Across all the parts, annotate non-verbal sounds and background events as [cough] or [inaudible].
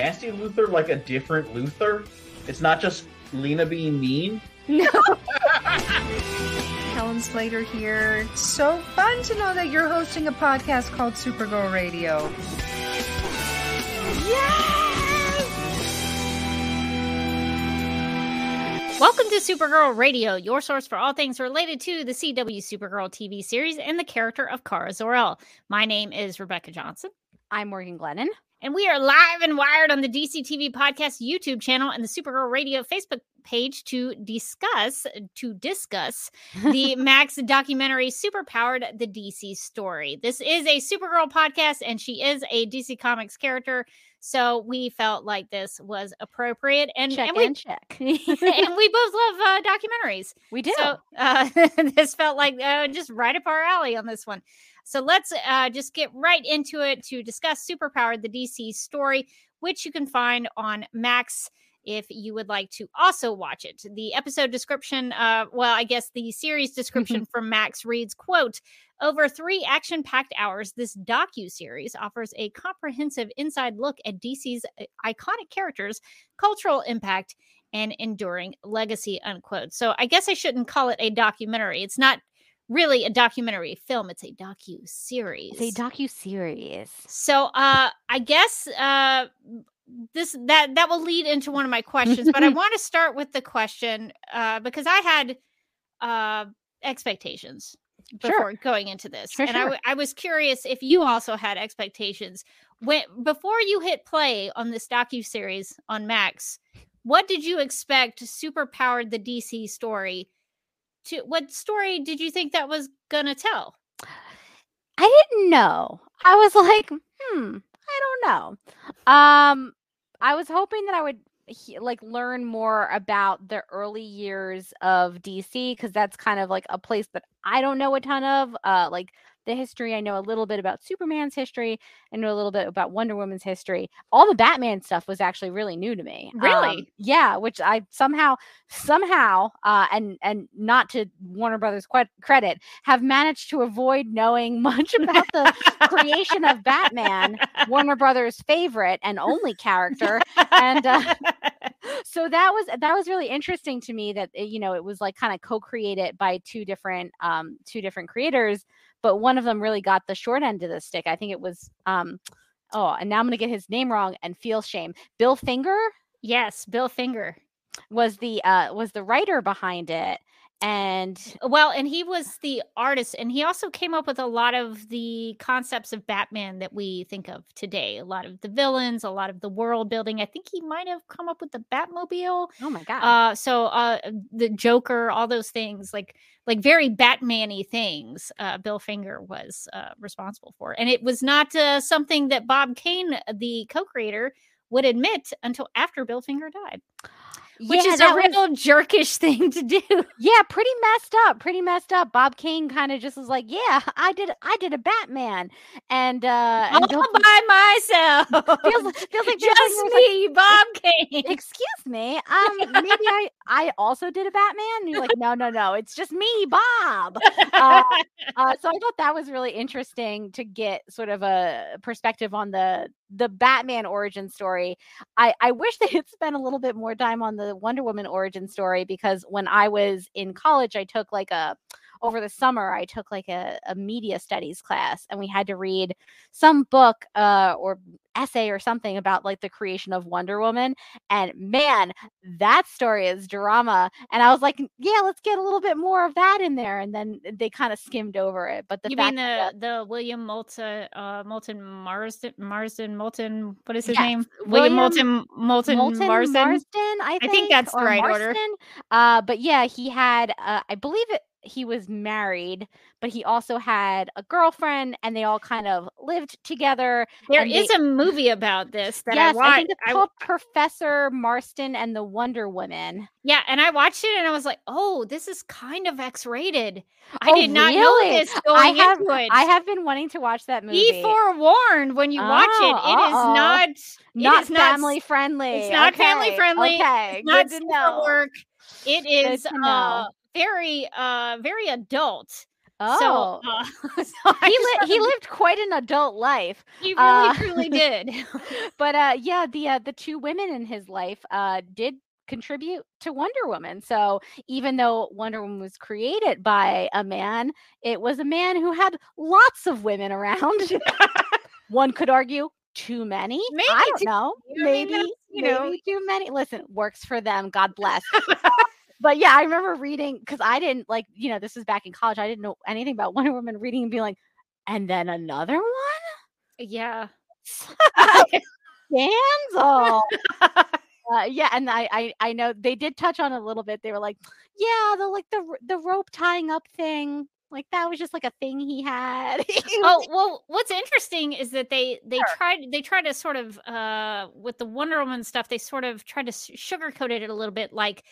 Nasty Luthor like a different Luthor? It's not just Lena being mean. No. [laughs] Helen Slater here. So fun to know that you're hosting a podcast called Supergirl Radio. Yes! Welcome to Supergirl Radio, your source for all things related to the CW Supergirl TV series and the character of Kara Zor-El. My name is Rebecca Johnson, I'm Morgan Glennon. And we are live and wired on the DC TV Podcast YouTube channel and the Supergirl Radio Facebook page to discuss to discuss the [laughs] Max documentary Superpowered the DC story. This is a Supergirl podcast and she is a DC Comics character. So we felt like this was appropriate and, Check and we and check. [laughs] and we both love uh, documentaries. we do. So uh, [laughs] this felt like uh, just right up our alley on this one. So let's uh, just get right into it to discuss Superpowered, the DC story, which you can find on Max if you would like to also watch it. The episode description, uh, well, I guess the series description [laughs] from Max reads, quote, over three action-packed hours, this docu-series offers a comprehensive inside look at DC's uh, iconic characters, cultural impact, and enduring legacy unquote so i guess i shouldn't call it a documentary it's not really a documentary film it's a docu series it's a docu series. so uh i guess uh this that that will lead into one of my questions but i [laughs] want to start with the question uh because i had uh expectations Sure. before going into this For and I sure. w- I was curious if you also had expectations when before you hit play on this docu series on max what did you expect super powered the dc story to what story did you think that was gonna tell I didn't know. I was [laughs] like, hmm, I don't know. Um, I was hoping that I would he- like learn more about the early years of DC because that's kind of like a place that I don't know a ton of. Uh, like the history, I know a little bit about Superman's history. I know a little bit about Wonder Woman's history. All the Batman stuff was actually really new to me. Really? Um, yeah, which I somehow, somehow, uh, and and not to Warner Brothers credit, have managed to avoid knowing [laughs] much about the creation of Batman, Warner Brothers' favorite and only character, and uh, [laughs] so that was that was really interesting to me that uh, you know it was like kind of co-created by two different um two different creators but one of them really got the short end of the stick. I think it was um oh and now i'm gonna get his name wrong and feel shame. Bill finger? Yes bill finger was the uh was the writer behind it and Well, and he was the artist, and he also came up with a lot of the concepts of Batman that we think of today. A lot of the villains, a lot of the world building. I think he might have come up with the Batmobile. oh my god Uh, so uh, the Joker, all those things, like like very Batman-y things. Uh, Bill Finger was uh, responsible for, and it was not uh, something that Bob Kane, the co-creator, would admit until after Bill Finger died, which Yeah, is a was- real jerkish thing to do. [laughs] yeah pretty messed up pretty messed up bob kane kind of just was like yeah i did i did a batman and uh and all Bill- by myself. feels, feels like [laughs] just was like, me, Bob Kane. [laughs] excuse me um maybe i i also did a batman and you're like no no no it's just me bob uh, uh, so i thought that was really interesting to get sort of a perspective on the the batman origin story i i wish [laughs] they had spent a little bit more time on the wonder woman origin story because when i was in college i took like a over the summer i took like a, a media studies class and we had to read some book uh, or essay or something about like the creation of wonder woman and man that story is drama and i was like yeah let's get a little bit more of that in there and then they kind of skimmed over it but the you fact mean that the the William Moulton uh Moulton Marsden Marsden Moulton what is his Yes, name? William, William Moulton Moulton, Moulton Marsden. Marsden, I think. I think that's the or right order. Uh, but yeah, he had, uh, I believe it, he was married, but he also had a girlfriend, and they all kind of lived together. There is they- a movie about this that yes, I watched. think it's I- called Professor Marston and the Wonder Woman. yeah, and I watched it and I was like, "Oh, this is kind of X-rated." I Oh, did not know really? this going have- into it. I have been wanting to watch that movie. Be forewarned when you watch it. It is Oh, uh-oh. not it not is not family friendly. it's not family friendly. Okay, not good to know. work. It is uh know. Very uh very adult. Oh, So, uh, [laughs] [laughs] so he li- he lived quite an adult life. he really uh, truly [laughs] did. but uh yeah the uh, the two women in his life uh did contribute to Wonder Woman. So even though Wonder Woman was created by a man, it was a man who had lots of women around. One could argue too many. Maybe I don't too know. mean, Maybe you know- maybe too many. Listen, works for them. God bless. But yeah, I remember reading because I didn't like, you know, this is back in college. I didn't know anything about [laughs] Wonder Woman reading and being like, and then another one? yeah. [laughs] Scandal. [laughs] Uh, yeah, and I, I I know they did touch on it a little bit. They were like, yeah, the like the the rope tying up thing, like that was just like a thing he had. oh well what's interesting is that they they tried they tried to sort of uh with the wonder woman stuff they sort of tried to sugarcoat it a little bit like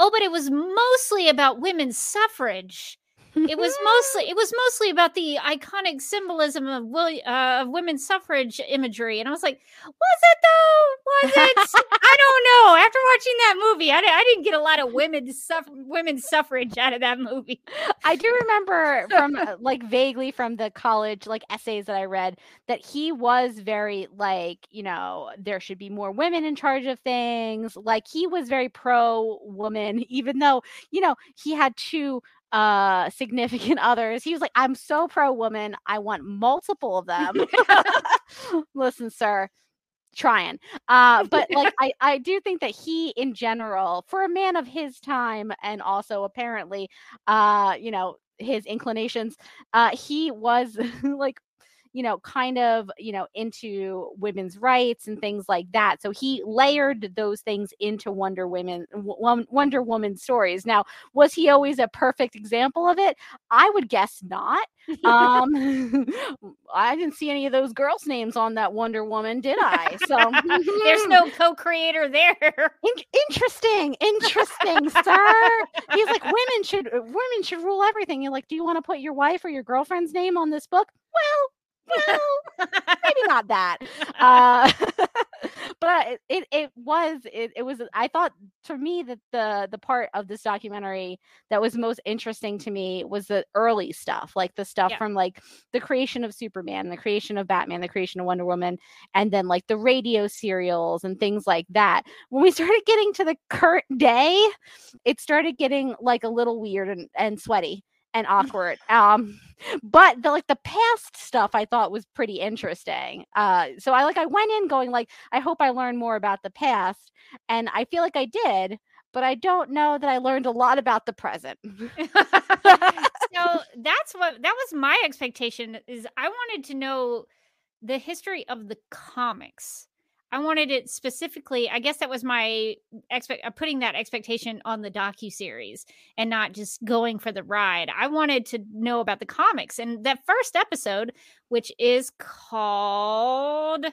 oh but it was mostly about women's suffrage it was mostly it was mostly about the iconic symbolism of will, uh, of women's suffrage imagery and i was like was it though? Was it? [laughs] I don't know. After watching that movie I, I didn't get a lot of women suff- women's suffrage out of that movie. I do remember [laughs] from uh, like vaguely from the college like essays that I read that he was very like, you know, there should be more women in charge of things. Like he was very pro woman [laughs] even though, you know, he had two uh significant [laughs] others. He was like I'm so pro woman. I want multiple of them. [laughs] [laughs] Listen, sir, trying uh but like i i do think that he in general for a man of his time and also apparently uh you know his inclinations uh he was like you know kind of you know into women's rights and things like that. So he layered those things into wonder women wonder woman stories. Now was he always a perfect example of it? I would guess not. [laughs] Um [laughs] i didn't see any of those girls names on that wonder woman did i? So [laughs] there's no co-creator there. In- interesting interesting sir. He's like women should women should rule everything. You're like do you want to put your wife or your girlfriend's name on this book? Well well maybe not that [laughs] uh [laughs] but it, it was it, it was i thought for me that the the part of this documentary that was most interesting to me was the early stuff like the stuff Yeah. from like the creation of superman the creation of batman the creation of wonder woman and then like the radio serials and things like that when we started getting to the current day it started getting like a little weird and, and sweaty and awkward um but the like the past stuff i thought was pretty interesting uh so i like i went in going like i hope i learn more about the past and i feel like i did but i don't know that i learned a lot about the present. [laughs] So [laughs] that's what that was my expectation is i wanted to know the history of the comics i wanted it specifically i guess that was my expect uh, putting that expectation on the docu series and not just going for the ride. I wanted to know about the comics and that first episode which is called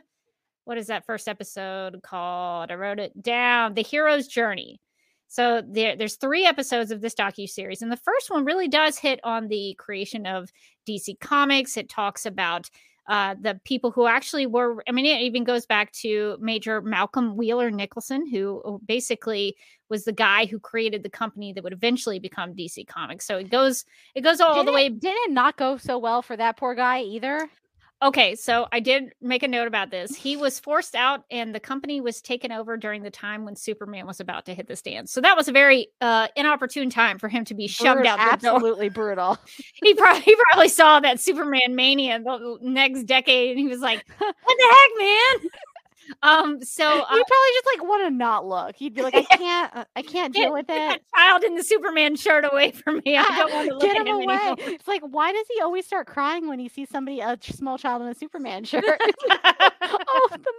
what is that first episode called? I wrote it down the hero's journey. So there, there's three episodes of this docu series, and the first one really does hit on the creation of DC Comics. It talks about uh, the people who actually were. I mean, it even goes back to Major Malcolm Wheeler Nicholson, who basically was the guy who created the company that would eventually become DC Comics. So it goes, it goes all didn't the way didn't it not go so well for that poor guy either Okay, so I did make a note about this. He was forced out, and the company was taken over during the time when Superman was about to hit the stands. So that was a very uh, inopportune time for him to be shoved Brut- out absolutely brutal [laughs] He probably he probably saw that Superman mania the next decade, and he was like, "What the heck, man?" Um, so [laughs] uh, probably just like want to not look. You'd be like, I [laughs] can't, uh, I can't deal with it. child in the Superman shirt away [laughs] from me. I don't want to look Get at him him away. anymore. It's like, why does he always start crying when he sees somebody, a small child in a Superman shirt? oh, the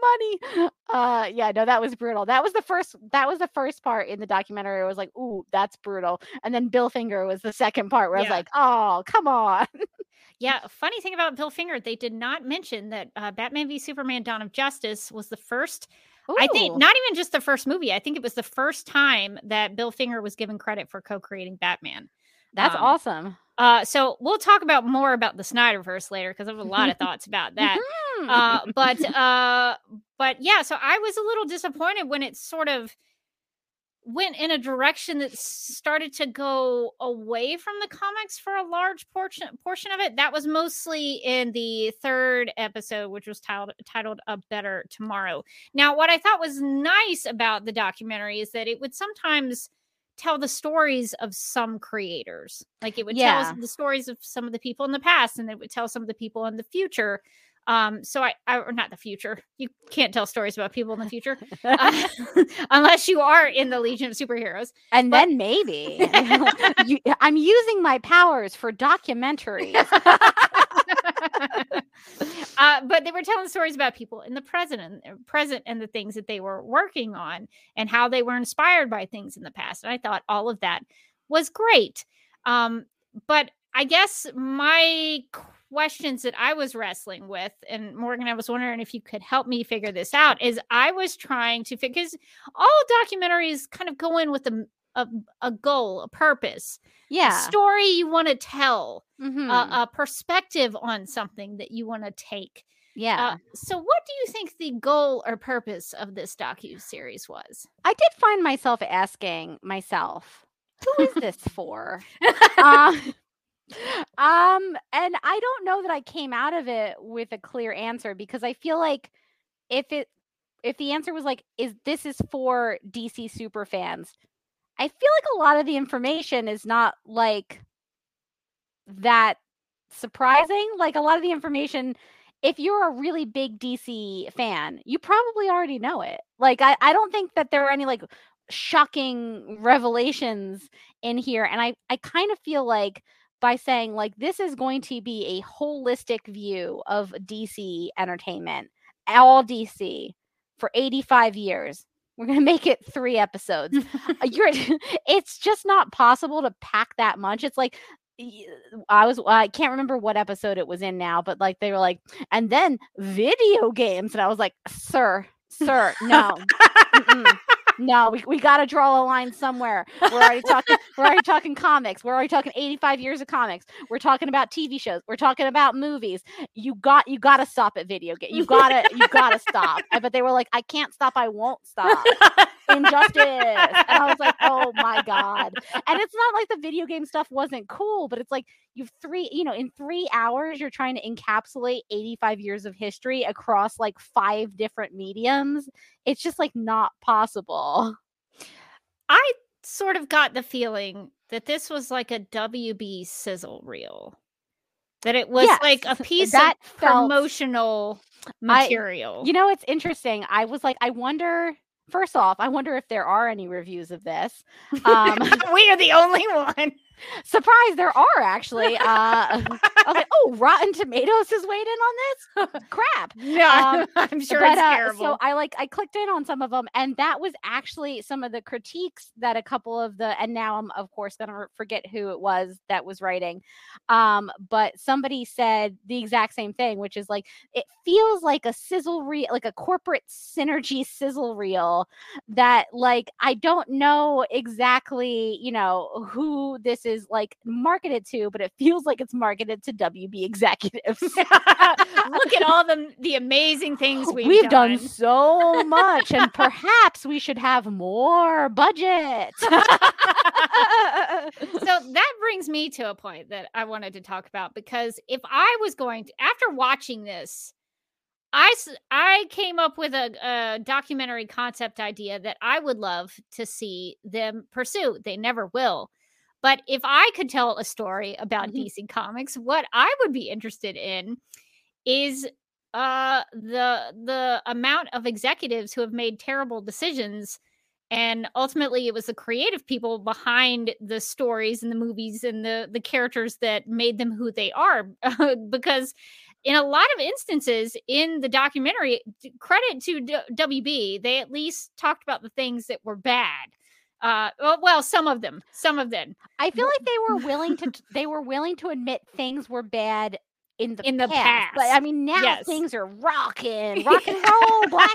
money. Uh, yeah, no, that was brutal. That was the first. That was the first part in the documentary. I was like, ooh, that's brutal. And then Bill Finger was the second part where I was like, oh, come on. Yeah, funny thing about Bill Finger, they did not mention that uh, Batman v Superman: Dawn of Justice was the first. I think not even just the first movie. I think it was the first time that Bill Finger was given credit for co-creating Batman. that's um, awesome. Uh, so we'll talk about more about the Snyderverse later because I have a lot of [laughs] thoughts about that. Mhm. uh, but [laughs] uh, but yeah, so I was a little disappointed when it sort of went in a direction that started to go away from the comics for a large portion portion of it. That was mostly in the third episode, which was titled titled "A Better Tomorrow." Now, what I thought was nice about the documentary is that it would sometimes tell the stories of some creators. Like it would tell Yeah. us the stories of some of the people in the past, and it would tell some of the people in the future. Um, so I, I or not the future. You can't tell stories about people in the future [laughs] uh, [laughs] unless you are in the Legion of Superheroes. and but- then maybe [laughs] You- I'm using my powers for documentaries. uh, but they were telling stories about people in the present and uh, present and the things that they were working on and how they were inspired by things in the past. And I thought all of that was great. Um, but I guess my questions that I was wrestling with, and Morgan, I was wondering if you could help me figure this out, is I was trying to figure because all documentaries kind of go in with a a, a goal, a purpose, a yeah. story you want to tell, Mhm. a, a perspective on something that you want to take. yeah. Uh, so, what do you think the goal or purpose of this docu series was? I did find myself asking myself, who is this for? [laughs] um, um, and I don't know that I came out of it with a clear answer because I feel like if it if the answer was like, is this is for DC super fans, I feel like a lot of the information is not like that surprising. Like a lot of the information, if you're a really big DC fan, you probably already know it. Like I, I don't think that there are any like shocking revelations in here. And I, I kind of feel like by saying like this is going to be a holistic view of DC entertainment, all DC for 85 years. We're gonna make it three episodes. Uh, [laughs] You're, [laughs] it's just not possible to pack that much. It's like I was I can't remember what episode it was in now, but like they were like, and then video games, and I was like, sir, sir, [laughs] no. No, we, we got to draw a line somewhere. We're already talking. We're already talking comics. We're already talking 85 years of comics. We're talking about TV shows. We're talking about movies. You got you got to stop at video game. You gotta you gotta stop. But they were like, I can't stop. I won't stop. Injustice. And I was like, oh my god. And it's not like the video game stuff wasn't cool, but it's like you've three, you know, in three hours, you're trying to encapsulate 85 years of history across like five different mediums. It's just like not possible. I sort of got the feeling that this was like a WB sizzle reel. That it was like a piece that of felt- promotional I- material. You know, it's interesting. I was like, I wonder. First off, I wonder if there are any reviews of this. [laughs] Um, we are the only one. Surprise, there are actually. Uh, I was like, oh, Rotten Tomatoes has weighed in on this. Crap. No, [laughs] Um, I'm sure but, it's uh, terrible. So I like I clicked in on some of them, and that was actually some of the critiques that a couple of the and now I'm of course gonna forget who it was that was writing, um, but somebody said the exact same thing, which is like it feels like a sizzle reel, like a corporate synergy sizzle reel that like I don't know exactly you know who this is like marketed to, but it feels like it's marketed to WB executives. [laughs] Look at all the the amazing things [laughs] we've, We've done. done. so much, and perhaps we should have more budget. [laughs] so that brings me to a point that I wanted to talk about because if I was going to, after watching this, I, I came up with a, a documentary concept idea that I would love to see them pursue. They never will. But if I could tell a story about Mhm. DC Comics, what I would be interested in is uh the the amount of executives who have made terrible decisions and ultimately it was the creative people behind the stories and the movies and the the characters that made them who they are [laughs] because in a lot of instances in the documentary credit to D- wb they at least talked about the things that were bad uh well, some of them some of them I feel like they were [laughs] willing to they were willing to admit things were bad in the In the past. But I mean now Yes. things are rocking, [laughs] rock and roll, Adam,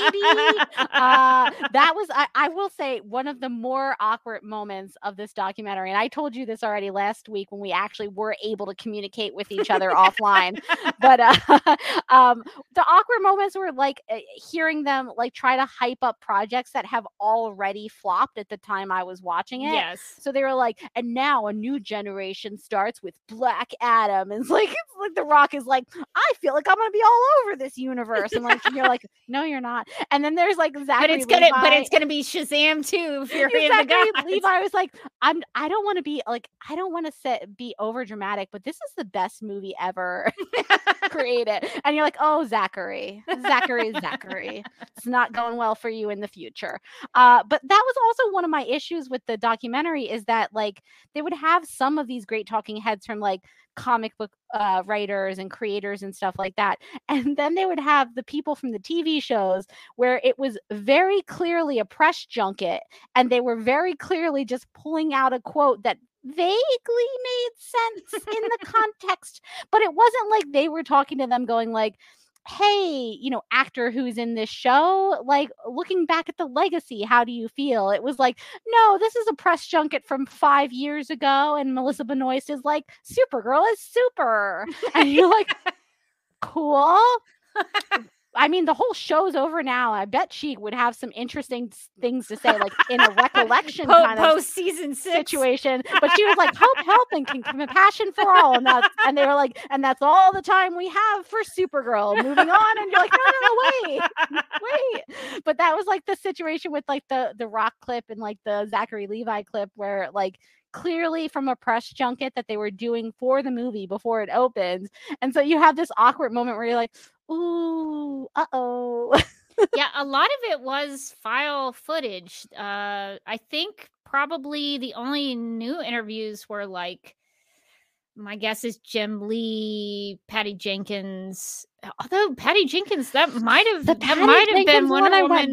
baby. Uh, that was I, I will say one of the more awkward moments of this documentary. And I told you this already last week when we actually were able to communicate with each other offline. But uh, [laughs] um, the awkward moments were like uh, hearing them like try to hype up projects that have already flopped at the time I was watching it. yes So they were like, and now a new generation starts with Black Adam. And it's like, it's like The Rock is like, I feel like I'm gonna be all over this universe. And like you're like, no, you're not. And then there's like Zachary but it's gonna but it's gonna be shazam too if you're in the Zachary. Levi was like, I'm I don't want to be like I don't want to set be over dramatic, but this is the best movie ever [laughs] [laughs] created. And you're like, oh Zachary, Zachary, Zachary. It's not going well for you in the future. Uh, but that was also one of my issues with the documentary is that like they would have some of these great talking heads from like comic book uh, writers and creators and stuff like that. [laughs] And then they would have the people from the TV shows where it was very clearly a press junket and they were very clearly just pulling out a quote that vaguely made sense in the [laughs] context but it wasn't like they were talking to them going like hey you know actor who's in this show like looking back at the legacy how do you feel? It was like no this is a press junket from five years ago and melissa benoist is like supergirl is super. And you're like [laughs] cool I mean, the whole show's over now. I bet she would have some interesting things to say, like in a recollection [laughs] Po- kind of post season six situation. But she was like, "Hope, help, and compassion for all," and that's and they were like, "And that's all the time we have for Supergirl." Moving on, and you're like, "No, no, no, wait, [laughs] wait." But that was like the situation with like the the Rock clip and like the Zachary Levi clip, where like clearly from a press junket that they were doing for the movie before it opens, and so you have this awkward moment where you're like, "Ooh, uh oh." yeah, [laughs] a lot of it was file footage. Uh, I think probably the only new interviews were like, my guess is Jim Lee, Patty Jenkins. Although Patty Jenkins, that might have that might have been Wonder one I went-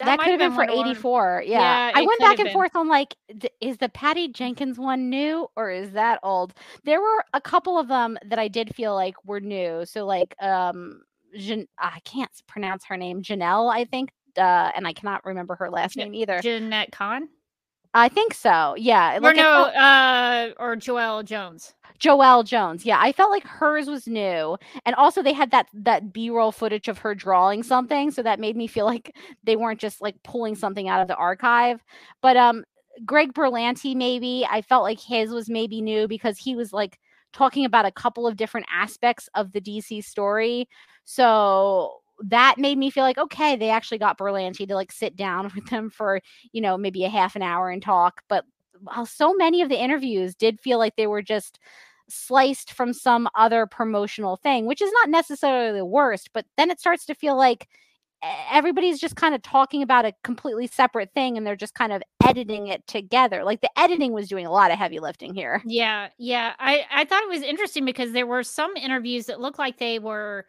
Woman. that, could have been for 84 yeah, Yeah, i went back and been. forth on like th- is the patty jenkins one new or is that old there were a couple of them that i did feel like were new so like um Jan- i can't pronounce her name janelle i think uh, and i cannot remember her last name either Jenette Kahn, i think so yeah or like, I no, uh, or Joelle Jones. Joelle Jones. Yeah, I felt like hers was new, and also they had that that B roll footage of her drawing something, so that made me feel like [laughs] they weren't just like pulling something out of the archive. But um, Greg Berlanti, maybe I felt like his was maybe new because he was like talking about a couple of different aspects of the DC story. So that made me feel like okay, they actually got Berlanti to like sit down [laughs] with them for you know maybe a half an hour and talk, but. So many of the interviews did feel like they were just sliced from some other promotional thing, which is not necessarily the worst, but then it starts to feel like everybody's just kind of talking about a completely separate thing and they're just kind of editing it together. Like the editing was doing a lot of heavy lifting here. Yeah, yeah. I I thought it was interesting because there were some interviews that looked like they were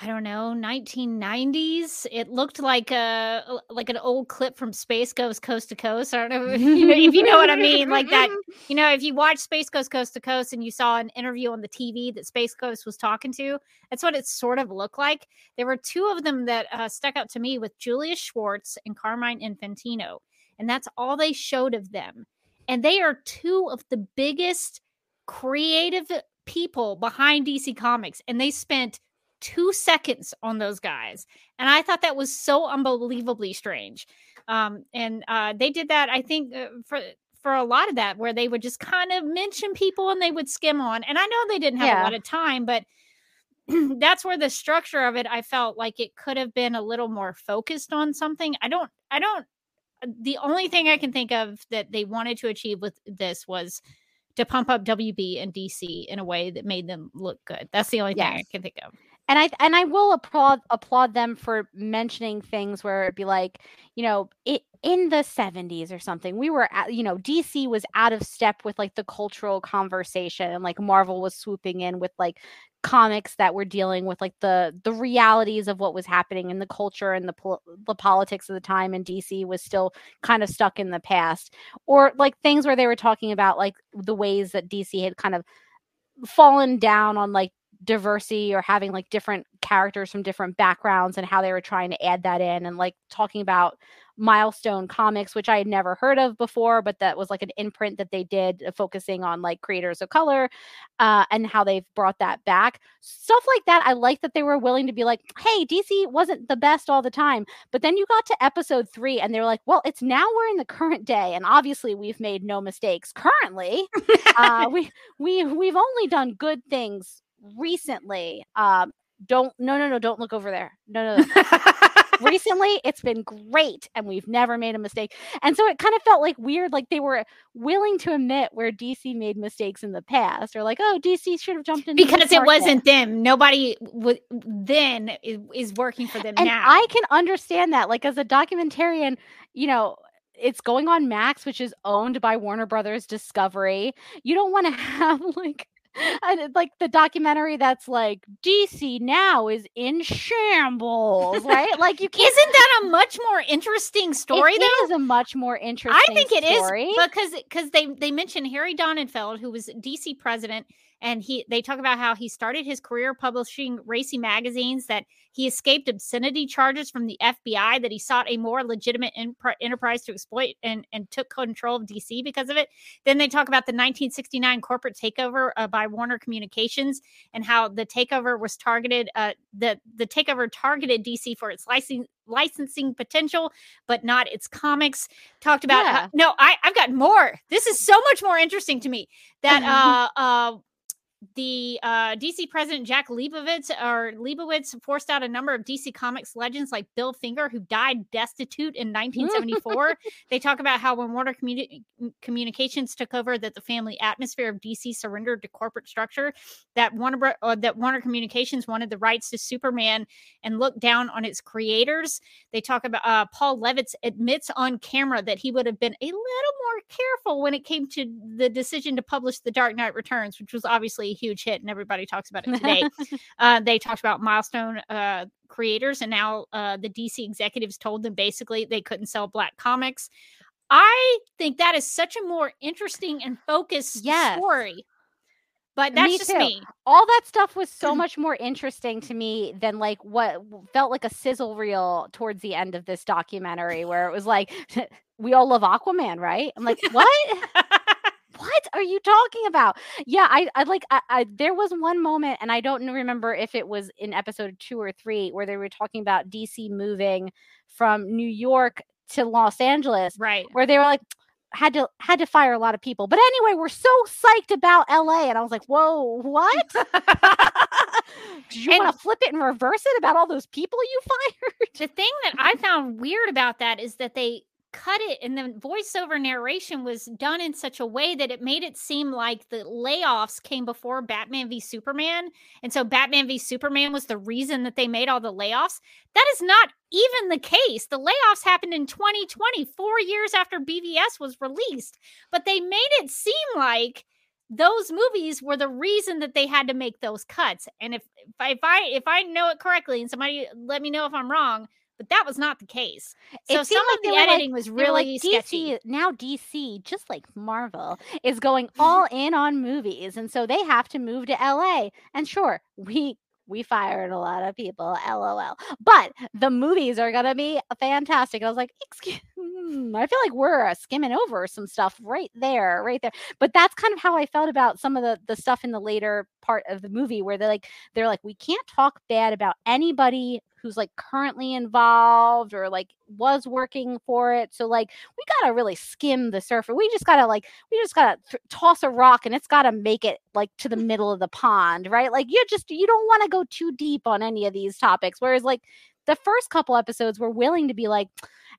I don't know, 1990s. It looked like a like an old clip from Space Ghost Coast to Coast. I don't know [laughs] if you know, if you know what I mean, like that. You know, if you watch Space Ghost Coast to Coast and you saw an interview on the TV that Space Ghost was talking to, that's what it sort of looked like. There were two of them that uh, stuck out to me with Julius Schwartz and Carmine Infantino, and that's all they showed of them. And they are two of the biggest creative people behind DC Comics, and they spent two seconds on those guys. And I thought that was so unbelievably strange. Um, and uh, they did that, I think, uh, for for a lot of that, where they would just kind of mention people and they would skim on. And I know they didn't have Yeah. a lot of time, but [clears throat] that's where the structure of it, I felt like it could have been a little more focused on something. I don't, I don't. The only thing I can think of that they wanted to achieve with this was to pump up WB and DC in a way that made them look good. That's the only thing I can think of. And I and I will applaud applaud them for mentioning things where it'd be like, you know, it in the 70s or something, we were at, you know, DC was out of step with like the cultural conversation and like Marvel was swooping in with like comics that were dealing with like the the realities of what was happening in the culture and the pol- the politics of the time and DC was still kind of stuck in the past. Or like things where they were talking about like the ways that DC had kind of fallen down on like diversity or having like different characters from different backgrounds and how they were trying to add that in and like talking about milestone comics which i had never heard of before but that was like an imprint that they did uh, focusing on like creators of color uh, and how they've brought that back. Stuff like that i like that they were willing to be like hey dc wasn't the best all the time. But then you got to episode three and they were like well it's now we're in the current day and obviously we've made no mistakes currently. [laughs] Uh, we we we've only done good things recently. Um, don't no no no don't look over there. No no no. [laughs] recently it's been great and we've never made a mistake. And so it kind of felt like weird, like they were willing to admit where DC made mistakes in the past, or like oh DC should have jumped in because it wasn't them. Nobody w- then is, is working for them and now. I can understand that. Like as a documentarian, you know, it's going on Max, which is owned by Warner Brothers Discovery. You don't want to [laughs] have like it- like the documentary that's like DC now is in shambles, right? Like you can't. Isn't that a much more interesting story it though? is a much more interesting. I think it is story. because because they they mentioned Harry Donenfeld, who was DC president, and he they talk about how he started his career publishing racy magazines, that he escaped obscenity charges from the FBI, that he sought a more legitimate enpr- enterprise to exploit and and took control of DC because of it. Then they talk about the 1969 corporate takeover uh, by Warner Communications and how the takeover was targeted. Uh, the the takeover targeted DC for its licensing licensing potential, but not its comics talked about Yeah. how- no I, i've got more this is so much more interesting to me that uh uh the uh, DC president Jack Liebowitz or Liebowitz forced out a number of DC Comics legends like Bill Finger, who died destitute in 1974. [laughs] they talk about how when Warner Communi- Communications took over, that the family atmosphere of DC surrendered to corporate structure. That Warner uh, that Warner Communications wanted the rights to Superman and looked down on its creators. They talk about uh, Paul Levitz admits on camera that he would have been a little more careful when it came to the decision to publish The Dark Knight Returns, which was obviously a huge hit and everybody talks about it [laughs] today. uh, they talked about milestone uh, creators, and now uh, the DC executives told them basically they couldn't sell black comics. I think that is such a more interesting and focused Yes. story. But that's Me just too. me. all that stuff was so [clears throat] much more interesting to me than like what felt like a sizzle reel towards the end of this documentary where it was like [laughs] we all love aquaman right i'm like [laughs] what what are you talking about yeah i i like I, I there was one moment and i don't remember if it was in episode two or three where they were talking about dc moving from new york to los angeles right. where they were like had to had to fire a lot of people. But anyway, we're so psyched about LA, and I was like, "Whoa, what? [laughs] [laughs] Did you want And- to flip it and reverse it about all those people you [laughs] fired?" The thing that I found weird about that is that they cut it and the voiceover narration was done in such a way that it made it seem like the layoffs came before Batman v Superman. And so Batman v Superman was the reason that they made all the layoffs. That is not even the case. The layoffs happened in 2020, four years after BVS was released. But they made it seem like those movies were the reason that they had to make those cuts. And if if I, if I know it correctly, and somebody let me know if I'm wrong, but that was not the case. So some like of the were like- editing was were like, really sketchy. DC now DC, just like Marvel, is going all [laughs] in on movies, and so they have to move to LA. And sure, we we fired a lot of people, lol. But the movies are gonna be fantastic. I was like, excuse. hmm, I feel like we're uh, skimming over some stuff right there, right there. But that's kind of how I felt about some of the the stuff in the later part of the movie, where they're like, they're like, we can't talk bad about anybody who's like currently involved or like was working for it. So like we gotta really skim the surface. We just gotta like we just gotta th- toss a rock and it's gotta make it like to the [laughs] middle of the pond, right? Like you just you don't want to go too deep on any of these topics. Whereas like the first couple episodes were willing to be like,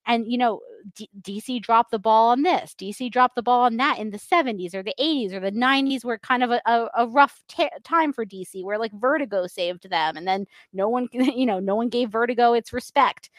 and you know, D- DC dropped the ball on this, DC dropped the ball on that in the 70s or the 80s or the 90s were kind of a, a, a rough ta time for DC, where like Vertigo saved them, and then no one, [laughs] you know, no one gave Vertigo its respect.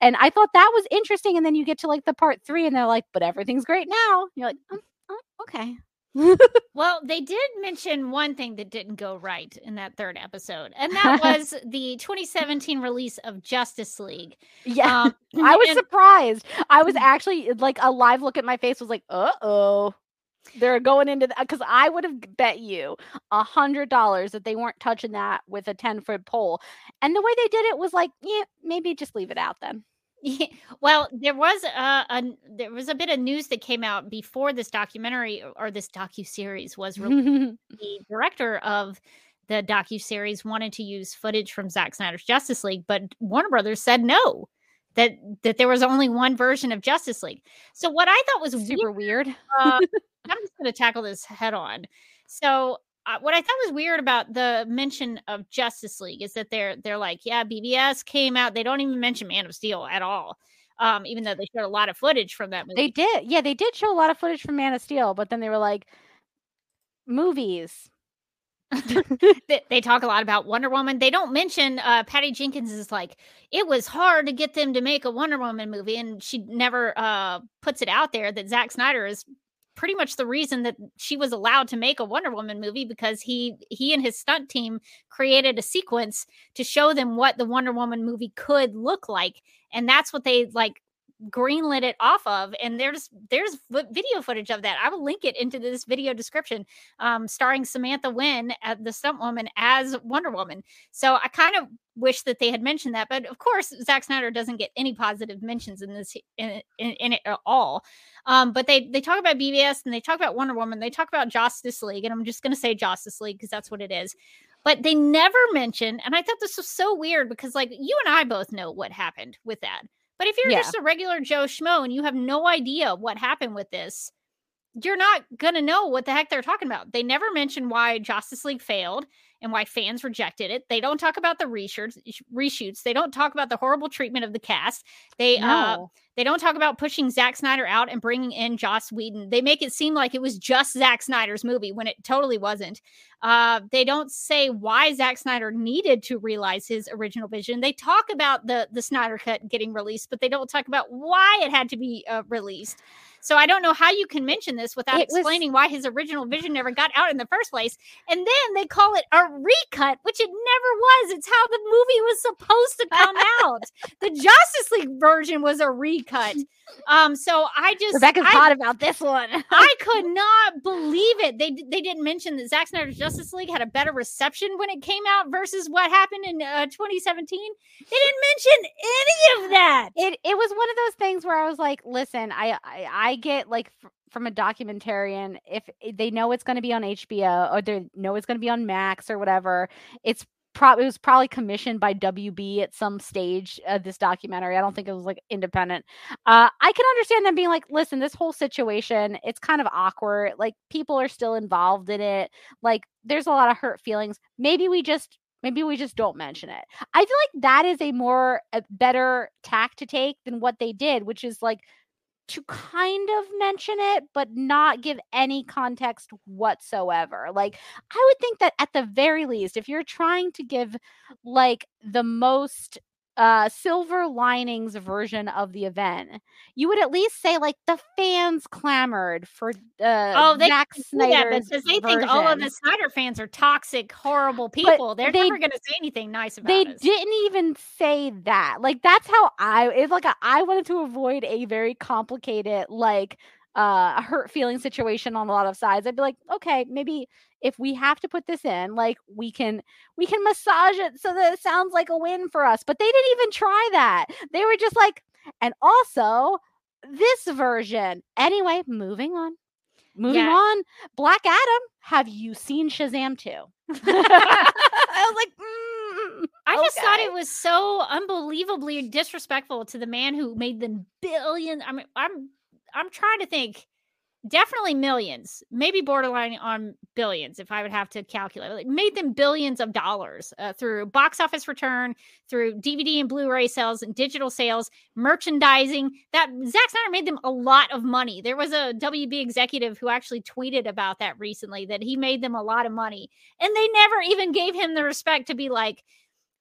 And I thought that was interesting. And then you get to like the part three, and they're like, but everything's great now. You're like, oh, oh, okay. [laughs] Well, they did mention one thing that didn't go right in that third episode, and that [laughs] was the 2017 release of Justice League. Yeah. Um, [laughs] I was and- surprised. I was actually like a live look at my face was like, uh oh. They're going into that because I would have bet you a hundred dollars that they weren't touching that with a 10 foot pole. And the way they did it was like, yeah, maybe just leave it out then. Yeah, well, there was a, a there was a bit of news that came out before this documentary or this docu series was released. [laughs] the director of the docu series wanted to use footage from Zack Snyder's Justice League, but Warner Brothers said no. That that there was only one version of Justice League. So what I thought was Super weird, weird. uh, [laughs] I'm just going to tackle this head on. So uh, what I thought was weird about the mention of Justice League is that they're they're like, yeah, BVS came out. They don't even mention Man of Steel at all, um, even though they showed a lot of footage from that movie. They did. Yeah, they did show a lot of footage from Man of Steel, but then they were like, movies. [laughs] they, they talk a lot about Wonder Woman. They don't mention uh, Patty Jenkins is like it was hard to get them to make a Wonder Woman movie, and she never uh, puts it out there that Zack Snyder is pretty much the reason that she was allowed to make a Wonder Woman movie because he he and his stunt team created a sequence to show them what the Wonder Woman movie could look like, and that's what they like greenlit it off of and there's there's video footage of that. I will link it into this video description um starring samantha Win at the stunt woman as wonder woman. So i kind of wish that they had mentioned that but of course Zack snyder doesn't get any positive mentions in this in, in, in it at all. Um but they they talk about bvs and they talk about wonder woman they talk about justice league and i'm just going to say justice league because that's what it is. But they never mention and i thought this was so weird because like you and i both know what happened with that but if you're Yeah. just a regular Joe Schmo and you have no idea what happened with this, you're not gonna know what the heck they're talking about. They never mention why Justice League failed and why fans rejected it. They don't talk about the reshoots. Reshoots. They don't talk about the horrible treatment of the cast. They uh, they don't talk about pushing Zack Snyder out and bringing in Joss Whedon. They make it seem like it was just Zack Snyder's movie when it totally wasn't. Uh, they don't say why Zack Snyder needed to realize his original vision. They talk about the the Snyder cut getting released, but they don't talk about why it had to be uh, released. So I don't know how you can mention this without It was- explaining why his original vision never got out in the first place. And then they call it a recut, which it never was. It's how the movie was supposed to come out. [laughs] The Justice League version was a recut. Um, so I just Rebecca's I, hot about this one. [laughs] I could not believe it. They they didn't mention that Zack Snyder's Justice League had a better reception when it came out versus what happened in uh, 2017. They didn't mention any of that. it it was one of those things where I was like, listen, I I, I get like f- from a documentarian if they know it's going to be on HBO or they know it's going to be on Max or whatever, it's probably it was probably commissioned by WB at some stage of this documentary. I don't think it was like independent. Uh, I can understand them being like, listen, this whole situation, it's kind of awkward. Like people are still involved in it. Like there's a lot of hurt feelings. Maybe we just maybe we just don't mention it. I feel like that is a more a better tack to take than what they did, which is like to kind of mention it but not give any context whatsoever. Like I would think that at the very least if you're trying to give like the most uh silver linings version of the event you would at least say like the fans clamored for uh Oh, they Zack Snyder's because they think all of the Snyder fans are toxic, horrible people. They're they- never going to say anything nice about they us. didn't even say that like that's how i it's like a, i wanted to avoid a very complicated like uh a hurt feeling situation on a lot of sides i'd be like okay maybe if we have to put this in like we can we can massage it so that it sounds like a win for us. But they didn't even try that. They were just like and also this version. Anyway moving on. Moving Yeah. on. Black adam have you seen shazam 2 [laughs] i was like mm, I just thought it was so unbelievably disrespectful to the man who made them billion. I mean, I'm I'm trying to think definitely millions, maybe borderline on billions, if I would have to calculate. Like made them billions of dollars uh, through box office return, through DVD and Blu-ray sales, and digital sales, merchandising. That Zack Snyder made them a lot of money. There was a WB executive who actually tweeted about that recently that he made them a lot of money, and they never even gave him the respect to be like.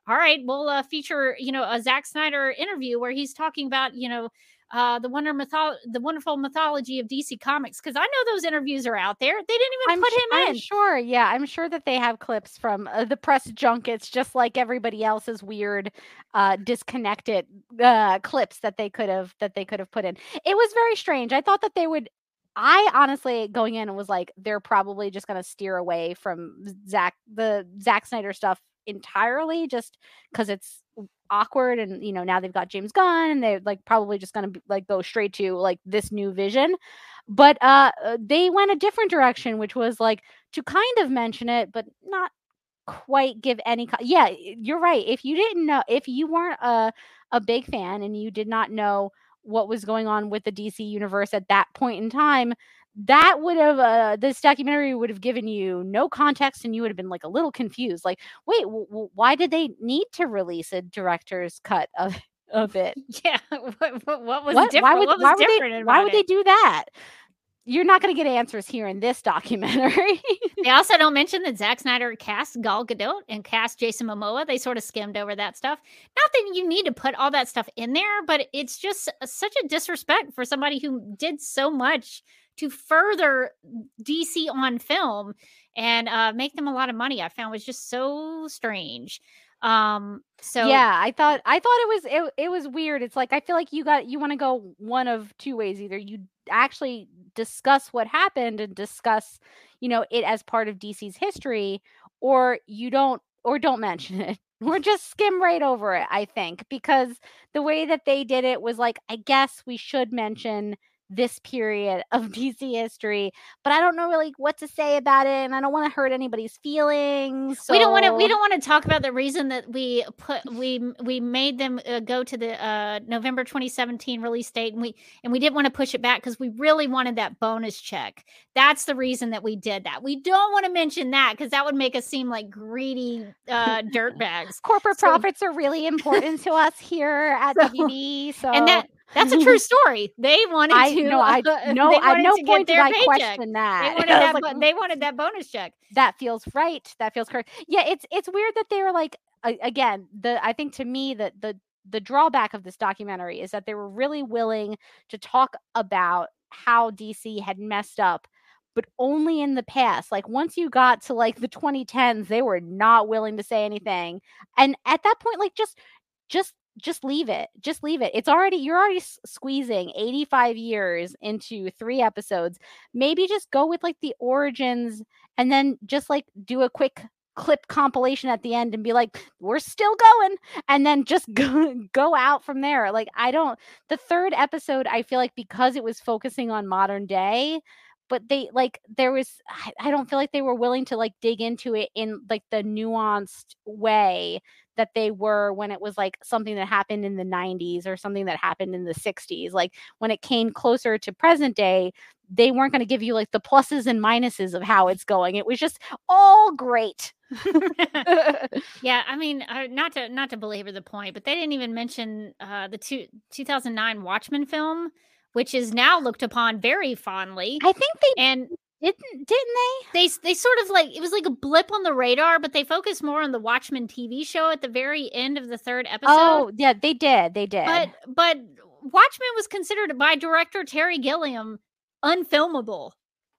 All right, we'll uh, feature, you know, a Zack Snyder interview where he's talking about, you know, uh, the wonder mytho- the wonderful mythology of DC Comics because I know those interviews are out there. They didn't even I'm put him I'm in. sure. Yeah, I'm sure that they have clips from uh, the press junkets, just like everybody else's weird, uh, disconnected uh, clips that they could have that they could have put in. It was very strange. I thought that they would. I honestly going in was like they're probably just going to steer away from Zack the Zack Snyder stuff entirely, just because it's awkward and you know now they've got James Gunn and they're like probably just to like go straight to like this new vision. But uh uh, they went a different direction which was like to kind of mention it but not quite give any co- yeah you're right if you didn't know if you weren't a a big fan and you did not know what was going on with the DC universe at that point in time that would have uh, this documentary would have given you no context and you would have been like a little confused like wait w- w- why did they need to release a director's cut of of it [laughs] Yeah, what, what, what was what? different? Why would, what why would they? Why would they do that? You're not going to get answers here in this documentary. [laughs] They also don't mention that Zack Snyder cast Gal Gadot and cast Jason Momoa. They sort of skimmed over that stuff. Not that you need to put all that stuff in there, but it's just such a disrespect for somebody who did so much to further DC on film and uh, make them a lot of money. I found was just so strange. Um, so yeah, I thought I thought it was it, it was weird. It's like I feel like you got you want to go one of two ways. Either you actually discuss what happened and discuss, you know, it as part of DC's history, or you don't or don't [laughs] mention it. Or just skim right over it, I think, because the way that they did it was like, I guess we should mention this period of [laughs] DC history, but I don't know really what to say about it, and I don't want to hurt anybody's feelings. we don't want to we don't want to talk about the reason that we put [laughs] we we made them uh, go to the uh November 2017 release date and we and we didn't want to push it back because we really wanted that bonus check. That's the reason that we did that. We don't want to mention that because that would make us seem like greedy uh [laughs] dirtbags. corporate So- profits are really important to us here at So- WB. So And that that's a true story. They wanted I to no, I [laughs] no, they at no point did I paycheck. question They that. wanted I that like, bo- they wanted that bonus check. that feels right. That feels correct. Yeah, it's it's weird that they were like again the I think to me that the the drawback of this documentary is that they were really willing to talk about how DC had messed up but only in the past like once you got to like the 2010s they were not willing to say anything and at that point like just just just leave it just leave it. It's already you're already squeezing 85 years into three episodes. Maybe just go with like the origins and then just like do a quick clip compilation at the end and be like we're still going and then just [laughs] go, go out from there. Like i don't the third episode i feel like because it was focusing on modern day but they like there was I don't feel like they were willing to like dig into it in like the nuanced way that they were when it was like something that happened in the 90s or something that happened in the 60s like when it came closer to present day they weren't going to give you like the pluses and minuses of how it's going it was just all great [laughs] [laughs] Yeah, I mean, uh, not to not to belabor the point, but they didn't even mention uh, the two, 2009 Watchmen film, which is now looked upon very fondly. i think they And didn't didn't they they they sort of like it was like a blip on the radar, but they focused more on the Watchmen TV show at the very end of the third episode. oh yeah they did they did but but Watchmen was considered by director Terry Gilliam unfilmable.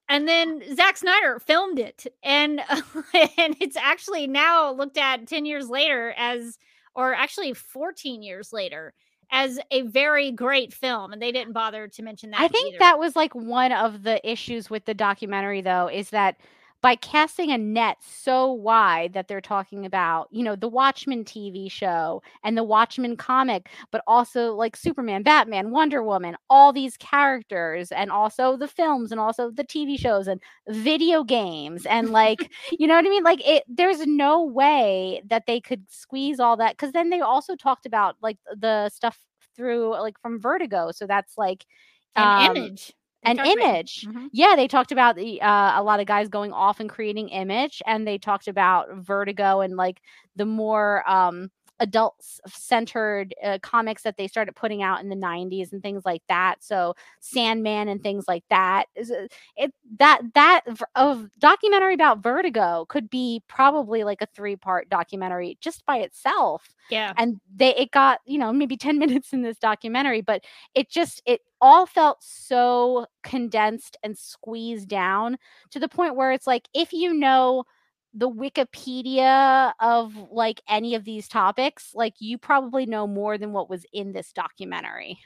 And then Zack Snyder filmed it, and [laughs] and it's actually now looked at ten years later as, or actually fourteen years later, as a very great film, and they didn't bother to mention that. I think either. that was like one of the issues with the documentary, though, is that by casting a net so wide that they're talking about, you know, the Watchmen TV show and the Watchmen comic, but also like Superman, Batman, Wonder Woman, all these characters, and also the films and also the TV shows and video games and like, [laughs] you know what I mean? Like, it, there's no way that they could squeeze all that because then they also talked about like the stuff through like from Vertigo. So that's like, an um, image. They and talked about- image. Mhm. Yeah, they talked about the uh, a lot of guys going off and creating image, and they talked about Vertigo and like the more um, adult centered uh, comics that they started putting out in the 90s and things like that. So Sandman and things like that. It that that of documentary about Vertigo could be probably like a three part documentary just by itself Yeah. and they it got you know maybe 10 [laughs] minutes in this documentary but it just it all felt so condensed and squeezed down to the point where it's like if you know the wikipedia of like any of these topics like you probably know more than what was in this documentary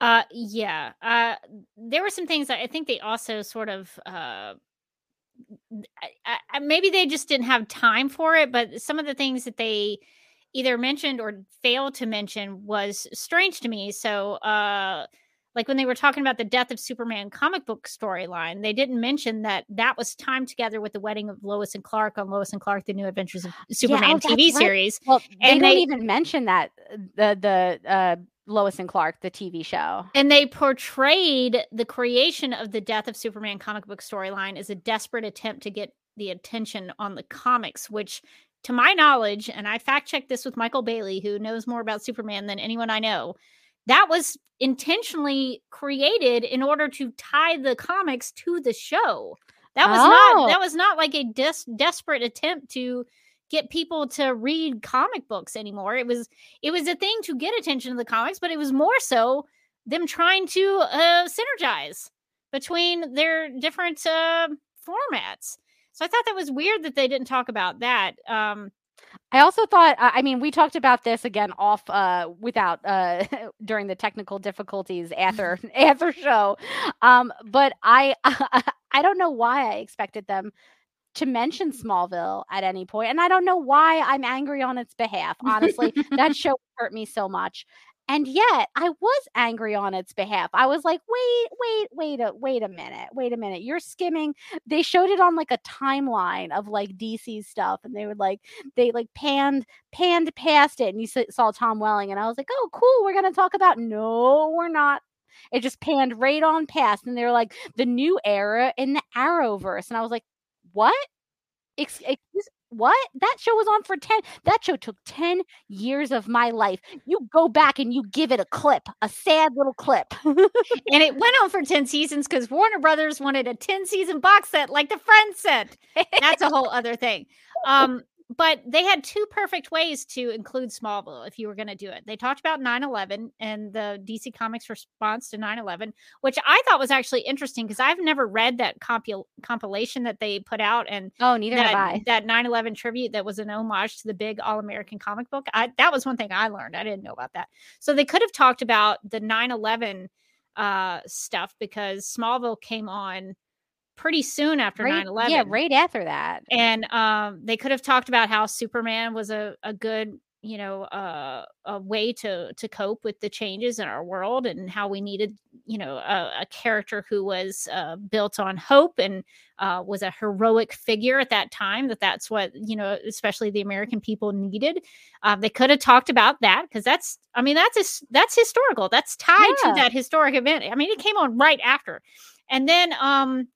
Uh, yeah. Uh, there were some things I think they also sort of uh, I, I, maybe they just didn't have time for it. But some of the things that they either mentioned or failed to mention was strange to me. So, uh, like when they were talking about the death of Superman comic book storyline, they didn't mention that that was timed together with the wedding of Lois and Clark on Lois and Clark: The New Adventures of Superman oh, TV right. series. well they And don't they- even mention that the the uh lois and clark the tv show And they portrayed the creation of the death of Superman comic book storyline as a desperate attempt to get the attention on the comics, which, to my knowledge, and I fact checked this with Michael Bailey, who knows more about Superman than anyone I know, that was intentionally created in order to tie the comics to the show. That was Oh. not that was not like a des- desperate attempt to get people to read comic books anymore. It was it was a thing to get attention to the comics, but it was more so them trying to uh, synergize between their different uh, formats. So I thought that was weird that they didn't talk about that. Um, I also thought, I I mean, we talked about this again off uh, without uh, [laughs] during the technical difficulties after [laughs] after show, um, but I [laughs] I don't know why I expected them to mention Smallville at any point, and I don't know why I'm angry on its behalf. Honestly, that show hurt me so much. And yet, I was angry on its behalf. I was like, "Wait, wait, wait a wait a minute. Wait a minute. You're skimming they showed it on like a timeline of like DC stuff and they would like they like panned panned past it and you saw Tom Welling and I was like, "Oh, cool. We're going to talk about No, we're not." It just panned right on past and they were like the new era in the Arrowverse and I was like, "What? Ex- excuse what? That show was on for 10 that show took 10 years of my life. You go back and you give it a clip, a sad little clip. [laughs] and it went on for 10 seasons because Warner Brothers wanted a 10 season box set like the Friends set. That's a whole other thing. [laughs] Um, but they had two perfect ways to include Smallville if you were going to do it. They talked about 9 11 and the DC Comics response to 9 11, which I thought was actually interesting because I've never read that compil- compilation that they put out and oh, neither have that I. that 9/11 tribute that was an homage to the big all-American comic book. I that was one thing I learned. I didn't know about that. So they could have talked about the 9/11 uh stuff because Smallville came on pretty soon after Right, 9/11. yeah, right after that. And um they could have talked about how Superman was a a good you know uh, a way to to cope with the changes in our world and how we needed you know a, a character who was uh, built on hope and uh, was a heroic figure at that time that that's what you know especially the american people needed um, they could have talked about that because that's i mean that's his, that's historical that's tied Yeah. to that historic event i mean it came on right after and then um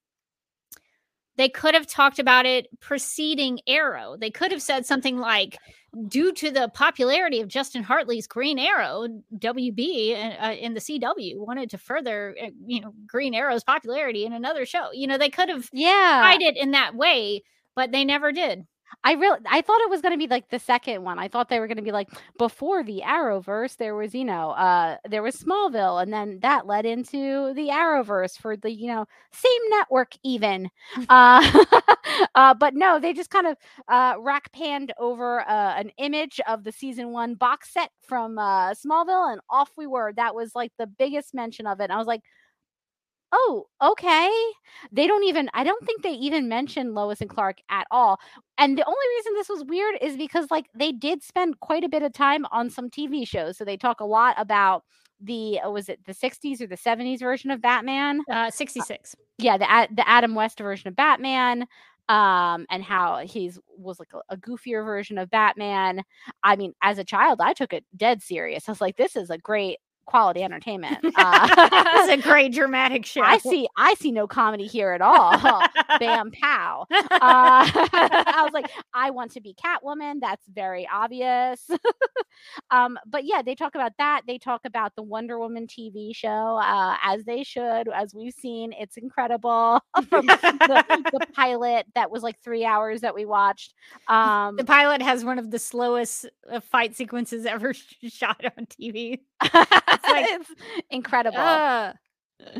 they could have talked about it preceding Arrow. They could have said something like, due to the popularity of Justin Hartley's Green Arrow, WB uh, in the CW wanted to further, uh, you know, Green Arrow's popularity in another show. You know, they could have Yeah. tried it in that way, but they never did. I really I thought it was going to be like the second one. I thought they were going to be like before the Arrowverse there was, you know, uh there was Smallville and then that led into the Arrowverse for the, you know, same network even. [laughs] uh [laughs] uh but no, they just kind of uh rack panned over uh, an image of the season 1 box set from uh Smallville and off we were. That was like the biggest mention of it. And I was like Oh, okay. They don't even I don't think they even mentioned Lois and Clark at all. And the only reason this was weird is because like they did spend quite a bit of time on some TV shows. So they talk a lot about the uh, was it the 60s or the 70s version of Batman? Uh, 66. Yeah, the the Adam West version of Batman um and how he's was like a, a goofier version of Batman. I mean, as a child, I took it dead serious. I was like this is a great quality entertainment. [laughs] Uh, That's a great dramatic [laughs] show. I see I see no comedy here at all. [laughs] Bam pow. Uh, I was like, I want to be Catwoman. That's very obvious. um, but yeah, they talk about that. They talk about the Wonder Woman TV show, uh, as they should, as we've seen. It's incredible from the, the pilot that was like three hours that we watched. Um, the pilot has one of the slowest uh, fight sequences ever shot on TV. [laughs] it's, incredible. Uh,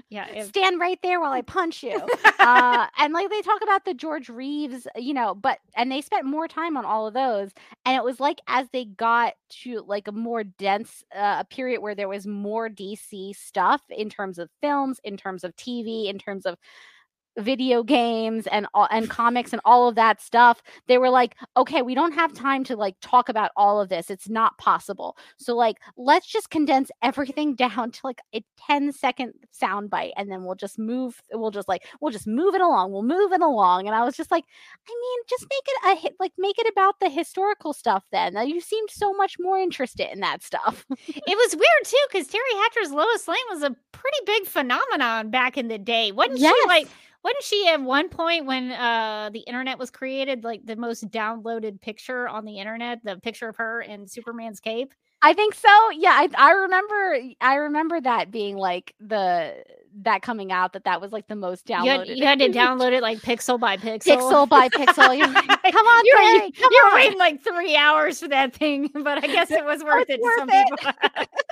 yeah, it- Stand right there while I punch you. uh, [laughs] and like they talk about the George Reeves, you know, but and they spent more time on all of those. And it was like as they got to like a more dense uh, a period where there was more DC stuff in terms of films, in terms of TV, in terms of video games and and comics and all of that stuff they were like okay we don't have time to like talk about all of this it's not possible so like let's just condense everything [laughs] down to like a 10 second sound bite and then we'll just move we'll just like we'll just move it along we'll move it along and i was just like i mean just make it a hit like make it about the historical stuff then you seemed so much more interested in that stuff [laughs] it was weird too because Teri Hatcher's Lois Lane was a pretty big phenomenon back in the day. Wasn't Yes. she like? Wasn't she at one point when uh the internet was created, like the most downloaded picture on the internet, the picture of her in Superman's cape? I think so. Yeah, I I remember I remember that being like the that coming out that that was like the most You had, downloaded. you had to download it like pixel by pixel. pixel by pixel. You're like, [laughs] come on, you're, you- come you're on. waiting like three hours for that thing, [laughs] but I guess it was worth it's it to some it. people. [laughs]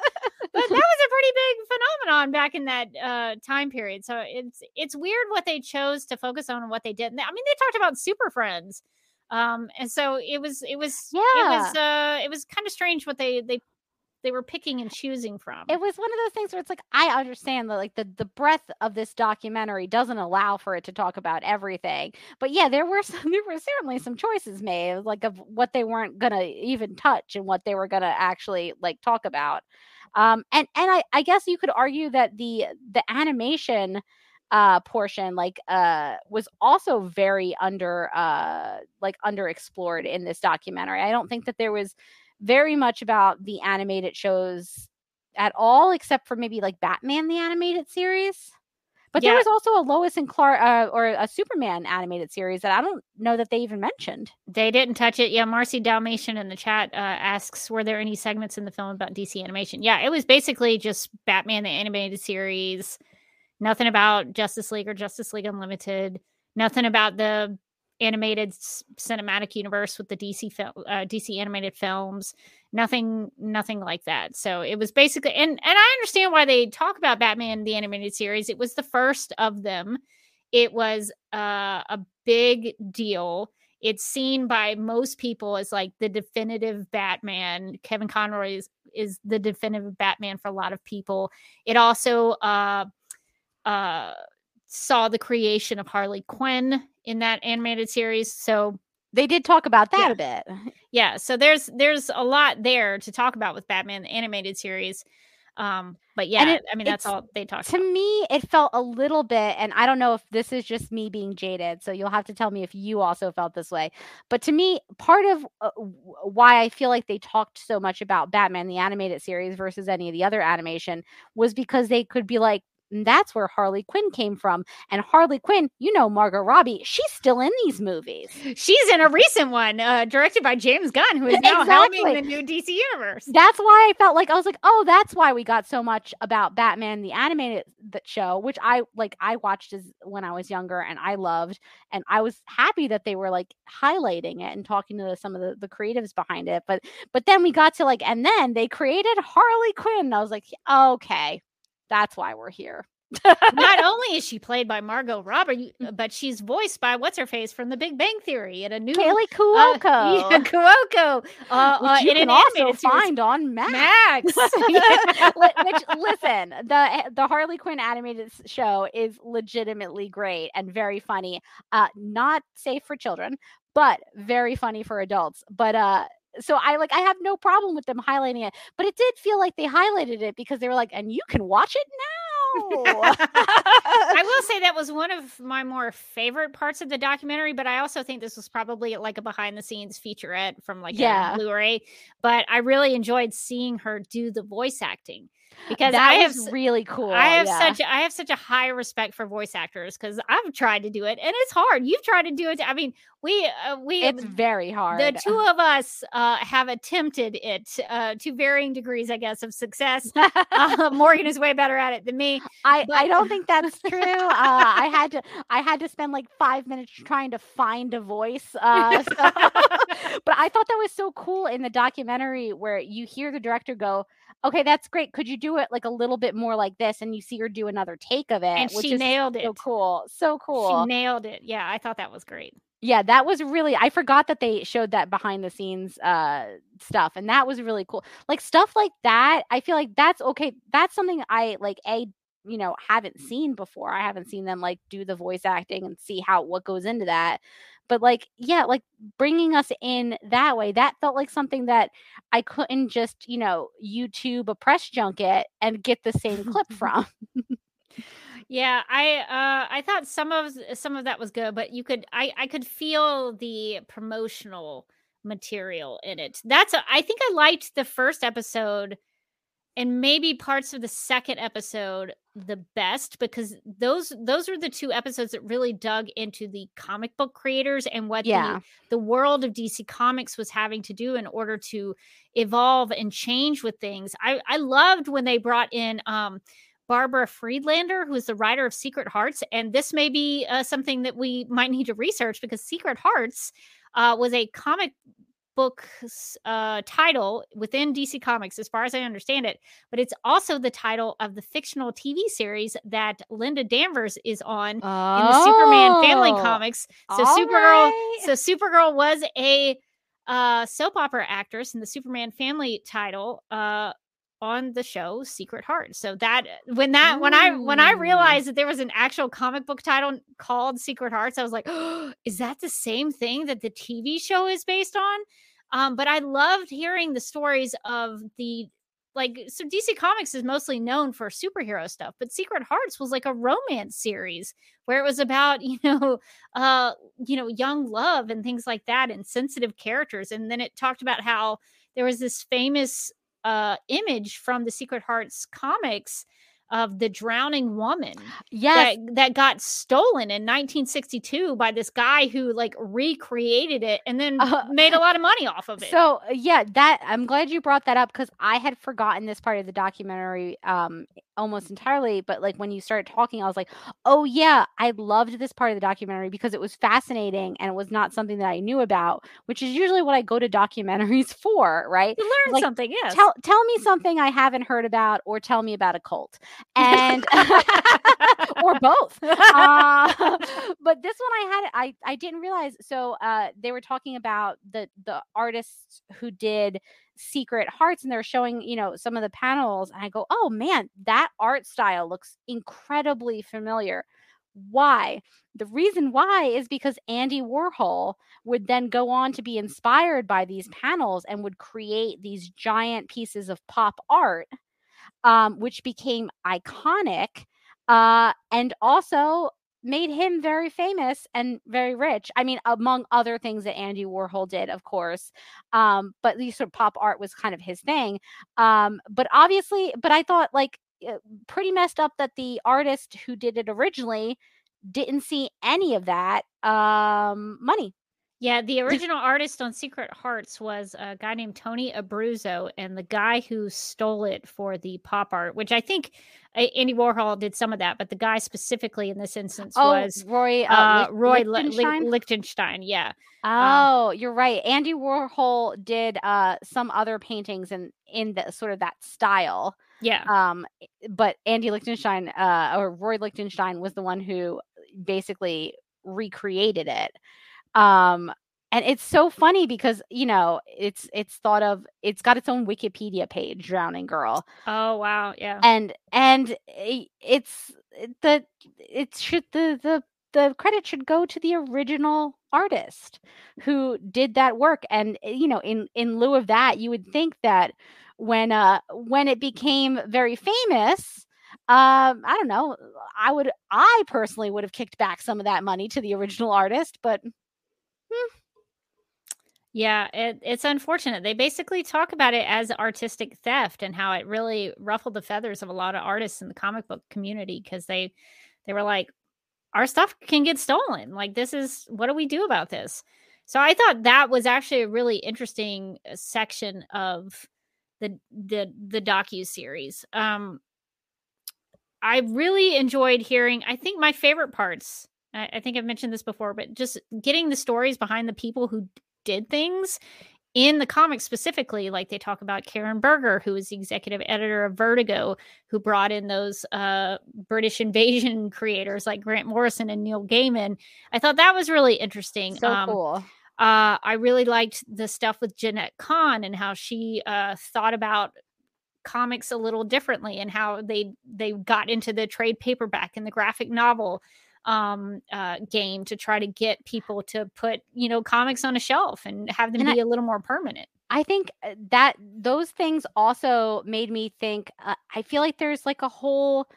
but that was a pretty big phenomenon back in that uh, time period. So it's it's weird what they chose to focus on and what they didn't. I mean, they talked about Super Friends, um, and so it was it was yeah it was uh, it was kind of strange what they they they were picking and choosing from. It was one of those things where it's like I understand that like the the breadth of this documentary doesn't allow for it to talk about everything. But yeah, there were [laughs] some, there were certainly some choices made like of what they weren't gonna even touch and what they were gonna actually like talk about. Um and and I I guess you could argue that the the animation uh portion like uh was also very under uh like underexplored in this documentary. I don't think that there was very much about the animated shows at all, except for maybe like Batman the animated series. But there was also a Lois and Clark uh, or a Superman animated series that I don't know that they even mentioned. They didn't touch it. Yeah, Marcy Dalmatian in the chat uh, asks, were there any segments in the film about DC animation? Yeah, it was basically just Batman the animated series. Nothing about Justice League or Justice League Unlimited. Nothing about the animated cinematic universe with the DC film, uh, DC animated films. Nothing, nothing like that. So it was basically, and and I understand why they talk about Batman the animated series. It was the first of them. It was uh, a big deal it's seen by most people as like the definitive Batman. Kevin Conroy is, is the definitive Batman for a lot of people. It also uh, uh, saw the creation of Harley Quinn in that animated series. So They did talk about that Yeah. a bit. [laughs] yeah, so there's there's a lot there to talk about with Batman the animated series. Um, but yeah, it- I mean that's all they talked To about. me, it felt a little bit, and I don't know if this is just me being jaded, so you'll have to tell me if you also felt this way. But to me, part of uh, why I feel like they talked so much about Batman the animated series versus any of the other animation was because they could be like, "Mm, that's where Harley Quinn came from. And Harley Quinn, you know, Margot Robbie, she's still in these movies. She's in a recent one, uh, directed by James Gunn, who is [laughs] now helming the new DC universe. That's why I felt like I was like, oh, that's why we got so much about Batman the animated that show, which I like I watched as when I was younger and I loved, and I was happy that they were like highlighting it and talking to some of the, the creatives behind it. But but then we got to like, and then they created Harley Quinn. And I was like, okay, that's why we're here. Not [laughs] only is she played by Margot Robbie, but she's voiced by what's her face from The Big Bang Theory in a new Kaley uh, Cuoco, yeah, [laughs] Cuoco, uh, which uh, you in can an also series. find on Max. Max. [laughs] Which listen, the the Harley Quinn animated show is legitimately great and very funny. Uh, not safe for children, but very funny for adults. But uh, so I like I have no problem with them highlighting it, but it did feel like they highlighted it because they were like, and you can watch it now. [laughs] I will say that was one of my more favorite parts of the documentary, but I also think this was probably like a behind the scenes featurette from like Yeah. a Blu-ray. But I really enjoyed seeing her do the voice acting because that I have really cool. I have yeah. such I have such a high respect for voice actors because I've tried to do it and it's hard. You've tried to do it. I mean, we uh, we It's very hard. the two of us uh, have attempted it uh, to varying degrees, I guess, of success. Uh, [laughs] [laughs] Morgan is way better at it than me. I, I don't think that's true. Uh, I had to I had to spend like five minutes [laughs] trying to find a voice. Uh, so- but I thought that was so cool in the documentary where you hear the director go, "Okay, that's great. Could you do it like a little bit more like this?" And you see her do another take of it, And which she is nailed it. so cool, so cool. She nailed it. Yeah, I thought that was great. yeah, that was really. I forgot that they showed that behind the scenes uh, stuff, and that was really cool. Like stuff like that, I feel like that's okay. That's something I like. A you know haven't seen before. I haven't seen them like do the voice acting and see how what goes into that. But like, yeah, like bringing us in that way, that felt like something that I couldn't just you know YouTube a press junket and get the same clip [laughs] from. Yeah, I uh I thought some of some of that was good, but you could I I could feel the promotional material in it. That's a, I think I liked the first episode and maybe parts of the second episode the best because those those are the two episodes that really dug into the comic book creators and what Yeah. the the world of DC Comics was having to do in order to evolve and change with things. I I loved when they brought in um Barbara Friedlander, who's the writer of Secret Hearts. And this may be uh, something that we might need to research because Secret Hearts uh, was a comic book s- uh, title within DC Comics, as far as I understand it. But it's also the title of the fictional TV series that Linda Danvers is on in the Superman family Oh, comics. So Supergirl, right. so Supergirl was a uh, soap opera actress in the Superman family title uh, on the show Secret Heart. So that when that when I when I realized that there was an actual comic book title called Secret Hearts, I was like, oh, [gasps] is that the same thing that the TV show is based on? Um, but I loved hearing the stories of the like so DC Comics is mostly known for superhero stuff, but Secret Hearts was like a romance series where it was about, [laughs] you know, uh, you know, young love and things like that and sensitive characters. And then it talked about how there was this famous uh image from the Secret Hearts comics of the drowning woman yes, that, that got stolen in 1962 by this guy who like recreated it and then Uh, made a lot of money off of it. So uh, yeah, that I'm glad you brought that up because I had forgotten this part of the documentary um almost entirely. But like when you started talking, I was like, oh yeah, I loved this part of the documentary because it was fascinating and it was not something that I knew about, which is usually what I go to documentaries [laughs] for, right? you learn like, something, yes. Tell tell me something I haven't heard about, or tell me about a cult, and [laughs] or both. Uh, [laughs] but this one I had I I didn't realize. So uh, they were talking about the the artists who did Secret Hearts, and they're showing you know some of the panels, and I go, oh man, that art style looks incredibly familiar. Why? The reason why is because Andy Warhol would then go on to be inspired by these panels and would create these giant pieces of pop art, um, which became iconic uh, and also made him very famous and very rich. I mean, among other things that Andy Warhol did, of course. Um, but these sort of pop art was kind of his thing. Um, but obviously, but I thought like uh, pretty messed up that the artist who did it originally didn't see any of that um money. Yeah, the original artist on Secret Hearts was a guy named Tony Abruzzo, and the guy who stole it for the pop art, which I think uh, Andy Warhol did some of that, but the guy specifically in this instance was Roy uh, uh, Roy Li- Li- Lichtenstein? Lichtenstein. Yeah, Oh, you're right. Andy Warhol did uh some other paintings in in the sort of that style. yeah. Um but Andy Lichtenstein uh or Roy Lichtenstein was the one who basically recreated it. Um and it's so funny because you know it's it's thought of it's got its own Wikipedia page, Drowning Girl, Oh wow, yeah. and and i- it's the it should the the the credit should go to the original artist who did that work and uh, you know in in lieu of that you would think that when uh when it became very famous um i don't know i would i personally would have kicked back some of that money to the original artist but Yeah, it, it's unfortunate. They basically talk about it as artistic theft and how it really ruffled the feathers of a lot of artists in the comic book community because they they were like, our stuff can get stolen. Like this is what do we do about this? So I thought that was actually a really interesting uh, section of the the the docu series. Um, I really enjoyed hearing. I think my favorite parts. I, I think I've mentioned this before, but just getting the stories behind the people who did things in the comics specifically like they talk about karen berger who is the executive editor of vertigo who brought in those uh, british [laughs] invasion creators like grant morrison and neil gaiman i thought that was really interesting So um, cool. uh, I really liked the stuff with Jenette Kahn and how she uh, thought about comics a little differently and how they they got into the trade paperback and the graphic novel um, uh, game to try to get people to put you know comics on a shelf and have them And be a little more permanent. I think uh, that those things also made me think. Uh, I feel like there's like a whole.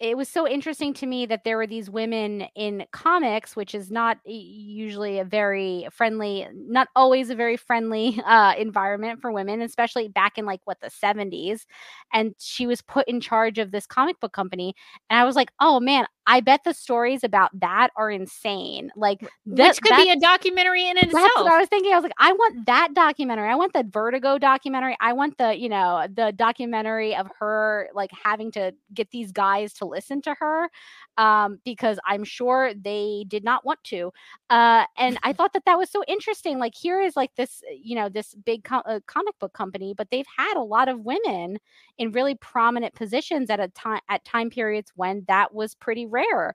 It was so interesting to me that there were these women in comics, which is not usually a very friendly, not always a very friendly [laughs] uh, environment for women, especially back in like what the 70s. And she was put in charge of this comic book company. And I was like, oh man, I bet the stories about that are insane. Like, that, Which could be a documentary in itself. that's what I was thinking. I was like, I want that documentary. I want the Vertigo documentary. I want the, you know, the documentary of her like having to get these guys to listen to her, um, because I'm sure they did not want to. Uh, and I [laughs] thought that that was so interesting. Like, here is like this, you know, this big co- uh, comic book company, but they've had a lot of women in really prominent positions at a time at time periods when that was pretty rare.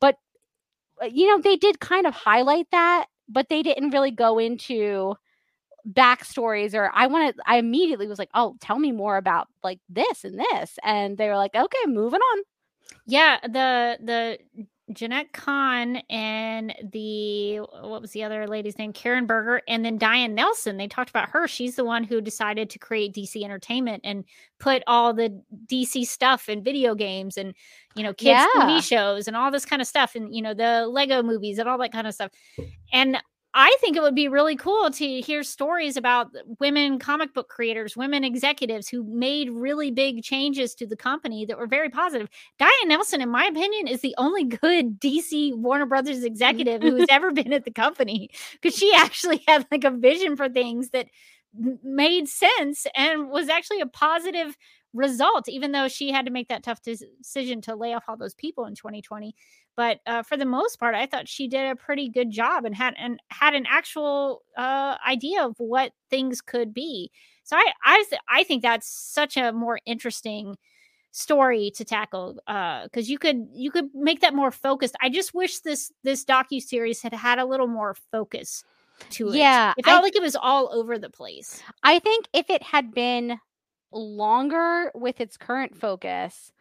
But uh, you know, they did kind of highlight that, but they didn't really go into backstories or I wanted I immediately was like, "Oh, tell me more about like this and this." And they were like, "Okay, moving on." Yeah, the the Jenette Kahn and the what was the other lady's name? Karen Berger and then Diane Nelson. They talked about her. She's the one who decided to create DC Entertainment and put all the DC stuff in video games and you know kids Yeah. TV shows and all this kind of stuff and you know the Lego movies and all that kind of stuff. And I think it would be really cool to hear stories about women comic book creators, women executives who made really big changes to the company that were very positive. Diane Nelson, in my opinion, is the only [laughs] good DC Warner Brothers executive who has ever been at the company because she actually [laughs] had like a vision for things that made sense and was actually a positive result, even though she had to make that tough decision to lay off all those people in 2020. But uh, for the most part, I thought she did a pretty good job and had and had an actual uh, idea of what things could be. So I I I think that's such a more interesting story to tackle because you could you could make that more focused. I just wish this this docu series had had a little more focus to it. Yeah, it felt I- like it was all over the place. I think if it had been longer with its current focus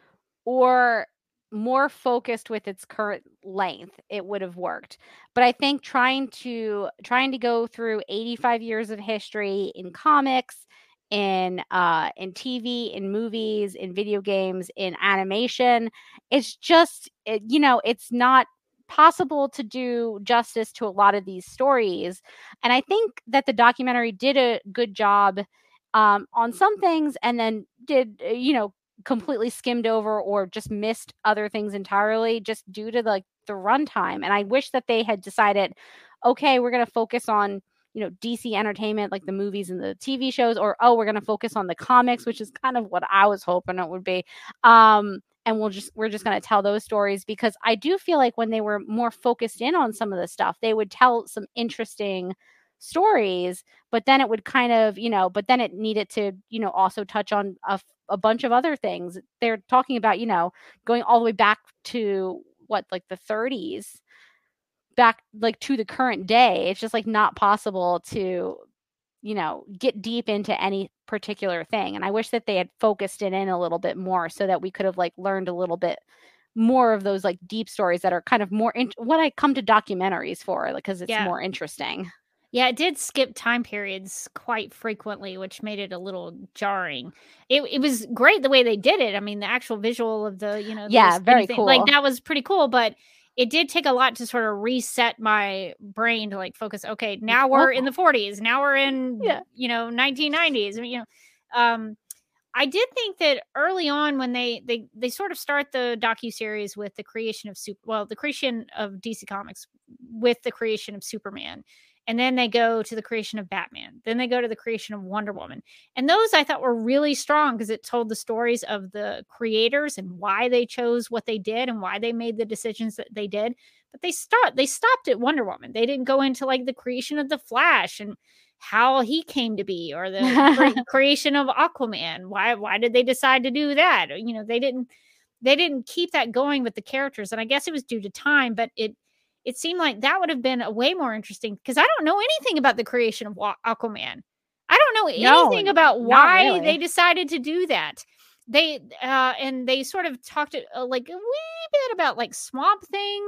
or more focused with its current length it would have worked. But i think trying to trying to go through 85 years of history in comics in uh in tv in movies in video games in animation it's just it, you know it's not possible to do justice to a lot of these stories. And i think that the documentary did a good job um, on some things and then did uh, you know completely skimmed over or just missed other things entirely just due to like the runtime and i wish that they had decided okay we're going to focus on you know dc entertainment like the movies and the tv shows or oh we're going to focus on the comics which is kind of what i was hoping it would be um and we'll just we're just going to tell those stories because i do feel like when they were more focused in on some of the stuff they would tell some interesting stories but then it would kind of you know but then it needed to you know also touch on a, a bunch of other things. They're talking about you know going all the way back to what like the 30s back like to the current day. It's just like not possible to you know get deep into any particular thing and i wish that they had focused it in a little bit more so that we could have like learned a little bit more of those like deep stories that are kind of more in- what i come to documentaries for like because it's Yeah. more interesting Yeah, it did skip time periods quite frequently, which made it a little jarring. It it was great the way they did it. I mean, the actual visual of the, you know, Yeah, very thing, Like that was pretty cool, but it did take a lot to sort of reset my brain to like focus. Okay, now we're in the 40s. Now we're in Yeah. you know 1990s. I mean, You know, um, I did think that early on when they they they sort of start the docu series with the creation of super well the creation of DC Comics with the creation of Superman, and then they go to the creation of Batman, then they go to the creation of Wonder Woman, and those I thought were really strong because it told the stories of the creators and why they chose what they did and why they made the decisions that they did. But they start they stopped at Wonder Woman. They didn't go into like the creation of the Flash and how he came to be or the cre- [laughs] creation of Aquaman. Why why did they decide to do that? You know, they didn't they didn't keep that going with the characters and I guess it was due to time, but it it seemed like that would have been a way more interesting because I don't know anything about the creation of Aquaman. I don't know No, anything about why really. they decided to do that. They uh and they sort of talked uh, like a wee bit about like Swamp Thing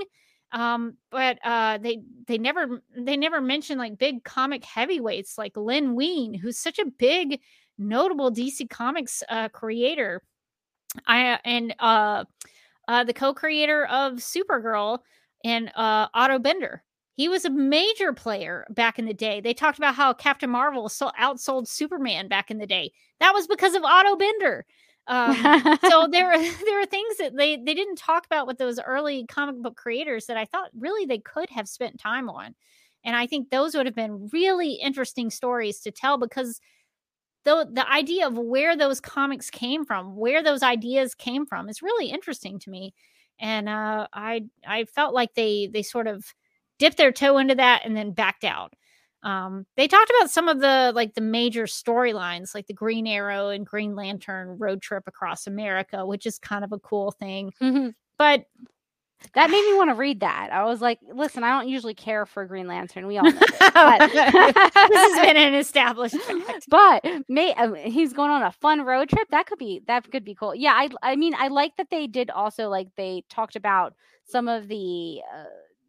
um but uh they they never they never mentioned like big comic heavyweights like Len Wein who's such a big notable DC Comics uh creator I and uh uh the co-creator of Supergirl and uh Otto Binder he was a major player back in the day. They talked about how Captain Marvel so outsold Superman back in the day. That was because of Otto Binder. Um, so there [laughs] were [laughs] there were things that they they didn't talk about with those early comic book creators that I thought really they could have spent time on. And I think those would have been really interesting stories to tell because the the idea of where those comics came from, where those ideas came from is really interesting to me. And uh, I I felt like they they sort of dipped their toe into that and then backed out. Um, they talked about some of the like the major storylines, like the Green Arrow and Green Lantern road trip across America, which is kind of a cool thing. Mhm. But that made me want to read that. I was like, listen, I don't usually care for Green Lantern. We all know this. [laughs] But, [laughs] this has been [laughs] an established fact. but may uh, he's going on a fun road trip. That could be that could be cool. Yeah, I I mean I like that they did also like they talked about some of the uh,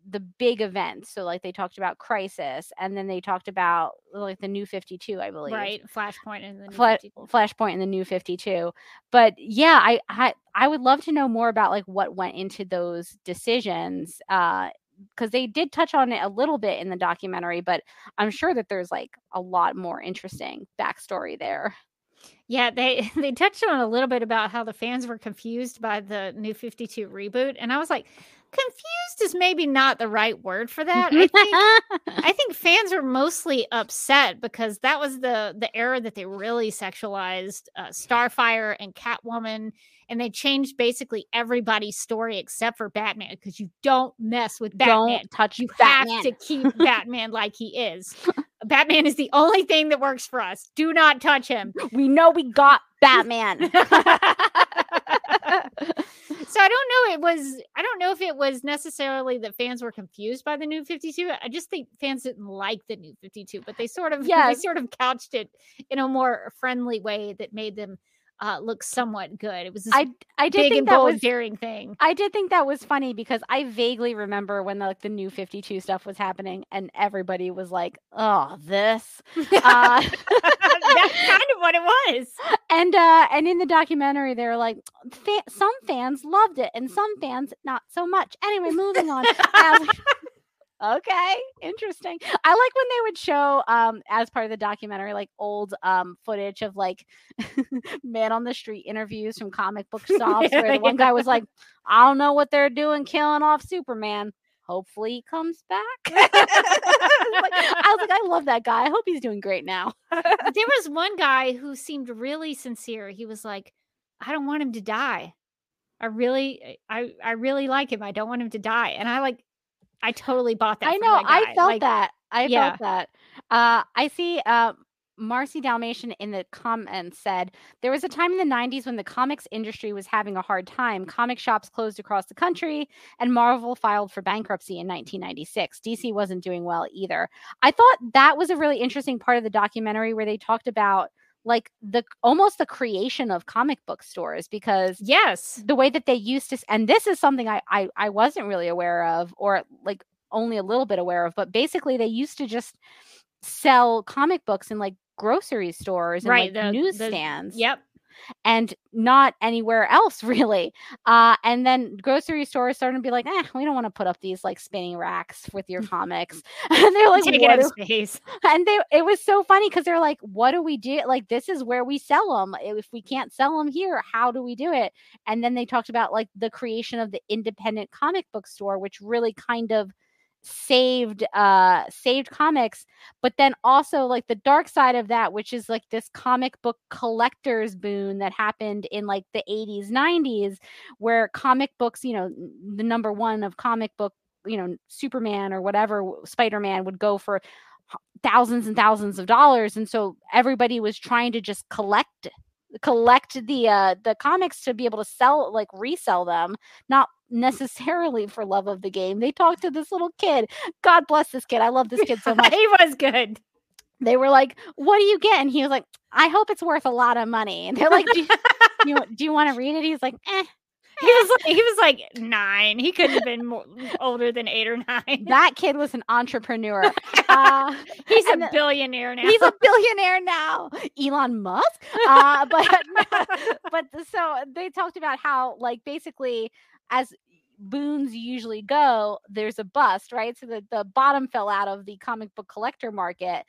the big events. So like they talked about Crisis, and then they talked about like the New Fifty Two, I believe. Right, Flashpoint and the New Fla- 52. Flashpoint and the New 52. But yeah, I, I I would love to know more about like what went into those decisions uh because they did touch on it a little bit in the documentary, but I'm sure that there's like a lot more interesting backstory there. Yeah, they [laughs] they touched on a little bit about how the fans were confused by the New 52 reboot and I was like confused is maybe not the right word for that. I think I [laughs] think fans were mostly upset because that was the the era that they really sexualized uh, Starfire and Catwoman, and they changed basically everybody's story except for Batman because you don't mess with Batman. Don't touch You Batman. have to keep [laughs] Batman like he is. Batman is the only thing that works for us. Do not touch him. we know we got [laughs] Batman. So I don't know. It was I don't know if it was necessarily that fans were confused by the new 52. I just think fans didn't like the new 52, but they sort of Yeah. [laughs] they sort of couched it in a more friendly way that made them uh, look somewhat good. It was this I I did big think and that was daring thing. I did think that was funny because I vaguely remember when the, like the new 52 stuff was happening and everybody was like, "Oh, this." [laughs] Uh, That's kind of what it was. [laughs] and uh and in the documentary they're like fa- some fans loved it and some [laughs] fans not so much. Anyway, moving on. I was like, okay, interesting. I like when they would show um as part of the documentary like old um footage of like [laughs] man on the street interviews from comic book [laughs] stops where the one guy was like, I don't know what they're doing killing off Superman. Hopefully he comes back. [laughs] Like, I was like, I love that guy. I hope he's doing great now. There was one guy who seemed really sincere. He was like, I don't want him to die. I really I I really like him. I don't want him to die. And I like I totally bought that. I know. that I felt Like, that. I yeah. felt that. Uh, I see. Uh, Marcy Dalmatian in the comments said there was a time in the 90s when the comics industry was having a hard time. Comic shops closed across the country, and Marvel filed for bankruptcy in 1996. DC wasn't doing well either. I thought that was a really interesting part of the documentary where they talked about like the almost the creation of comic book stores because Yes. the way that they used to and this is something I, I i wasn't really aware of or like only a little bit aware of but basically they used to just sell comic books in like grocery stores and Right. like the- the- newsstands Yep. And not anywhere else [laughs] really. Uh, and then grocery stores started to be like, eh, we don't want to put up these like spinning racks with your comics. [laughs] and they're like, Taking what do- space. [laughs] and they it was so funny because they're like, what do we do? Like, this is where we sell them. If we can't sell them here, how do we do it? And then they talked about like the creation of the independent comic book store, which really kind of saved uh saved comics but then also like the dark side of that which is like this comic book collectors boon that happened in like the 80s 90s where comic books you know the number one of comic book you know superman or whatever spider-man would go for thousands and thousands of dollars and so everybody was trying to just collect collect the uh the comics to be able to sell like resell them not necessarily for love of the game they talked to this little kid god bless this kid i love this kid so [laughs] much he was good. they were like what do you get and he was like i hope it's worth a lot of money and they're like do you, you, do you want to [laughs] read it he's like eh He was like, he was like nine. He couldn't have been more, older than eight or nine. that kid was an entrepreneur [laughs] uh, He's a billionaire now. He's a billionaire now, Elon Musk. Uh, but but so they talked about how like basically as boons usually go, there's a bust, right? So the the bottom fell out of the comic book collector market,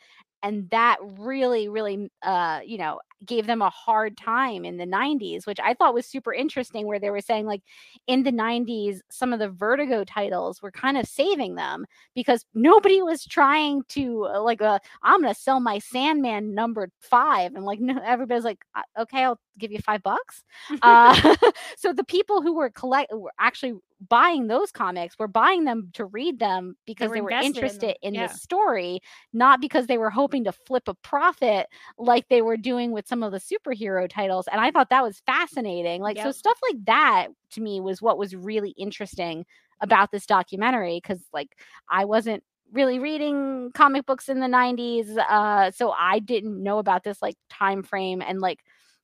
and that really really uh you know gave them a hard time in the 90s which i thought was super interesting where they were saying like in the 90s some of the vertigo titles were kind of saving them because nobody was trying to uh, like uh, i'm gonna sell my sandman number five and like [laughs] no, everybody's like "Uh, okay i'll give you five bucks. [laughs] Uh, [laughs] so the people who were collect were actually buying those comics were buying them to read them because were they were invested in interested in, yeah. the story not because they were hoping to flip a profit like they were doing with some of the superhero titles and i thought that was fascinating like so stuff like that to me was what was really interesting about this documentary because like i wasn't really reading comic books in the 90s uh so i didn't know about this like time frame and like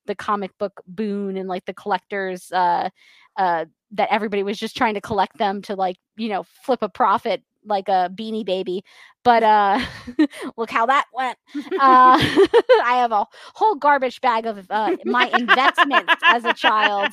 the comic book boon and like the collectors uh uh that everybody was just trying to collect them to like you know flip a profit like a beanie baby but uh [laughs] look how that went. Uh [laughs] i have a whole garbage bag of uh, my investments as a child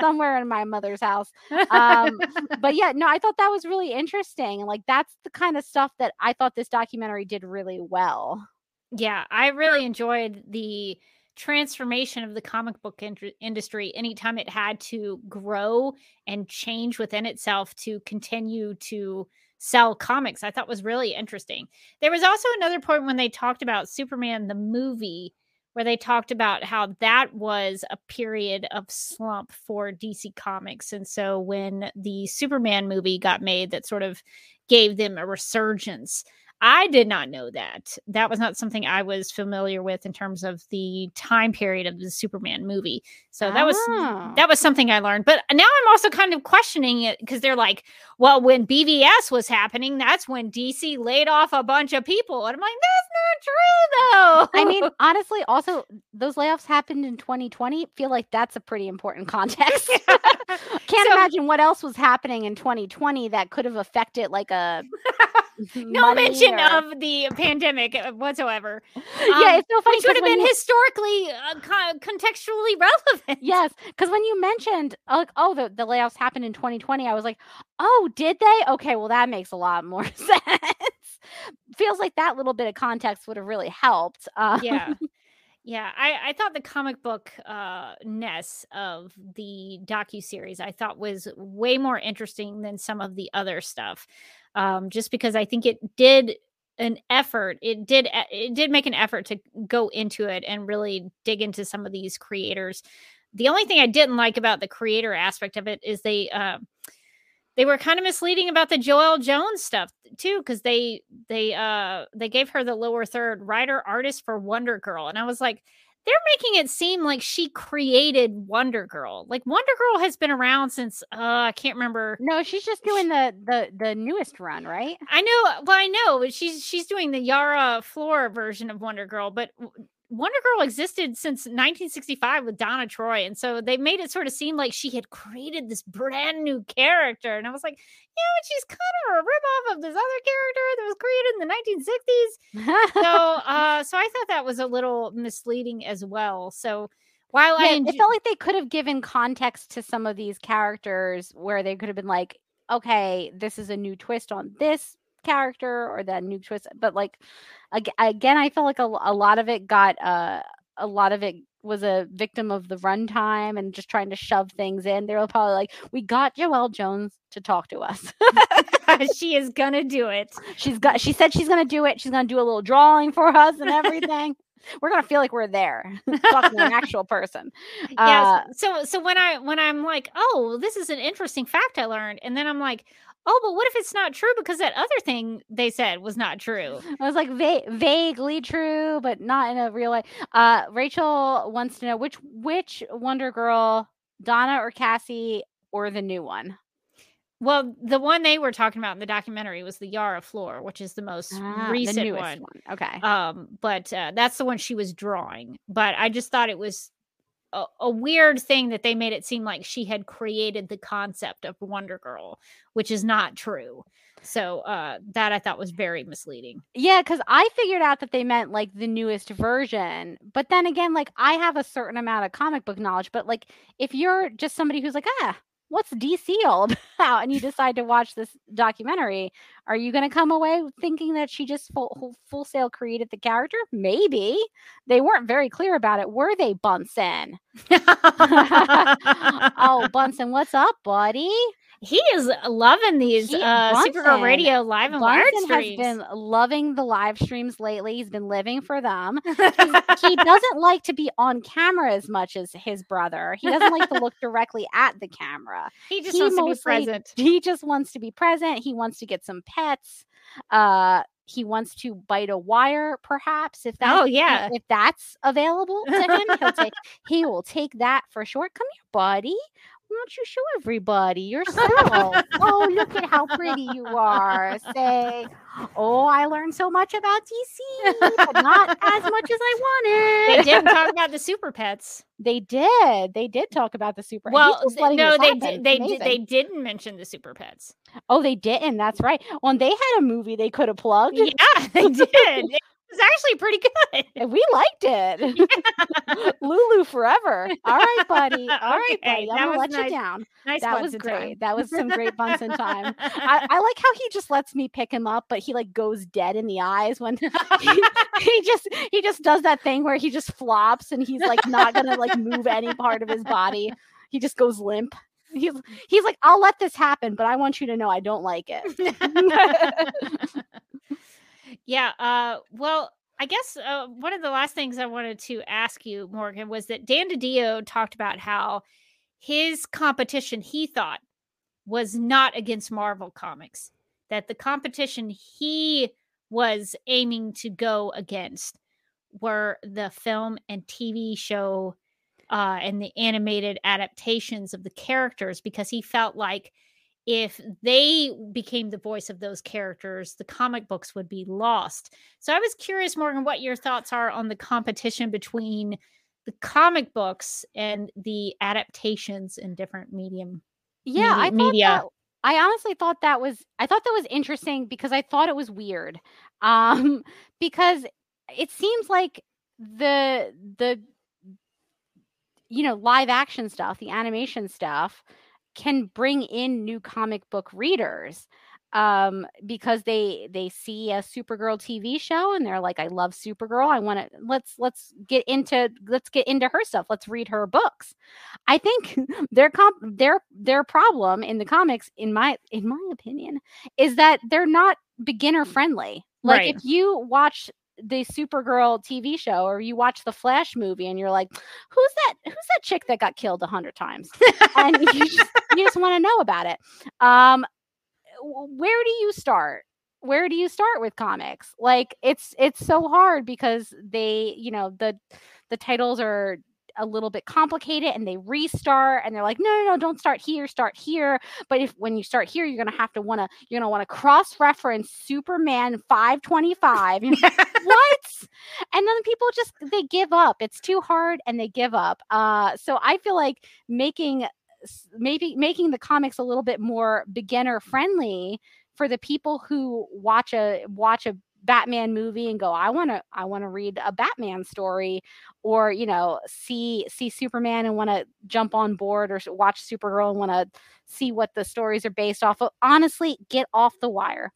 somewhere in my mother's house. Um but yeah no i thought that was really interesting and like that's the kind of stuff that i thought this documentary did really well. Yeah, I really enjoyed the transformation of the comic book indru- industry anytime it had to grow and change within itself to continue to sell comics. I thought was really interesting. There was also another point when they talked about Superman the movie where they talked about how that was a period of slump for DC Comics and so when the Superman movie got made that sort of gave them a resurgence. I did not know that. That was not something I was familiar with in terms of the time period of the Superman movie. So that was Oh. that was something I learned. But now I'm also kind of questioning it because they're like, well, when BVS was happening, that's when DC laid off a bunch of people. And I'm like, that's not true though. I mean, [laughs] honestly, also those layoffs happened in 2020. Feel like that's a pretty important context. [laughs] Can't So- imagine what else was happening in 2020 that could have affected like a [laughs] no mention or- of the pandemic uh, whatsoever. [laughs] yeah, Um, it's so funny. which would have been you- historically uh, co- contextually [laughs] relevant. Yes, because when you mentioned uh, like, oh, the, the layoffs happened in 2020, I was like, oh, did they? Okay, well, that makes a lot more [laughs] sense. Feels like that little bit of context would have really helped. Uh, yeah yeah i i thought the comic book uh ness of the docu series i thought was way more interesting than some of the other stuff um just because i think it did an effort it did it did make an effort to go into it and really dig into some of these creators. The only thing i didn't like about the creator aspect of it is they uh they were kind of misleading about the Joelle Jones stuff too, because they they uh they gave her the lower third writer artist for Wonder Girl, and I was like, they're making it seem like she created Wonder Girl. Like Wonder Girl has been around since uh I can't remember. no, she's just doing the the the newest run, right? I know, well, I know but she's she's doing the Yara Flora version of Wonder Girl, but Wonder Girl existed since 1965 with Donna Troy, and so they made it sort of seem like she had created this brand new character, and I was like, yeah, but she's kind of a ripoff of this other character that was created in the 1960s. So, [laughs] uh, so I thought that was a little misleading as well. So, While I Yeah, enj- it felt like they could have given context to some of these characters where they could have been like, okay, this is a new twist on this character or that new twist. But like, again, I felt like a, a lot of it got, uh, a lot of it was a victim of the runtime and just trying to shove things in. They were probably like, we got Joelle Jones to talk to us. [laughs] [laughs] she is gonna do it. she's got, she said she's to do it. She's to do a little drawing for us and everything. we're to feel like we're there [laughs] talking to an actual person. Uh, Yes. so so when I when I'm like, oh, this is an interesting fact I learned, and then I'm like, oh, but what if it's not true because that other thing they said was not true? [laughs] I was like va- vaguely true, but not in a real way. Uh, Rachel wants to know which which Wonder Girl, Donna or Cassie, or the new one. Well, the one they were talking about in the documentary was the Yara Flor, which is the most Ah, recent the one. one. Okay. Um, but uh, that's the one she was drawing. But I just thought it was a, a weird thing that they made it seem like she had created the concept of Wonder Girl, which is not true. So uh, that I thought was very misleading. yeah, because I figured out that they meant like the newest version. But then again, like I have a certain amount of comic book knowledge. But like if you're just somebody who's like, ah, what's DC all [laughs] about? And you decide to watch this documentary, are you going to come away thinking that she just full, full, full sale created the character? Maybe. They weren't very clear about it, were they, Bunsen? [laughs] [laughs] oh, Bunsen, what's up, buddy? He is loving these He- uh, Supergirl Radio live and wired Bunsen has streams. been loving the live streams lately. He's been living for them. he [laughs] doesn't like to be on camera as much as his brother. He doesn't like to look directly at the camera. [laughs] he just he wants to be present. He just wants to be present. He wants to get some pets. Uh he wants to bite a wire, perhaps if that's Oh yeah. if that's available to him. He'll take [laughs] he will take that for sure. Come here, buddy. Don't you show everybody yourself? [laughs] oh, look at how pretty you are. Say, oh, I learned so much about DC, but not as much as I wanted. They did talk [laughs] about the super pets. They did. They did talk about the super. Well, just th- letting no, they did. They did, they didn't mention the super pets. Oh, they didn't. That's right. Well, they had a movie they could have plugged. Yeah, [laughs] they did. Was actually pretty good. and we liked it. [laughs] [laughs] Lulu forever. All right, buddy. [laughs] All right, Okay, buddy. I'm gonna let nice. you down. Nice that was great. time. That was some great Bunsen time. I, I like how he just lets me pick him up, but he like goes dead in the eyes when he, he just he just does that thing where he just flops and he's like not gonna like move any part of his body. He just goes limp. He's he's like, I'll let this happen, but I want you to know I don't like it. Yeah. Uh, well, I guess uh, one of the last things I wanted to ask you, Morgan, was that Dan DiDio talked about how his competition he thought was not against Marvel Comics, that the competition he was aiming to go against were the film and TV show uh, and the animated adaptations of the characters because he felt like if they became the voice of those characters, the comic books would be lost. So I was curious, Morgan, what your thoughts are on the competition between the comic books and the adaptations in different medium. yeah, I thought media. that I honestly thought that was I thought that was interesting because I thought it was weird. [laughs] Um because it seems like the the you know live action stuff, the animation stuff can bring in new comic book readers um because they they see a supergirl tv show and they're like i love supergirl i want to let's let's get into let's get into her stuff let's read her books. I think [laughs] their comp their their problem in the comics in my in my opinion is that they're not beginner friendly. Like Right. if you watch the supergirl tv show or you watch the flash movie and you're like who's that who's that chick that got killed a hundred times? And you just, you just want to know about it. Um where do you start? Where do you start with comics? Like it's it's so hard because they you know the the titles are a little bit complicated and they restart and they're like no no no don't start here start here. But if when you start here you're gonna have to want to you're gonna want to cross reference superman 525 You're like, [laughs] what? And then people just they give up. It's too hard and they give up. Uh so i feel like making maybe making the comics a little bit more beginner friendly for the people who watch a watch a Batman movie and go, I want to I want to read a Batman story or, you know, see see Superman and want to jump on board or watch Supergirl and want to see what the stories are based off of. Honestly, get off the wire.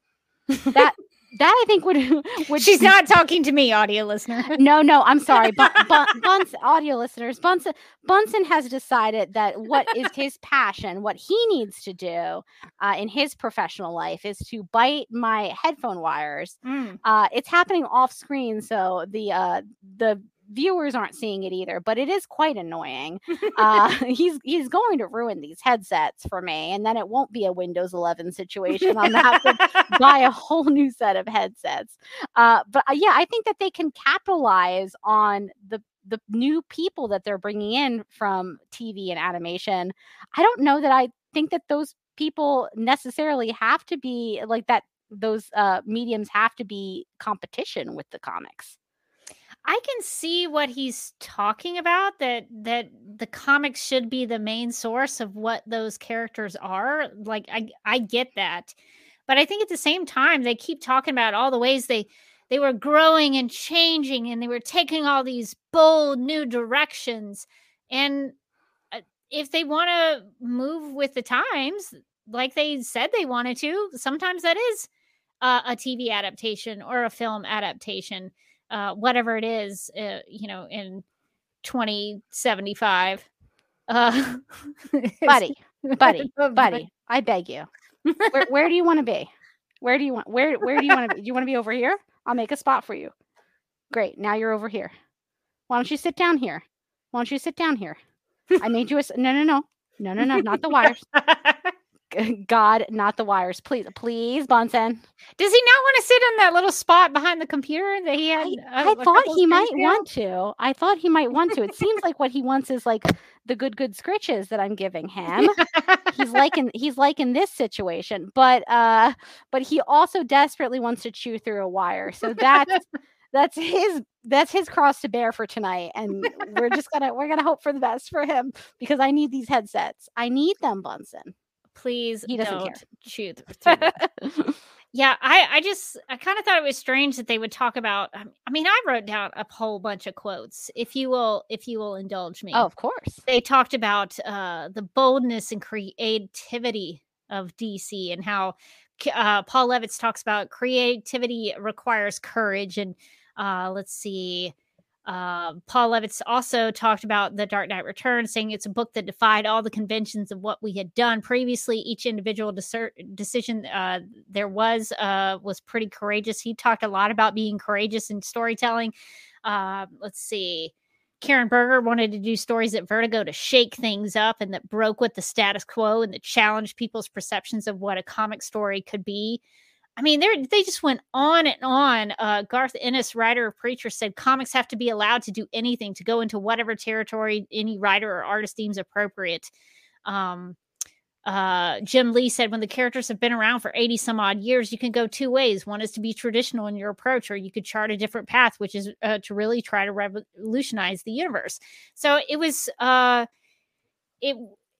That that I think would [laughs] would She's not talking to me, audio listener. [laughs] no, no, I'm sorry. But [laughs] Bun- Bunsen, audio listeners, Bunsen, Bunsen has decided that what is his passion, what he needs to do uh, in his professional life is to bite my headphone wires. Mm. Uh, it's happening off screen, so the uh, the viewers aren't seeing it either. But it is quite annoying. [laughs] Uh, [laughs] he's he's going to ruin these headsets for me, and then it won't be a Windows 11 situation. I'm gonna have to buy a [laughs] whole new set of headsets. Uh, but uh, yeah, I think that they can capitalize on the the new people that they're bringing in from TV and animation. I don't know that I think that those people necessarily have to be like that. Those uh, mediums have to be competition with the comics. I can see what he's talking about that that the comics should be the main source of what those characters are. Like I I get that. But I think at the same time they keep talking about all the ways they they were growing and changing and they were taking all these bold new directions and uh, if they want to move with the times like they said they wanted to, sometimes that is uh, a TV adaptation or a film adaptation uh, whatever it is, uh, you know, in 2075. Uh, [laughs] Buddy, buddy, [laughs] buddy, I beg you. Where, where do you want to be? Where do you want? Where Where do you want to be? Do you want to be over here? I'll make a spot for you. Great. Now you're over here. Why don't you sit down here? Why don't you sit down here? I made you a no, no, no, no, no, no, not the wires. [laughs] [laughs] God, not the wires. Please, please, Bunsen. Does he not want to sit in that little spot behind the computer that he had? I, uh, I thought he might ago? want to. I thought he might want to. It [laughs] seems like what he wants is like the good, good scritches that I'm giving him. he's [laughs] liking he's liking this situation but uh but he also desperately wants to chew through a wire so that's that's his that's his cross to bear for tonight and we're just gonna we're gonna hope for the best for him because i need these headsets i need them bunsen Please He doesn't don't care. th- [laughs] Yeah, I, I just, I kind of thought it was strange that they would talk about. um, I mean, I wrote down a whole bunch of quotes. If you will, if you will indulge me. oh of course they talked about uh, the boldness and creativity of DC and how uh, Paul Levitz talks about creativity requires courage. And uh, let's see, uh, Paul Levitz also talked about The Dark Knight Returns, saying it's a book that defied all the conventions of what we had done previously. Each individual decer- decision uh, there was uh, was pretty courageous. He talked a lot about being courageous in storytelling. Uh, let's see. Karen Berger wanted to do stories at Vertigo to shake things up and that broke with the status quo and that challenged people's perceptions of what a comic story could be. I mean, they they just went on and on. Uh, Garth Ennis, writer of Preacher, said comics have to be allowed to do anything, to go into whatever territory any writer or artist deems appropriate. Um, uh, Jim Lee said, when the characters have been around for 80 some odd years, you can go two ways. One is to be traditional in your approach, or you could chart a different path, which is uh, to really try to revolutionize the universe. So it was, uh, it,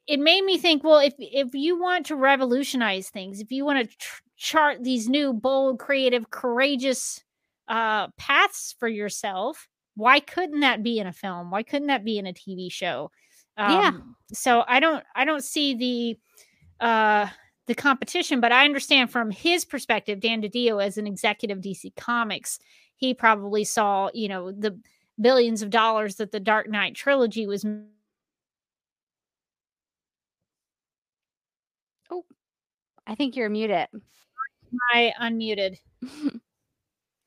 it made me think, well, if, if you want to revolutionize things, if you want to tr- chart these new, bold, creative, courageous, uh, paths for yourself, why couldn't that be in a film? Why couldn't that be in a TV show? Yeah. Um, So I don't, I don't see the, uh the competition but i understand from his perspective dan didio as an executive dc comics he probably saw you know the billions of dollars that the dark knight trilogy was Oh, I think you're muted i unmuted. [laughs]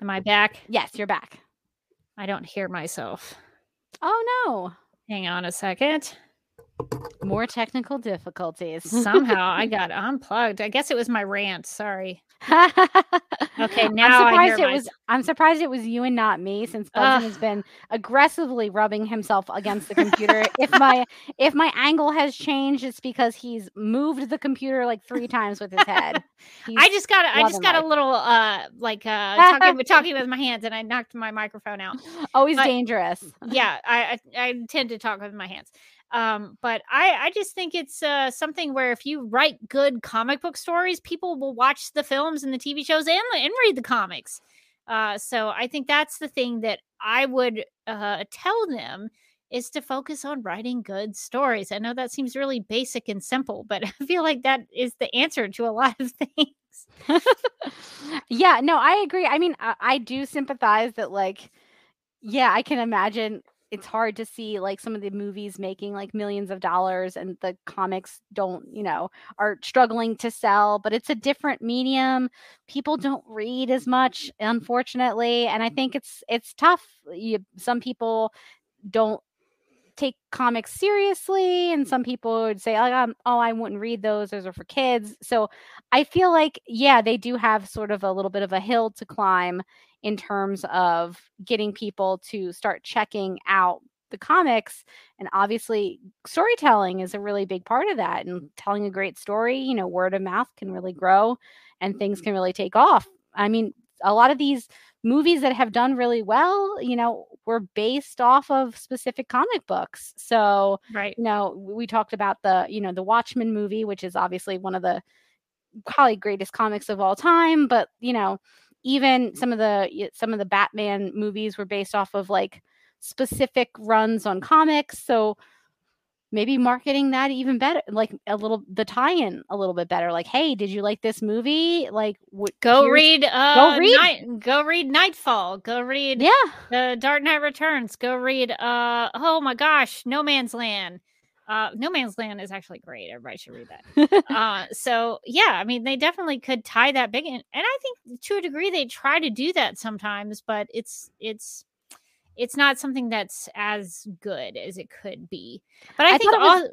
Am i back? Yes you're back. I don't hear myself. Oh no. Hang on a second more technical difficulties somehow i [laughs] got unplugged i guess it was my rant sorry Okay, [laughs] I'm now I hear surprised it was. I'm surprised it was you and not me, since Bunsen has been aggressively rubbing himself against the computer. if my if my angle has changed, it's because he's moved the computer like three times with his head. [laughs] i just got i just got a little uh like uh talking, with- talking with my hands and i knocked my microphone out always but- dangerous. yeah I, I i tend to talk with my hands um but i i just think it's uh something where if you write good comic book stories people will watch the films and the tv shows and and read the comics Uh, so I think that's the thing that I would uh, tell them is to focus on writing good stories. I know that seems really basic and simple, but [laughs] I feel like that is the answer to a lot of [laughs] things. [laughs] yeah, no, I agree. I mean, I, I do sympathize that, like, yeah, I can imagine it's hard to see like some of the movies making like millions of dollars and the comics don't you know are struggling to sell but it's a different medium. People don't read as much unfortunately and i think it's it's tough. You, some people don't take comics seriously and some people would say um, oh i wouldn't read those. Those are for kids. So i feel like yeah they do have sort of a little bit of a hill to climb in terms of getting people to start checking out the comics and obviously storytelling is a really big part of that and telling a great story you know word of mouth can really grow and things mm-hmm. can really take off. I mean a lot of these movies that have done really well you know were based off of specific comic books. So right. you know we talked about the you know the watchmen movie which is obviously one of the probably greatest comics of all time but you know even some of the some of the batman movies were based off of like specific runs on comics so maybe marketing that even better like a little the tie-in a little bit better like hey did you like this movie like w- go read uh go read. Night, go read Knightfall go read yeah the dark knight returns go read uh oh my gosh no man's land uh no man's land is actually great everybody should read that [laughs] uh so yeah i mean they definitely could tie that big in and i think to a degree they try to do that sometimes but it's it's it's not something that's as good as it could be but i, I think all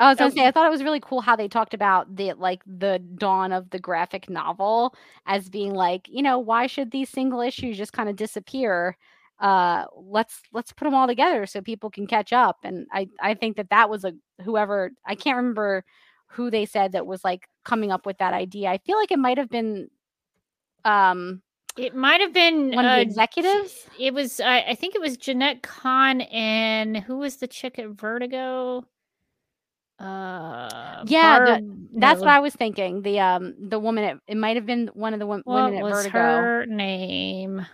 I was gonna Oh. say I thought it was really cool how they talked about the like the dawn of the graphic novel as being like, you know, why should these single issues just kind of disappear? Uh let's let's put them all together so people can catch up and I I think that that was a whoever I can't remember who they said that was like coming up with that idea. I feel like it might have been um it might have been one of the uh, executives. It was, I, I think it was Jenette Kahn and who was the chick at Vertigo? Uh, Yeah, the- That's no, what I was thinking. The um the woman at, it might have been one of the wom- What women at was Vertigo. her name?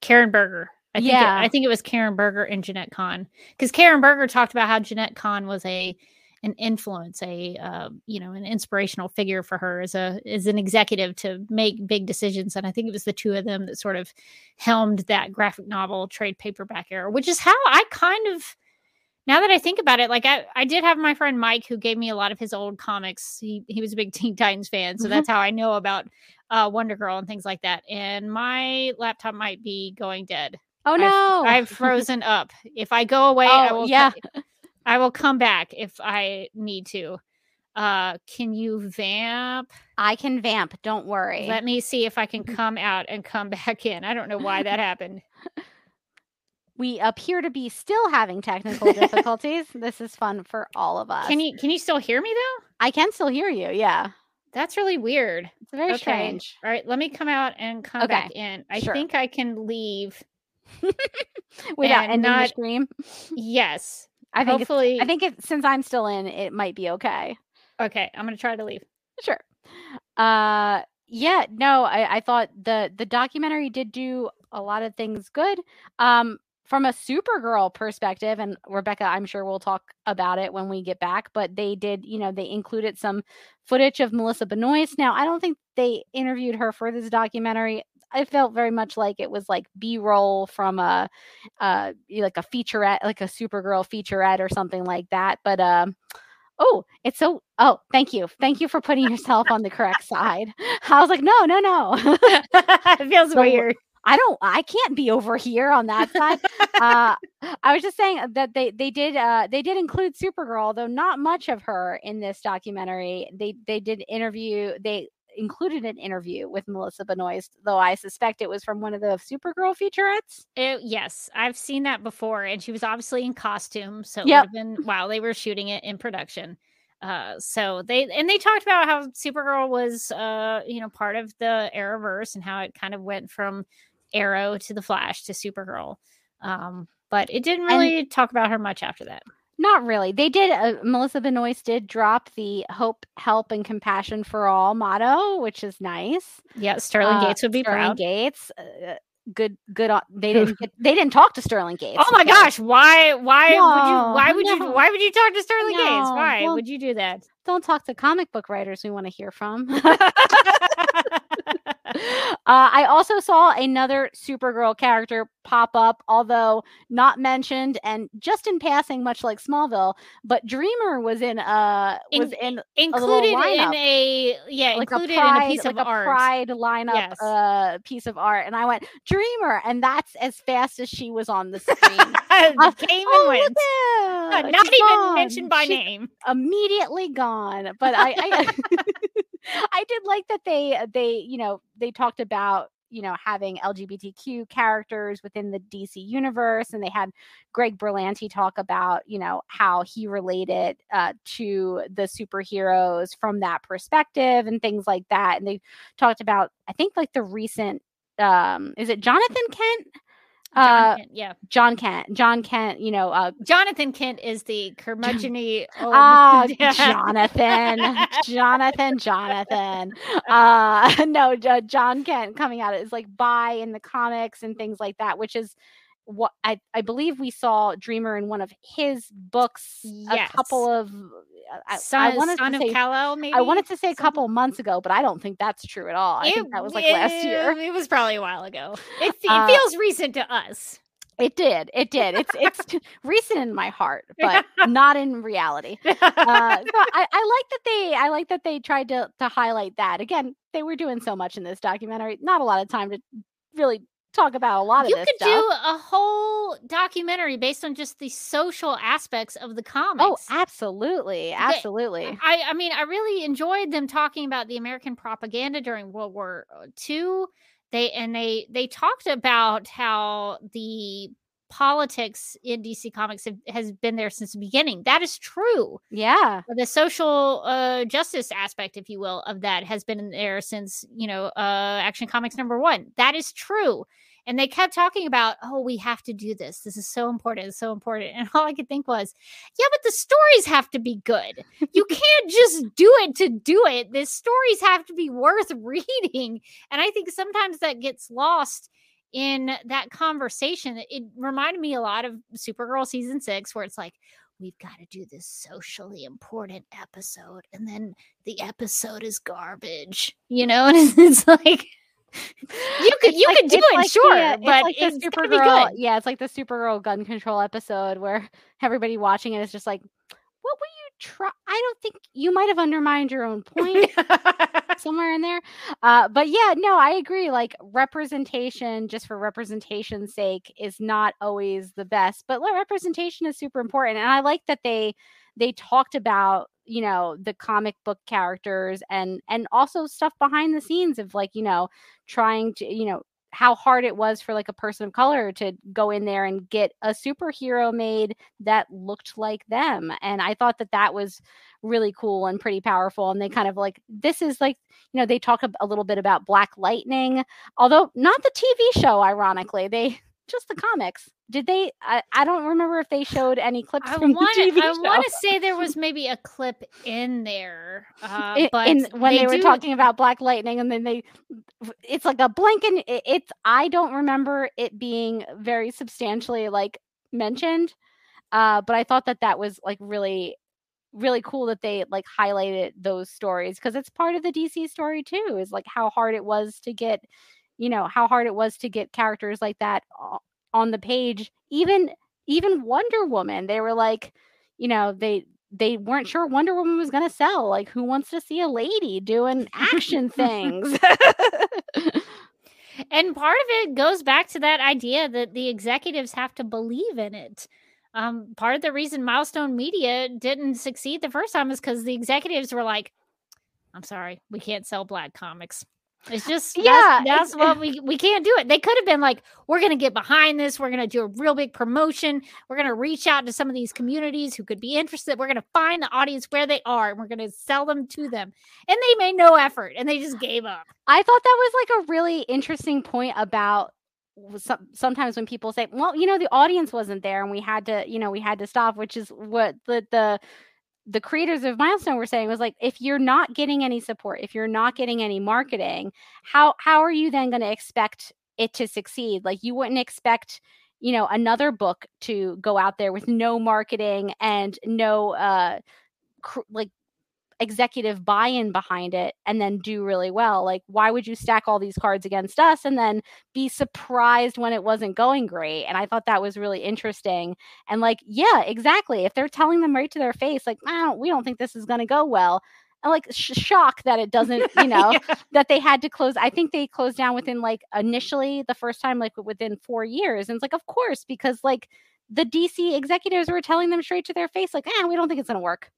Karen Berger. I think Yeah. it, I think it was Karen Berger and Jenette Kahn because Karen Berger talked about how Jenette Kahn was a an influence, a uh, you know, an inspirational figure for her as a as an executive to make big decisions. And I think it was the two of them that sort of helmed that graphic novel trade paperback era, which is how I kind of now that I think about it, like I, I did have my friend Mike who gave me a lot of his old comics. He he was a big [laughs] Teen Titans fan, so Mhm. that's how I know about uh, Wonder Girl and things like that. And my laptop might be going dead. Oh I've- no. I've frozen up. If I go away, I Oh, will. yeah. co- I will come back if I need to. Uh, can you vamp? I can vamp, don't worry. Let me see if I can [laughs] come out and come back in. I don't know why that happened. [laughs] we appear to be still having technical difficulties. [laughs] this is fun for all of us. Can you can you still hear me though? I can still hear you. Yeah. That's really weird. It's very Okay. strange. All right, let me come out and come back in. I sure. think I can leave. [laughs] Without And ending the not- stream. Yes. [laughs] I think Hopefully. I think it, since I'm still in, it might be okay. Okay, I'm gonna try to leave. Sure. Uh yeah, no, I, I thought the the documentary did do a lot of things good. Um from a Supergirl perspective, and Rebecca, I'm sure we'll talk about it when we get back, but they did, you know, they included some footage of Melissa Benoist. Now, I don't think they interviewed her for this documentary. I felt very much like it was like B-roll from a uh like a featurette, like a Supergirl featurette or something like that. But um oh, it's so oh, thank you. Thank you for putting yourself on the correct side. [laughs] I was like, no, no, no. [laughs] it feels So- weird. I don't I can't be over here on that side. uh [laughs] I was just saying that they they did uh they did include Supergirl, though not much of her in this documentary. They they did interview they included an interview with Melissa Benoist, though I suspect it was from one of the Supergirl featurettes. It- yes, I've seen that before, and she was obviously in costume, so Yep. been while they were shooting it in production. Uh, so they and they talked about how Supergirl was, uh, you know, part of the Arrowverse and how it kind of went from Arrow to the Flash to Supergirl. Um, but it didn't And- really talk about her much after that. Not really. They did. Uh, Melissa Benoist did drop the hope, help, and compassion for all motto, which is nice. Yeah, Sterling Uh, Gates would be Sterling proud. Gates. Uh, good good they [laughs] didn't get, they didn't talk to Sterling Gates. Oh my okay? gosh, why why would you why would you why would you talk to Sterling Gates? Why well- would you do that? Don't talk to comic book writers we want to hear from. [laughs] [laughs] uh, I also saw another Supergirl character pop up, although not mentioned and just in passing, much like Smallville. But Dreamer was in uh was in included in lineup. a yeah, like included a pride, in a piece like of a art. pride lineup Yes. uh piece of art, and I went Dreamer, and that's as fast as she was on the screen. Uh, Came and oh, went. Not even gone. mentioned by She's name. immediately gone. But I, I, [laughs] [laughs] [laughs] I did like that they, they, you know, they talked about, you know, having LGBTQ characters within the DC universe, and they had Greg Berlanti talk about, you know, how he related uh, to the superheroes from that perspective and things like that. And they talked about, I think, like the recent, um, is it Jonathan Kent? John Uh, Kent, yeah. Jon Kent, Jon Kent, you know, uh, Jonathan Kent is the curmudgeony Ah, [laughs] Yeah. Jonathan, Jonathan, Jonathan. Uh, [laughs] no, Jo- Jon Kent coming out is like by in the comics and things like that, which is what I, I believe we saw Dreamer in one of his books yes. a couple of. I, Son, I wanted son to of say Kal-El, maybe. I wanted to say a couple months ago, but I don't think that's true at all. I It- think that was like last year. It, it was probably a while ago. It, fe- Uh, feels recent to us. It did. It did. It's it's [laughs] [laughs] recent in my heart, but [laughs] not in reality. uh, so I, I like that they I like that they tried to to highlight that. Again, they were doing so much in this documentary. Not a lot of time to really talk about a lot of you could stuff. do a whole documentary based on just the social aspects of the oh, comics. oh, absolutely, absolutely. I, I mean, I really enjoyed them talking about the American propaganda during World War uh, II. They and they they talked about how the politics in DC Comics have, has been there since the beginning. That is true. Yeah, The social uh, justice aspect, if you will, of that has been there since you know uh, Action Comics number one. That is true. And they kept talking about, oh, we have to do this. This is so important. It's so important. [laughs] And all I could think was, yeah, but the stories have to be good. You [laughs] can't just do it to do it. The stories have to be worth [laughs] reading. And I think sometimes that gets lost in that conversation. It reminded me a lot of Supergirl season six, where it's like, we've got to do this socially important episode. And then the episode is garbage, you know? [laughs] And it's, it's like, you could you like- could do it, like the, sure, it's but like the it's gotta be Supergirl. good. Yeah, it's like the Supergirl gun control episode where [laughs] everybody watching it is just like, "What were you try?" I don't think you might have undermined your own point. [laughs] somewhere in there. Uh, but yeah, no, I agree. Like representation, just for representation's sake, is not always the best. But representation is super important, and I like that they they talked about you know the comic book characters and and also stuff behind the scenes of like you know trying to you know how hard it was for like a person of color to go in there and get a superhero made that looked like them and i thought that that was really cool and pretty powerful and they kind of like this is like you know they talk a, little bit about black lightning although not the tv show ironically. They just the comics. Did they i, I don't remember if they showed any clips I from want the tv I show. want to say there was maybe a clip in there, uh, in- but in- when they, were do- talking about black lightning and then they it's like a blink and it, it's i don't remember it being very substantially like mentioned uh but i thought that that was like really really cool that they like highlighted those stories because it's part of the dc story too is like how hard it was to get you know how hard it was to get characters like that on the page even even wonder woman they were like you know they they weren't sure wonder woman was going to sell like who wants to see a lady doing action things [laughs] and part of it goes back to that idea that the executives have to believe in it. Um, part of the reason Milestone Media didn't succeed the first time is because the executives were like, "I'm sorry, we can't sell black comics." It's just Yeah, that's, it's- what we we can't do it. They could have been like, "We're gonna get behind this. We're gonna do a real big promotion. We're gonna reach out to some of these communities who could be interested. We're gonna find the audience where they are, and we're gonna sell them to them." And they made no effort, and they just gave up. I thought that was like a really interesting point about some, sometimes when people say, "Well, you know, the audience wasn't there and we had to, you know, we had to stop," which is what the the the creators of Milestone were saying was like, if you're not getting any support, if you're not getting any marketing, how how are you then going to expect it to succeed. Like you wouldn't expect you know another book to go out there with no marketing and no uh cr- like executive buy-in behind it and then do really well like why would you stack all these cards against us and then be surprised when it wasn't going great? And i thought that was really interesting. And like yeah exactly if they're telling them right to their face like don't, we don't think this is going to go well and like sh- shock that it doesn't you [laughs] know Yeah. that they had to close i think they closed down within like initially the first time like within four years and it's like of course because like the dc executives were telling them straight to their face like eh, we don't think it's going to work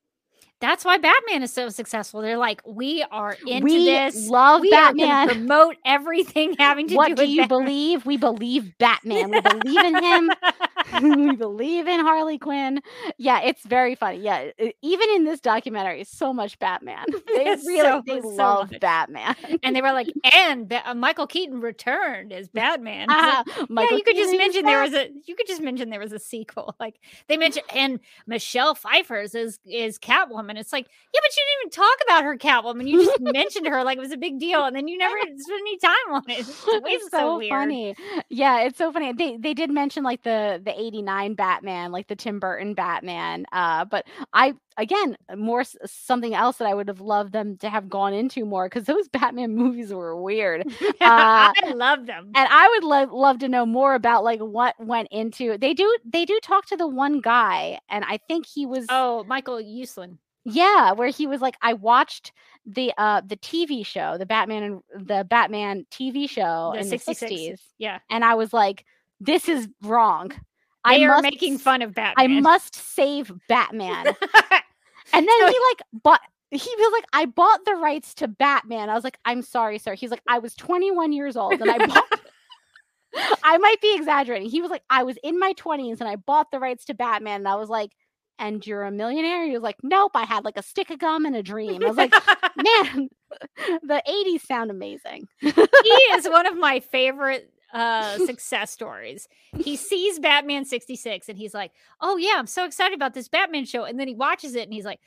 That's why Batman is so successful. They're like, we are into we this. love we batman promote everything [laughs] having to do. what do do you Batman. believe we believe batman we [laughs] believe in him [laughs] we believe in harley quinn yeah it's very funny yeah even in this documentary so much batman they really so- they so love much. batman and they were like, and Ba- uh, Michael Keaton returned as Batman. Ah, like, Michael yeah, you could just Keaton mention there was a. You could just mention there was a sequel. Like they mentioned, and Michelle Pfeiffer's is is Catwoman. It's like, yeah, but you didn't even talk about her Catwoman. You just mentioned her like it was a big deal, and then you never spent any time on it. [laughs] It's, it's so, funny. Yeah, it's so funny. They they did mention like the the 89 Batman, like the Tim Burton Batman. Uh but I again, more something else that I would have loved them to have gone into more cuz those [laughs] Batman movies were weird. [laughs] Uh, I love them. And I would love love to know more about like what went into. They do they do talk to the one guy and I think he was Oh, Michael Uslan. yeah, where he was like, I watched the uh the TV show, the Batman and the Batman TV show The in 66. the 60s, Yeah, and I was like, this is wrong. I they are must making fun of Batman. I must save Batman. [laughs] and then So- he like bought he was like, I bought the rights to Batman. I was like, I'm sorry, sir. He's like, I was 21 years old and I [laughs] bought [laughs] I might be exaggerating. He was like, I was in my 20s and I bought the rights to Batman. And I was like, and you're a millionaire? He was like, Nope, I had like a stick of gum and a dream. I was like, [laughs] man, the 80s sound amazing. he is one of my favorite uh [laughs] success stories. He sees Batman 66 and he's like, "Oh yeah, I'm so excited about this Batman show." And then he watches it and he's like,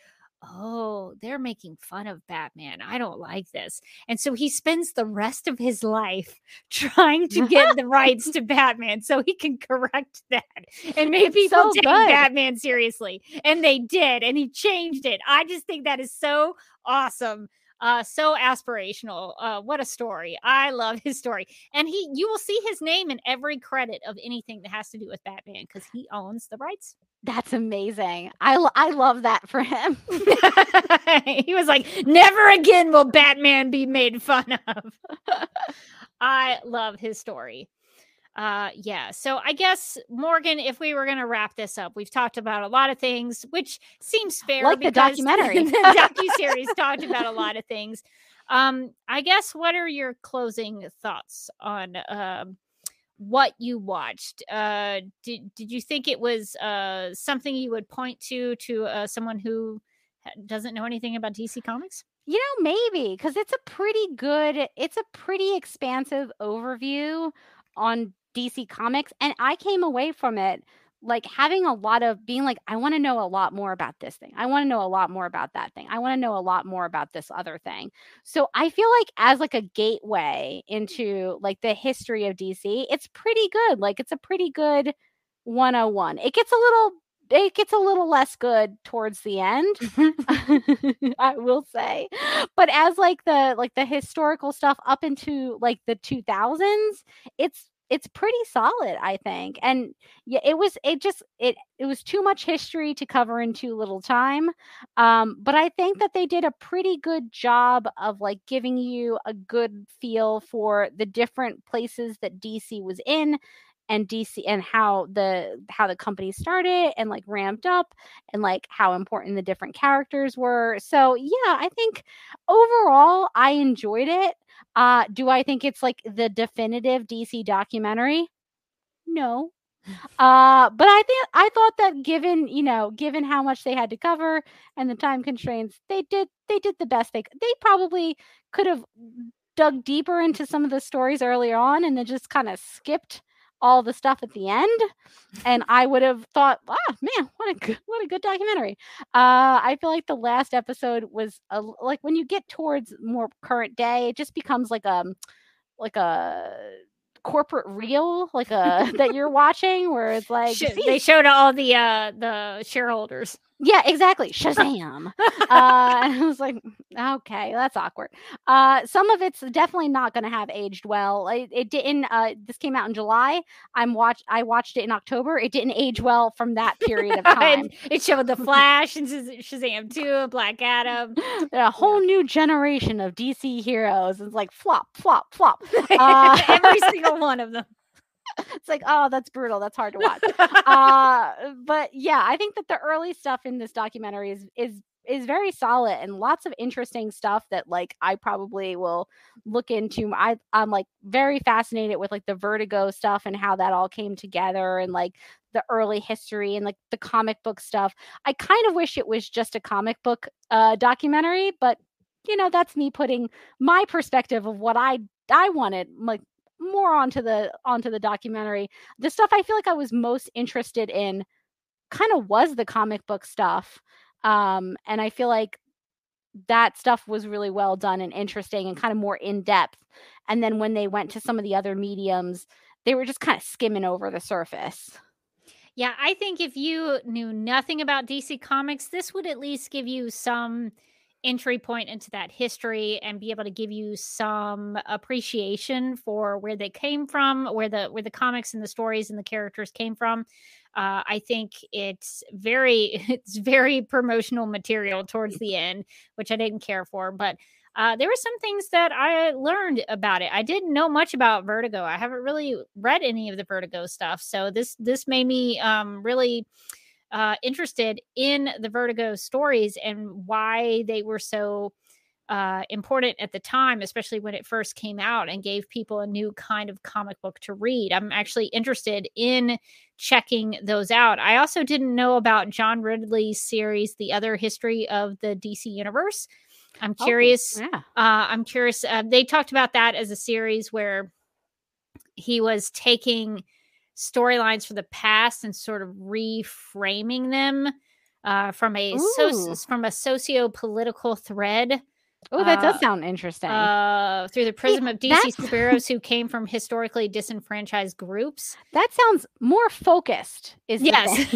"Oh, they're making fun of Batman. I don't like this." And so he spends the rest of his life [laughs] trying to get the rights to [laughs] Batman so he can correct that and make people so take good. Batman seriously. And they did, and he changed it. I just think that is so awesome uh so aspirational uh what a story i love [laughs] his story and he you will see his name in every credit of anything that has to do with batman because he owns the rights That's amazing. I, lo- I love that for him. [laughs] he was like never again will batman be made fun of [laughs] i love his story uh yeah so i guess morgan if we were going to wrap this up we've talked about a lot of things which seems fair Like the documentary. [laughs] the docu-series talked about a lot of things. Um i guess what are your closing thoughts on um what you watched? Uh did, did you think it was uh something you would point to to uh, someone who doesn't know anything about dc comics? You know, maybe because it's a pretty good, it's a pretty expansive overview on DC Comics. And I came away from it like having a lot of being like, I want to know a lot more about this thing. I want to know a lot more about that thing. I want to know a lot more about this other thing. So I feel like as like a gateway into like the history of DC, it's pretty good. Like it's a pretty good 101. It gets a little it gets a little less good towards the end. Mm-hmm. [laughs] I will say. But as like the like the historical stuff up into like the 2000s, it's it's pretty solid, I think. And yeah, it was it just it it was too much history to cover in too little time. Um but I think that they did a pretty good job of like giving you a good feel for the different places that DC was in and DC and how the how the company started and like ramped up and like how important the different characters were. So yeah, I think overall I enjoyed it. Uh do I think it's like the definitive DC documentary? No. Uh but I think I thought that given, you know, given how much they had to cover and the time constraints, they did they did the best they c- they probably could have dug deeper into some of the stories earlier on and then just kind of skipped all the stuff at the end and i would have thought ah man what a good what a good documentary uh i feel like the last episode was a, like when you get towards more current day it just becomes like a like a corporate reel like a that you're [laughs] watching where it's like Sh- they showed all the uh the shareholders. Yeah exactly shazam. Uh and i was like okay that's awkward. Uh some of it's definitely not going to have aged well it, it didn't uh this came out in july i'm watch i watched it in october it didn't age well from that period of [laughs] time. And it showed the Flash and Shazam 2 and Black Adam. [laughs] a whole new generation of dc heroes it's like flop flop flop. [laughs] Uh, Every single one of them. It's like oh that's brutal that's hard to watch. [laughs] Uh but yeah i think that the early stuff in this documentary is is is very solid and lots of interesting stuff that like i probably will look into. I i'm like very fascinated with like the vertigo stuff and how that all came together and like the early history and like the comic book stuff. I kind of wish it was just a comic book uh documentary but you know that's me putting my perspective of what i i wanted like more onto the onto the documentary. The stuff i feel like i was most interested in kind of was the comic book stuff um and i feel like that stuff was really well done and interesting and kind of more in depth and then when they went to some of the other mediums they were just kind of skimming over the surface. Yeah, I think if you knew nothing about DC Comics, this would at least give you some entry point into that history and be able to give you some appreciation for where they came from, where the where the comics and the stories and the characters came from. Uh, I think it's very [laughs] it's very promotional material towards the end, which I didn't care for, but uh, there were some things that I learned about it. I didn't know much about Vertigo. I haven't really read any of the Vertigo stuff, so this this made me um, really uh, interested in the Vertigo stories and why they were so uh, important at the time, especially when it first came out and gave people a new kind of comic book to read. I'm actually interested in checking those out. I also didn't know about John Ridley's series, The Other History of the DC Universe. I'm Oh, curious. yeah Uh, I'm curious. Uh, they talked about that as a series where he was taking storylines for the past and sort of reframing them uh, from a soci- from a socio political thread oh that does Uh, sound interesting uh, through the prism of DC superheroes [laughs] who came from historically disenfranchised groups. that sounds more focused is Yes.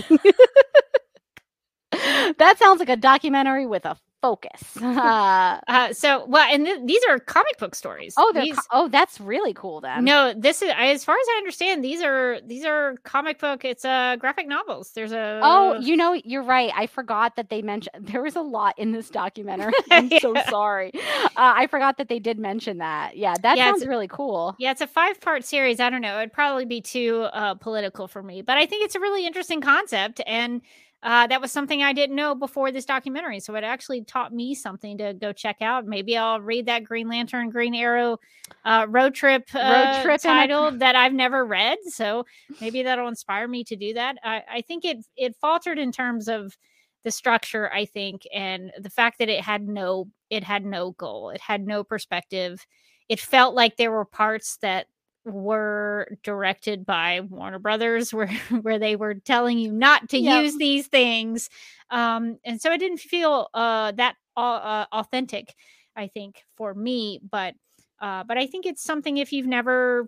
[laughs] that sounds like a documentary with a focus uh, [laughs] [laughs] Uh, so, well, and th- these are comic book stories. oh These- co- oh that's really cool then no, this is as far as I understand. These are these are comic book. It's uh graphic novels. There's a Oh, you know, you're right. I forgot that they mentioned there was a lot in this documentary. [laughs] I'm so sorry. Uh, I forgot that they did mention that. Yeah, that Yeah, sounds really cool. Yeah, it's a five part series. I don't know. It'd probably be too uh, political for me, but I think it's a really interesting concept. And uh, that was something I didn't know before this documentary. So it actually taught me something to go check out. Maybe I'll read that Green Lantern, Green Arrow uh, road trip, uh, trip and a- title that I've never read. So maybe that'll inspire me to do that. I, I think it it faltered in terms of the structure i think and the fact that it had no it had no goal it had no perspective it felt like there were parts that were directed by Warner Brothers [laughs] where where they were telling you not to Yep. use these things um and so it didn't feel uh that uh, authentic I think for me but uh but I think it's something if you've never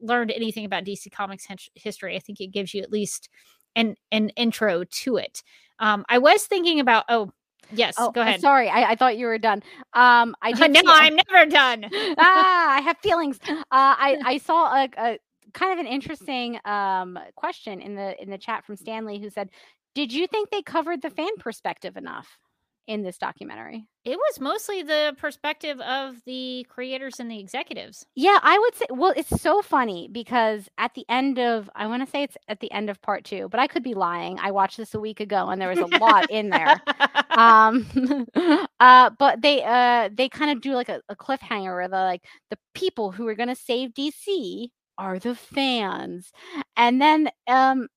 learned anything about DC Comics his- history I think it gives you at least an an intro to it um I was thinking about oh yes Oh, go uh, ahead Sorry, I, I thought you were done. Um, I [laughs] did no see- I'm never done [laughs] ah, I have feelings. Uh, I [laughs] I saw a, a kind of an interesting um question in the in the chat from Stanley who said, "Did you think they covered the fan perspective enough in this documentary?" It was mostly the perspective of the creators and the executives. Yeah, I would say. Well, it's so funny because at the end of, I want to say it's at the end of part two, but I could be lying. I watched this a week ago, and there was a lot in there. [laughs] Um, [laughs] uh, but they uh they kind of do like a, a cliffhanger where they're like, the people who are gonna save DC are the fans, and then um.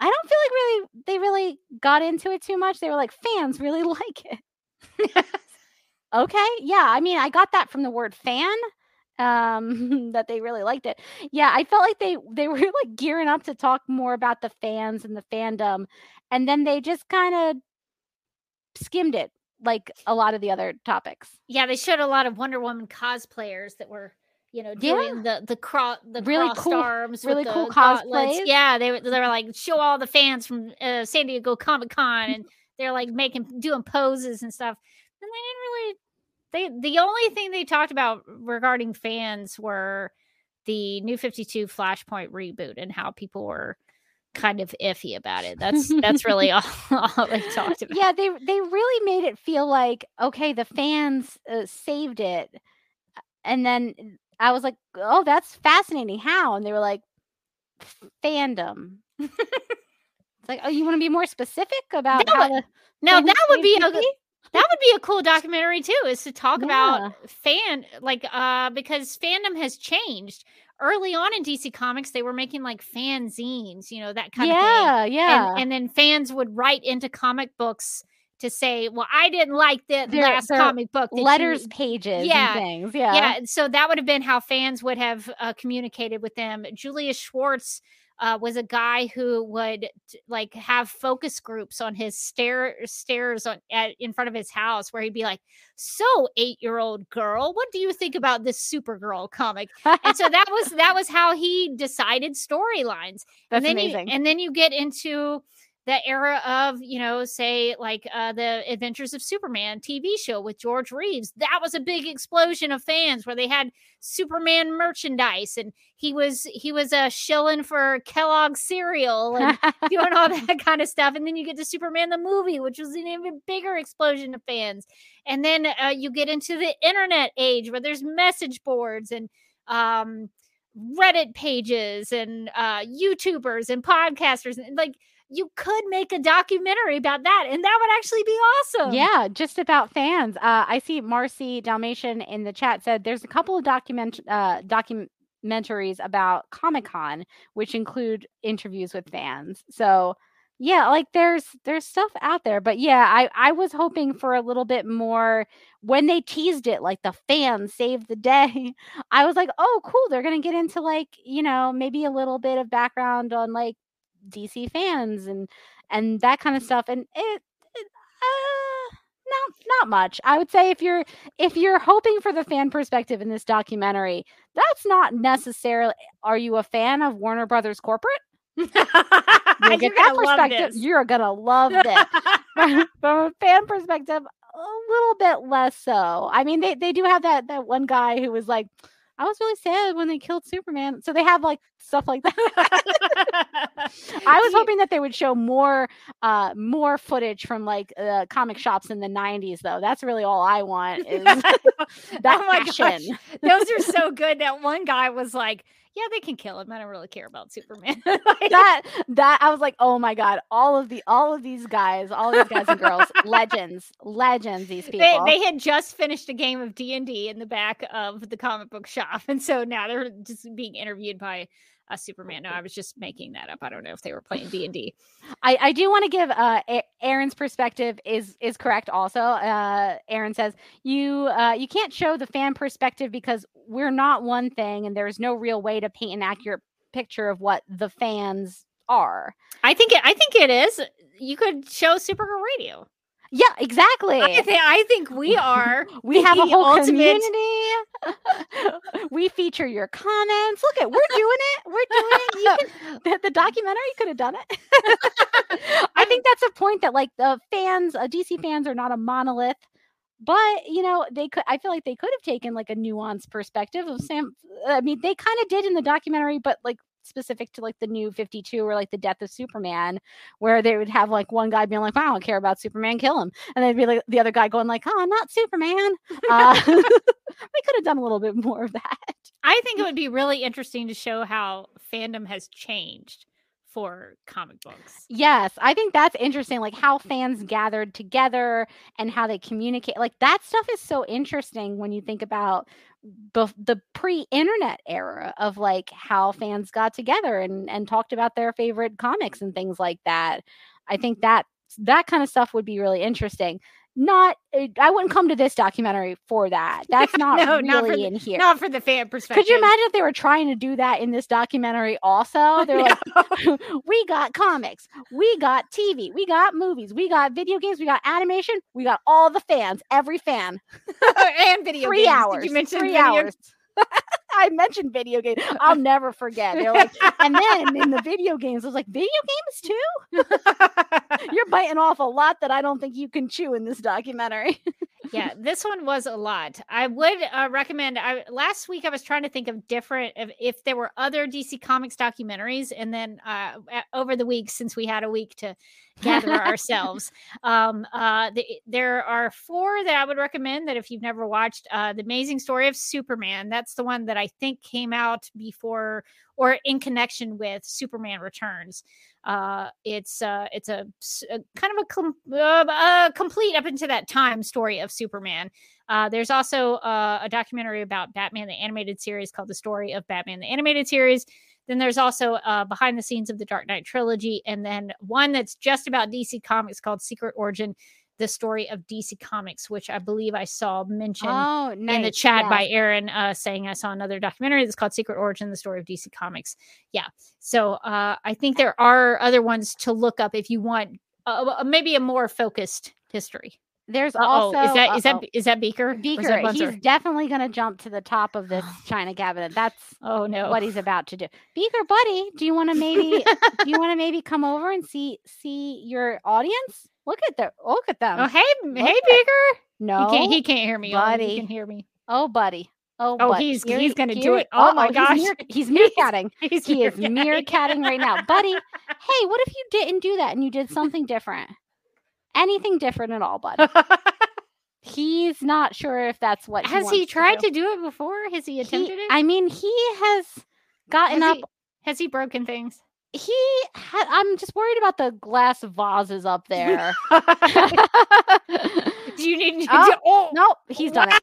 I don't feel like really they really got into it too much. They were like fans really [laughs] like it. Okay. Yeah. I mean, I got that from the word fan. Um, [laughs] that they really liked it. Yeah, I felt like they they were [laughs] like gearing up to talk more about the fans and the fandom, and then they just kind of skimmed it like a lot of the other topics. yeah, they showed a lot of Wonder Woman cosplayers that were, you know, Yeah. doing the the cross the Really cool- arms, really with cool the cosplays. Yeah, they were they were like show all the fans from uh, San Diego Comic Con, and [laughs] they're like making doing poses and stuff. And they didn't really they the only thing they talked about regarding fans were the new 52 flashpoint reboot and how people were kind of iffy about it that's that's really [laughs] all, [laughs] all they talked about yeah they they really made it feel like okay the fans uh, saved it and then i was like oh that's fascinating. How? And they were like fandom. [laughs] It's like oh you want to be more specific about That how would- now that would be a that would be a cool documentary too is to talk Yeah. about fan like uh because fandom has changed. Early on in dc comics they were making like fanzines you know that kind of thing. Yeah yeah. and, and then fans would write into comic books to say well i didn't like the Their- last their comic book that you- letters pages Yeah, and things yeah. yeah so that would have been how fans would have uh, communicated with them. Julius schwartz uh, was a guy who would like have focus groups on his stair stairs on at, in front of his house where he'd be like so eight year old girl what do you think about this supergirl comic? And so that was that was how he decided storylines. That's and then amazing. You, and then you get into the era of, you know, say like uh, the Adventures of Superman TV show with George Reeves. That was a big explosion of fans where they had Superman merchandise, and he was he was a uh, shilling for Kellogg's cereal and [laughs] doing all that [laughs] kind of stuff. And then you get to Superman the movie, which was an even bigger explosion of fans. And then uh, you get into the internet age where there's message boards and um, Reddit pages and uh, YouTubers and podcasters. And like you could make a documentary about that, and that would actually be awesome. Yeah, just about fans. Uh, I see Marcy Dalmatian in the chat said there's a couple of document uh, documentaries about Comic Con, which include interviews with fans. So yeah, like there's there's stuff out there, but yeah, I I was hoping for a little bit more when they teased it, like the fans saved the day. [laughs] I was like, oh, cool, they're gonna get into like you know maybe a little bit of background on like DC fans and and that kind of stuff, and it, it uh, not not much. I would say if you're if you're hoping for the fan perspective in this documentary, that's not necessarily. Are you a fan of Warner Brothers corporate? [laughs] You'll You're get that gonna love perspective. You're gonna love this. [laughs] from, from a fan perspective, a little bit less so. I mean, they they do have that that one guy who was like, I was really sad when they killed Superman. So they have like stuff like that. [laughs] I was hoping that they would show more uh more footage from like uh, comic shops in the 90s though. That's really all I want [laughs] is [laughs] that Oh gosh. fashion. Those are so good. That one guy was like, "Yeah, they can kill him. I don't really care about Superman." Like, that that I was like, oh my god, all of the all of these guys, all these guys and girls, legends, legends. These people. they they had just finished a game of D and D in the back of the comic book shop, and so now they're just being interviewed by a Superman. No, I was just making that up. I don't know if they were playing D and D. I, I do want to give uh A- Aaron's perspective is is correct also. Uh Aaron says you uh you can't show the fan perspective because we're not one thing and there's no real way to paint an accurate picture of what the fans are. I think it, I think it is. You could show Supergirl Radio. Yeah, exactly. I, thi- I think we [laughs] are. we have a whole ultimate- community. [laughs] we feature your comments. Look at we're doing it. We're doing it. You can, [laughs] the, the documentary could have done it. I think that's a point that like the fans, uh, DC fans are not a monolith. But you know, they could. I feel like they could have taken like a nuanced perspective of Sam. I mean, they kind of did in the documentary, but like specific to like the new 52 or like the death of Superman, where they would have like one guy being like, "Wow, I don't care about Superman, kill him," and they'd be like the other guy going like, "Oh, I'm not Superman." Uh, [laughs] we could have done a little bit more of that. I think it would be really interesting to show how fandom has changed for comic books. Yes, I think that's interesting. Like how fans gathered together and how they communicate. Like that stuff is so interesting when you think about bef- the pre-internet era of like how fans got together and and talked about their favorite comics and things like that. I think mm-hmm. that that kind of stuff would be really interesting. Not, uh, I wouldn't come to this documentary for that. [laughs] That's not No, really not for the- in here. Not for the fan perspective. Could you imagine if they were trying to do that in this documentary also? [laughs] They're like, [laughs] we got comics, we got TV, we got movies, we got video games, we got animation, we got all the fans, every fan. and video Three games. hours. Did you mention three video? hours. [laughs] I mentioned video games. I'll never forget. They're like, and then in the video games, I was like, video games too? [laughs] You're biting off a lot that I don't think you can chew in this documentary. [laughs] yeah, this one was a lot. I would uh, recommend. I last week I was trying to think of different if, if there were other DC Comics documentaries, and then uh, over the week since we had a week to gather [laughs] ourselves, um, uh, the, there are four that I would recommend. That if you've never watched, uh, the Amazing Story of Superman. That's the one that I think came out before or in connection with Superman Returns. Uh, it's uh, it's a, a kind of a, com- uh, uh, complete up into that time story of Superman. Uh, there's also uh, a documentary about Batman the animated series called The Story of Batman the Animated Series. Then there's also uh, behind the scenes of the Dark Knight trilogy, and then one that's just about DC Comics called Secret Origin, the story of DC Comics, which I believe I saw mentioned oh, in the chat Yeah. by Aaron uh, saying I saw another documentary that's called Secret Origin: The Story of DC Comics. Yeah, so uh, I think there are other ones to look up if you want uh, uh, maybe a more focused history. There's Oh, also is that is that uh-oh. is that Beaker? Is that Beaker? He's definitely going to jump to the top of this [sighs] china cabinet. That's oh no, what he's about to do. Beaker, buddy, do you want to maybe do you want to maybe come over and see see your audience? Look at the look at them. Oh hey Look hey Beaker, no, he can't he can't hear me. Buddy. he can hear me. oh, buddy. Oh, Oh, he's- he's gonna do he- it. Oh, oh my uh-oh, gosh. [laughs] he's, meerk- he's meerkatting. He's he is meerkatting. [laughs] meerkatting right now, buddy. Hey, what if you didn't do that and you did something different? Anything different at all, buddy? He's not sure if that's what Has he, he tried do. to do it before? Has he He- attempted it? I mean, he has gotten has up. He, has he broken things? He, ha- I'm just worried about the glass vases up [laughs] there. Do you need? to Oh, oh nope, he's done it.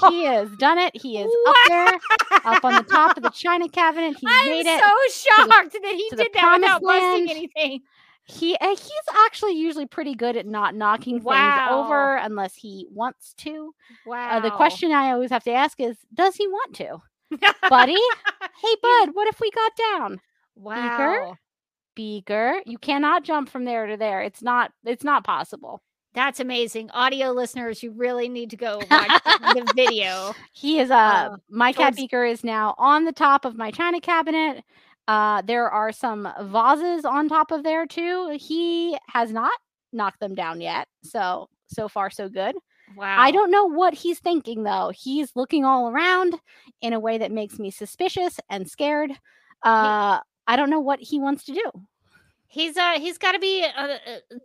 He, he has done it. He is up there, up on the top of the [laughs] china cabinet. He I'm made it. so shocked that he did that without busting anything. He uh, he's actually usually pretty good at not knocking things over unless he wants to. Wow. Uh, the question I always have to ask is, does he want to, [laughs] buddy? hey, bud, what if we got down? Wow. Beaker, you cannot jump from there to there. It's not. It's not possible. That's amazing. Audio listeners, you really need to go watch the [laughs] video. He is uh, Uh, my cat beaker is now on the top of my china cabinet. Uh there are some vases on top of there too. He has not knocked them down yet. So so far so good. Wow. I don't know what he's thinking though. He's looking all around in a way that makes me suspicious and scared. Uh I don't know what he wants to do. He's uh he's got to be uh, uh,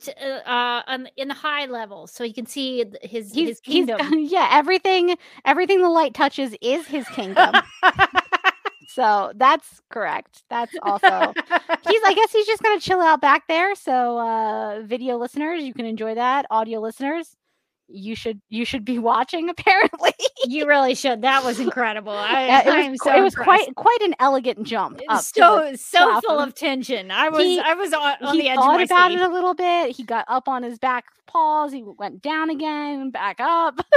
t- uh, uh on, in the high level so he can see his He's his he's kingdom. [laughs] yeah, everything everything the light touches is his kingdom. [laughs] so that's correct. That's also he's I guess he's just gonna chill out back there. So uh video listeners, you can enjoy that. Audio listeners, you should you should be watching [laughs] apparently. you really should. That was incredible. [laughs] I, Yeah, I it am was, so it was quite quite an elegant jump. So so full of- tension. I was He- I was on, on he the edge thought of my about seat. it a little bit. He got up on his back paws. He went down again, back up. [laughs]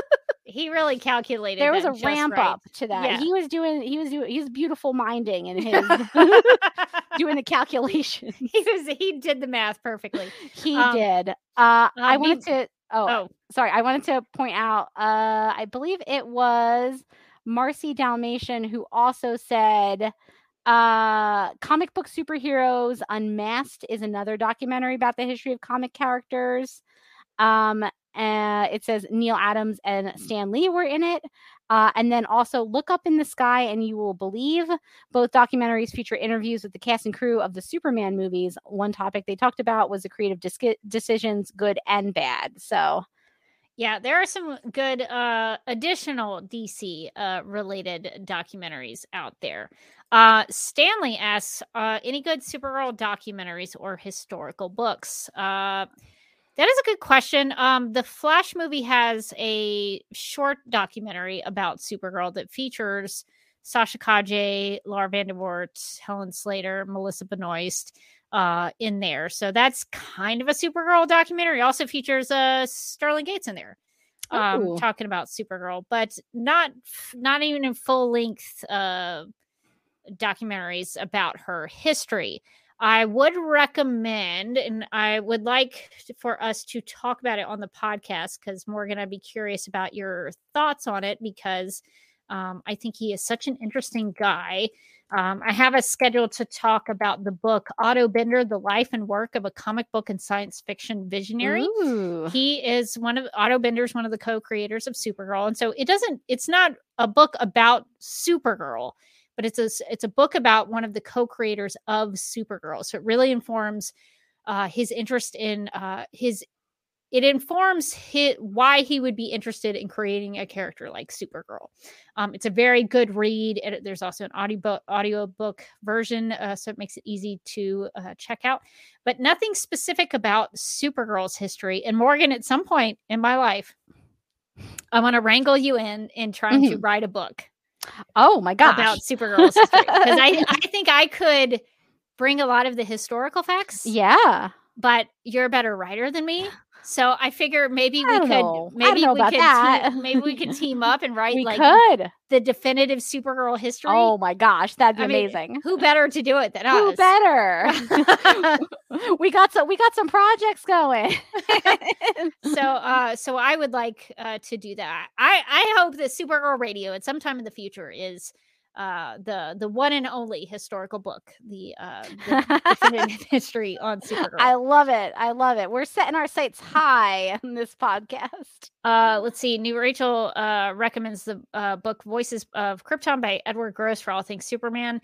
He really calculated. there was a ramp right. up to that. Yeah. He was doing. He was doing. He was beautiful minding and his doing the calculation. he was he did the math perfectly. He Um, did. Uh, I uh, wanted to. Oh, Oh, sorry. I wanted to point out. Uh, I believe it was Marcy Dalmatian who also said. Uh, comic book superheroes unmasked is another documentary about the history of comic characters. Um, uh, it says Neal Adams and Stan Lee were in it. Uh, and then also look up in the sky and you will believe. Both documentaries feature interviews with the cast and crew of the Superman movies. One topic they talked about was the creative dis- decisions, good and bad. So yeah, there are some good uh additional DC uh related documentaries out there. Uh Stanley asks, uh any good Supergirl documentaries or historical books? That is a good question. Um the Flash movie has a short documentary about Supergirl that features Sasha Calle, Laura Vandervoort, Helen Slater, Melissa Benoist uh in there. So that's kind of a Supergirl documentary. Also features uh Sterling Gates in there. Um talking about Supergirl, but not not even in full length uh documentaries about her history. I would recommend, and I would like for us to talk about it on the podcast because Morgan, I'd be curious about your thoughts on it because Um, I think he is such an interesting guy. Um, I have a schedule to talk about the book Otto Binder: The Life and Work of a Comic Book and Science Fiction Visionary. Ooh. He is one of Otto Binder's one of the co-creators of Supergirl, and so it doesn't. It's not a book about Supergirl, but it's a it's a book about one of the co-creators of Supergirl. So it really informs uh, his interest in uh, his. It informs his, why he would be interested in creating a character like Supergirl. Um, it's a very good read. and there's also an audio audiobook version, uh, so it makes it easy to uh, check out. But nothing specific about Supergirl's history. And Morgan, at some point in my life, I want to wrangle you in in trying to write a book Oh my gosh. about Supergirl's history because I [laughs] I think I could bring a lot of the historical facts. yeah. but you're a better writer than me. So I figure maybe we could know. I maybe we could maybe we could team up and [laughs] write We like could. the definitive Supergirl history. Oh my gosh, that'd be I mean, amazing. Who better to do it than Who us? better? [laughs] we got some we got some projects going. [laughs] so uh so I would like uh to do that. I I hope that Supergirl Radio at some time in the future is uh the the one and only historical book, the uh [laughs] the history on Supergirl. I love it. I love it. We're setting our sights [laughs] high on this podcast. Uh, let's see. New Rachel uh, recommends the uh, book Voices of Krypton by Edward Gross for all things Superman.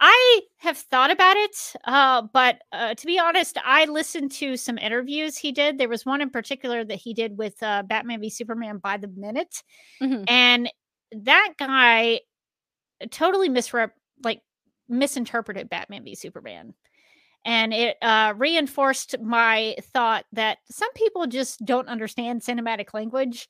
I have thought about it, uh, but uh, to be honest, I listened to some interviews he did. There was one in particular that he did with uh, Batman v Superman by the minute, Mhm. and that guy totally misrep like misinterpreted Batman v Superman. And it uh, reinforced my thought that some people just don't understand cinematic language.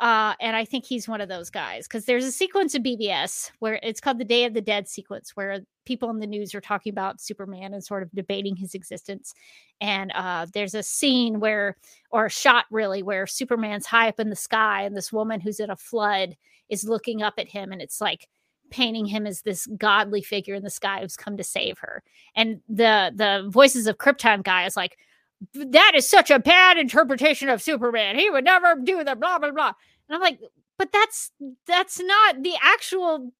Uh, and I think he's one of those guys because there's a sequence of BVS where it's called the Day of the Dead sequence, where people in the news are talking about Superman and sort of debating his existence. And uh, there's a scene where, or a shot really, where Superman's high up in the sky and this woman who's in a flood is looking up at him. And it's like, painting him as this godly figure in the sky who's come to save her. And the the voices of Krypton guy is like, that is such a bad interpretation of Superman. He would never do the blah blah blah. And I'm like, but that's that's not the actual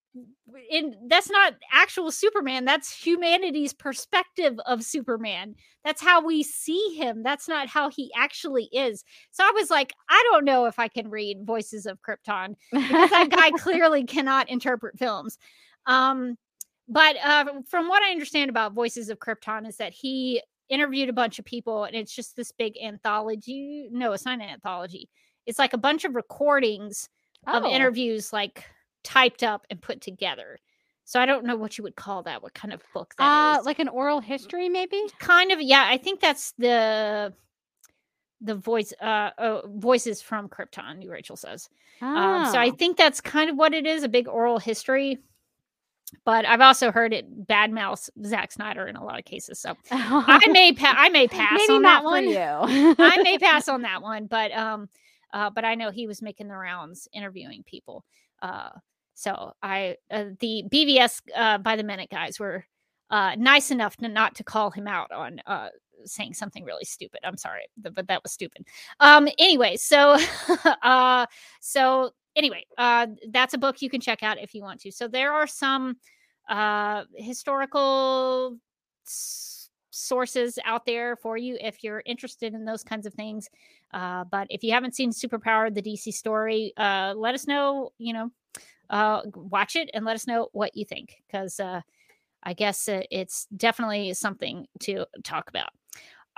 in that's not actual Superman. That's humanity's perspective of Superman. That's how we see him. That's not how he actually is. So I was like, I don't know if I can read Voices of Krypton because that guy [laughs] clearly cannot interpret films. Um, but uh, from what I understand about Voices of Krypton is that he interviewed a bunch of people, and it's just this big anthology. No, it's not an anthology. It's like a bunch of recordings of Oh. interviews, like typed up and put together. So I don't know what you would call that. What kind of book that is? Uh, like an oral history, maybe. kind of yeah i think that's the the voice uh, uh voices from krypton rachel says um, so i Oh. think that's kind of what it is a big oral history but i've also heard it badmouth Zack snyder in a lot of cases so [laughs] i may pa- i may [laughs] pass maybe on that one you. i may [laughs] pass on that one but um uh but i know he was making the rounds interviewing people uh so i uh, the bvs uh by the minute guys were uh nice enough to not to call him out on uh saying something really stupid. I'm sorry but that was stupid. Um anyway so [laughs] uh so anyway uh that's a book you can check out if you want to. So there are some uh historical sources out there for you if you're interested in those kinds of things uh but if you haven't seen superpower the dc story uh let us know you know uh watch it and let us know what you think because uh I guess uh, it's definitely something to talk about.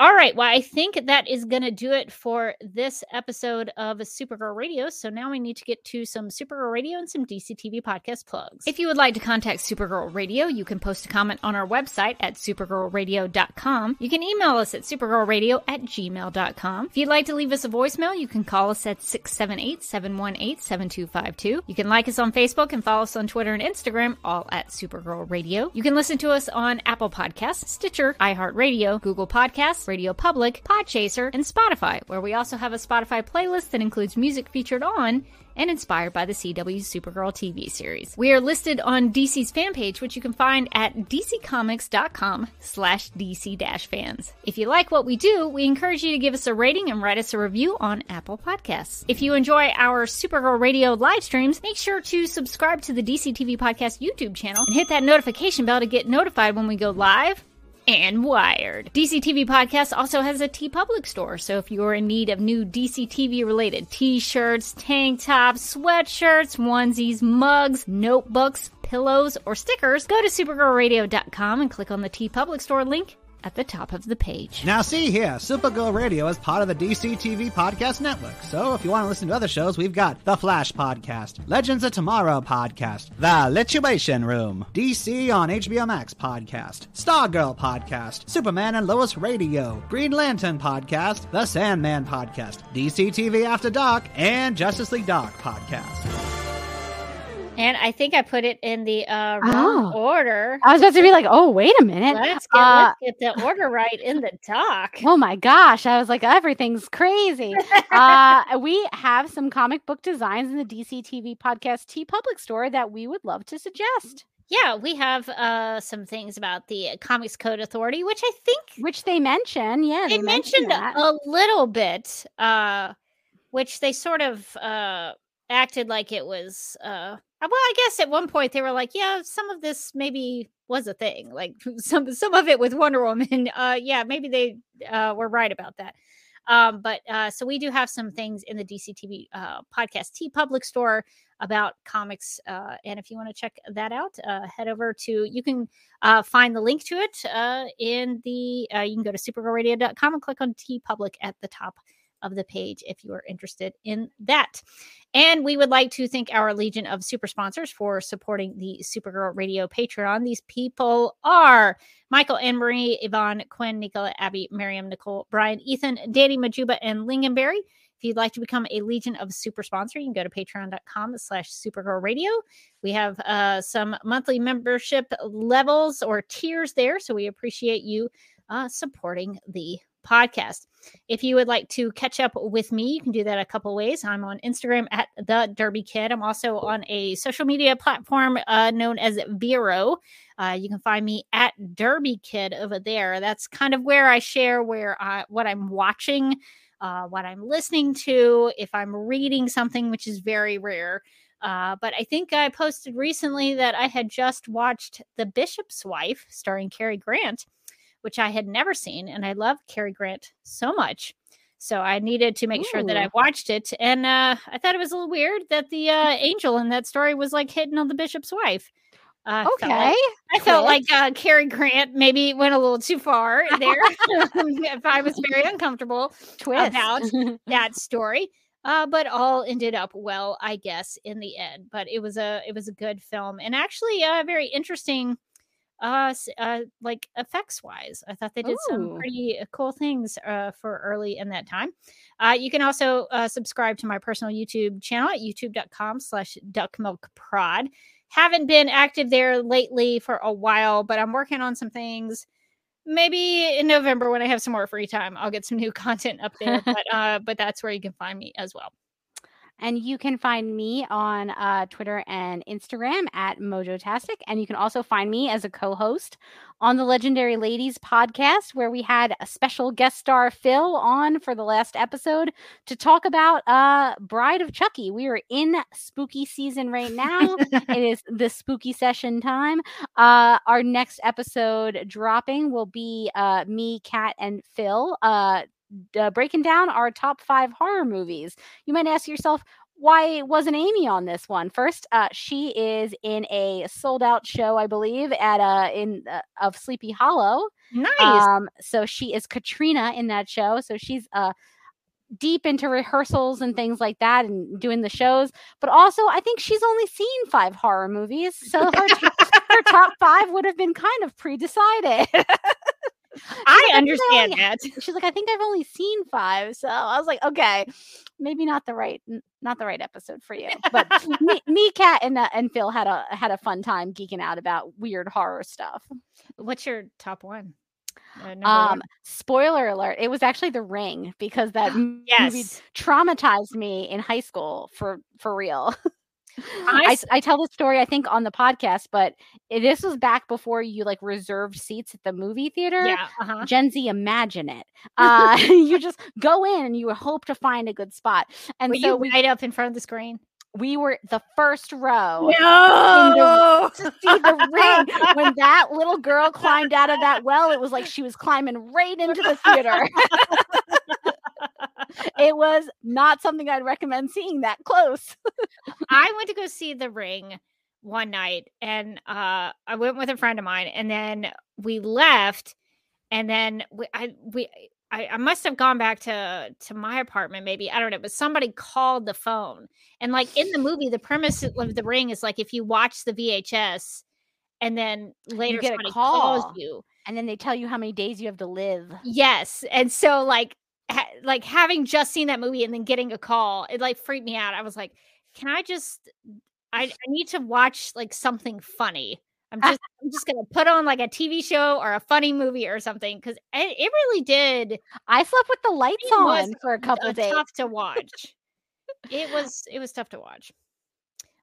All right. Well, I think that is going to do it for this episode of Supergirl Radio. So now we need to get to some Supergirl Radio and some DCTV podcast plugs. If you would like to contact Supergirl Radio, you can post a comment on our website at supergirlradio.com. You can email us at supergirlradio at gmail.com. If you'd like to leave us a voicemail, you can call us at 678 718 7252. You can like us on Facebook and follow us on Twitter and Instagram, all at Supergirl Radio. You can listen to us on Apple Podcasts, Stitcher, iHeartRadio, Google Podcasts, Radio Public, Podchaser, and Spotify, where we also have a Spotify playlist that includes music featured on and inspired by the CW Supergirl TV series. We are listed on DC's fan page, which you can find at dccomics.com slash dc-fans. If you like what we do, we encourage you to give us a rating and write us a review on Apple Podcasts. If you enjoy our Supergirl Radio live streams, make sure to subscribe to the DC TV Podcast YouTube channel and hit that notification bell to get notified when we go live and Wired. DC TV Podcast also has a TeePublic store, so if you're in need of new DC TV related t shirts, tank tops, sweatshirts, onesies, mugs, notebooks, pillows, or stickers, go to supergirlradio.com and click on the TeePublic store link at the top of the page. Now, see here, Supergirl Radio is part of the DC TV Podcast Network. So, if you want to listen to other shows, we've got The Flash Podcast, Legends of Tomorrow Podcast, The Lituation Room, DC on HBO Max Podcast, Stargirl Podcast, Superman and Lois Radio, Green Lantern Podcast, The Sandman Podcast, DC TV After Dark, and Justice League Dark Podcast. And I think I put it in the uh, wrong Oh. order. I was about to be like, oh, wait a minute. Let's get, Uh, let's get the order right in the doc. Oh my gosh. I was like, everything's crazy. uh, [laughs] we have some comic book designs in the DC TV podcast TeePublic store that we would love to suggest, Yeah, we have uh, some things about the Comics Code Authority, which I think which they mention. Yeah, they, mentioned that. a little bit, uh, which they sort of uh, acted like it was. Uh, well, I guess at one point they were like, "Yeah, some of this maybe was a thing. Like [laughs] some some of it with Wonder Woman. [laughs] Uh, yeah, maybe they uh, were right about that." Um, but uh, so we do have some things in the DC TV uh, podcast TeePublic store about comics, uh, and if you want to check that out, uh, head over to you can uh, find the link to it uh, in the uh, you can go to supergirlradio.com and click on TeePublic at the top of the page if you are interested in that. And we would like to thank our legion of super sponsors for supporting the Supergirl Radio Patreon. These people are Michael, Anne Marie, Yvonne, Quinn, Nicola, Abby, Miriam, Nicole, Brian, Ethan, Danny, Majuba, and Lingonberry. If you'd like to become a Legion of Super sponsor, you can go to patreon.com slash supergirl radio. We have uh, some monthly membership levels or tiers there. So we appreciate you uh, supporting the podcast. If you would like to catch up with me, you can do that a couple ways. I'm on Instagram at the Derby Kid. I'm also on a social media platform uh, known as Vero. Uh, you can find me at Derby Kid over there. That's kind of where I share where I, what I'm watching, uh, what I'm listening to, if I'm reading something, which is very rare. Uh, but I think I posted recently that I had just watched The Bishop's Wife, starring Cary Grant, which I had never seen, and I love Cary Grant so much. So I needed to make sure that I watched it, and uh, I thought it was a little weird that the uh, [laughs] angel in that story was like hitting on the bishop's wife. Uh, felt Okay. like- I felt like uh, Cary Grant maybe went a little too far [laughs] there. [laughs] if I was very uncomfortable Twist. about that story. Uh, but all ended up well, I guess, in the end. But it was a it was a good film and actually uh, very interesting. Uh, uh, like effects wise, I thought they did some pretty uh, cool things uh, for early in that time. Uh, you can also uh, subscribe to my personal YouTube channel at youtube.com/slash duckmilkprod. Haven't been active there lately for a while, but I'm working on some things maybe in November when I have some more free time, I'll get some new [laughs] content up there. [laughs] but uh, but that's where you can find me as well. And you can find me on uh, Twitter and Instagram at Mojotastic. And you can also find me as a co host on the Legendary Ladies podcast, where we had a special guest star Phil on for the last episode to talk about uh, Bride of Chucky. We are in spooky season right now. [laughs] it is the spooky session time. Uh, our next episode dropping will be uh, me, Kat, and Phil. Uh, breaking down our top five horror movies. You might ask yourself, why wasn't Amy on this one? First, uh, she is in a sold out show, I believe, at uh in uh, of Sleepy Hollow. nice. Um, so she is Katrina in that show. So she's uh deep into rehearsals and things like that and doing the shows. But also, I think she's only seen five horror movies, so her top, [laughs] her top five would have been kind of pre-decided. I [laughs] like, I understand that. [laughs] She's like, I think I've only seen five, so I was like, okay, maybe not the right, not the right episode for you. But me, [laughs] me, Kat, and uh, and Phil had a had a fun time geeking out about weird horror stuff. What's your top one? uh, Um, one? spoiler alert, it was actually The Ring because that m- [gasps] movie traumatized me in high school for for real. [laughs] I I, I tell this story I think on the podcast, but this was back before you like reserved seats at the movie theater. Yeah. Uh-huh. Gen Z, imagine it. Uh, [laughs] you just go in and you hope to find a good spot. And Were so we, right up in front of the screen? we were the first row No. to see the ring. When [laughs] that little girl climbed out of that well, it was like she was climbing right into the theater. [laughs] it was not something I'd recommend seeing that close. [laughs] I went to go see The Ring one night, and uh, I went with a friend of mine, and then we left, and then we, I we. I, I must have gone back to to my apartment, maybe I don't know, but somebody called the phone, and like in the movie, the premise of the ring is like if you watch the VHS, and then later get a call. calls you, And then they tell you how many days you have to live. Yes, and so like ha- like having just seen that movie and then getting a call, it like freaked me out. I was like, can I just I, I need to watch like something funny. I'm [laughs] just I'm just gonna put on like a TV show or a funny movie or something because it, it really did I slept with the lights on for a couple uh, days. tough to watch. it was it was tough to watch.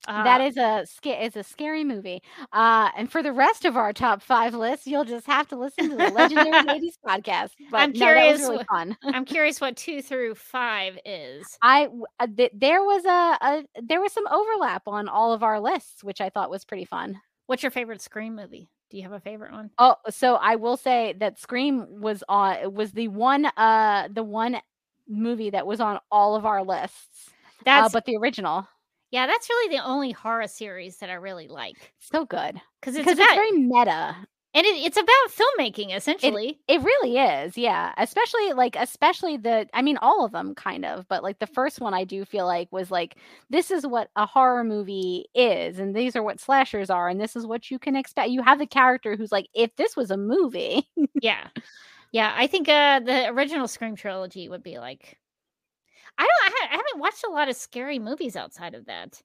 That Uh, is a sca- is a scary movie. Uh, and for the rest of our top five lists, you'll just have to listen to the Legendary [laughs] Ladies podcast. But I'm no, curious really wh- fun. I'm curious what two through five is. I uh, th- there was a, a there was some overlap on all of our lists, which I thought was pretty fun. What's your favorite Scream movie? Do you have a favorite one? Oh, so I will say that Scream was on was the one uh the one movie that was on all of our lists. Uh, That's but the original, Yeah, that's really the only horror series that I really like so good because it's about it's very meta. and it, it's about filmmaking essentially. It really is, yeah. Especially like especially the I mean all of them kind of, but like the first one I do feel like was like this is what a horror movie is and these are what slashers are and this is what you can expect. You have the character who's like if this was a movie. yeah, yeah. I think uh the original Scream trilogy would be like. I don't. I, haven't watched a lot of scary movies outside of that.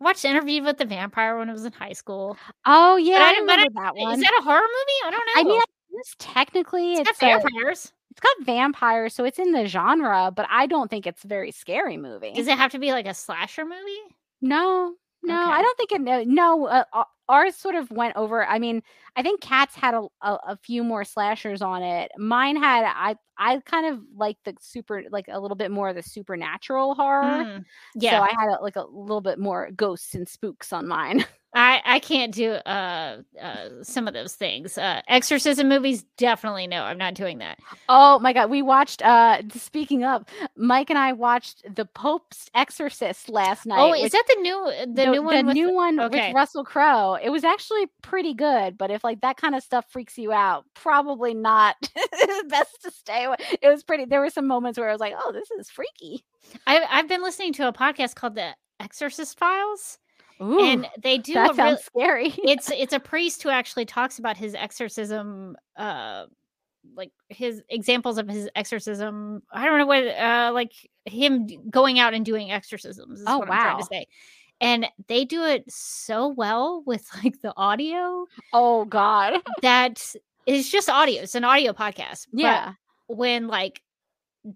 I watched Interview with the Vampire when I was in high school. Oh yeah, I I, don't- I- remember that one. Is that a horror movie? I don't know. I mean, I guess technically it's it's, got a- vampires. it's got vampires, so it's in the genre, but I don't think it's a very scary movie. Does it have to be like a slasher movie? No, no, I don't think it. No, uh, ours sort of went over. I mean, I think Kat's had a, a, a few more slashers on it. Mine had I I kind of like the super like a little bit more of the supernatural horror. Mm, yeah, So I had a, like a little bit more ghosts and spooks on mine. [laughs] I I can't do uh uh some of those things. Uh exorcism movies definitely no, I'm not doing that. Oh my god, we watched uh speaking of, Mike and I watched The Pope's Exorcist last night. oh, which- is that the new the new one the with new one okay. with Russell Crowe. It was actually pretty good, but if like that kind of stuff freaks you out, probably not [laughs] best to stay away. It was pretty. There were some moments where I was like, "Oh, this is freaky." I I've been listening to a podcast called The Exorcist Files Ooh, and they do that sounds scary. [laughs] it's it's a priest who actually talks about his exorcism uh like his examples of his exorcism i don't know what uh like him going out and doing exorcisms is Oh, what i'm trying wow. to say and they do it so well with [laughs] like the audio oh God, [laughs] that it's just audio it's an audio podcast yeah. when like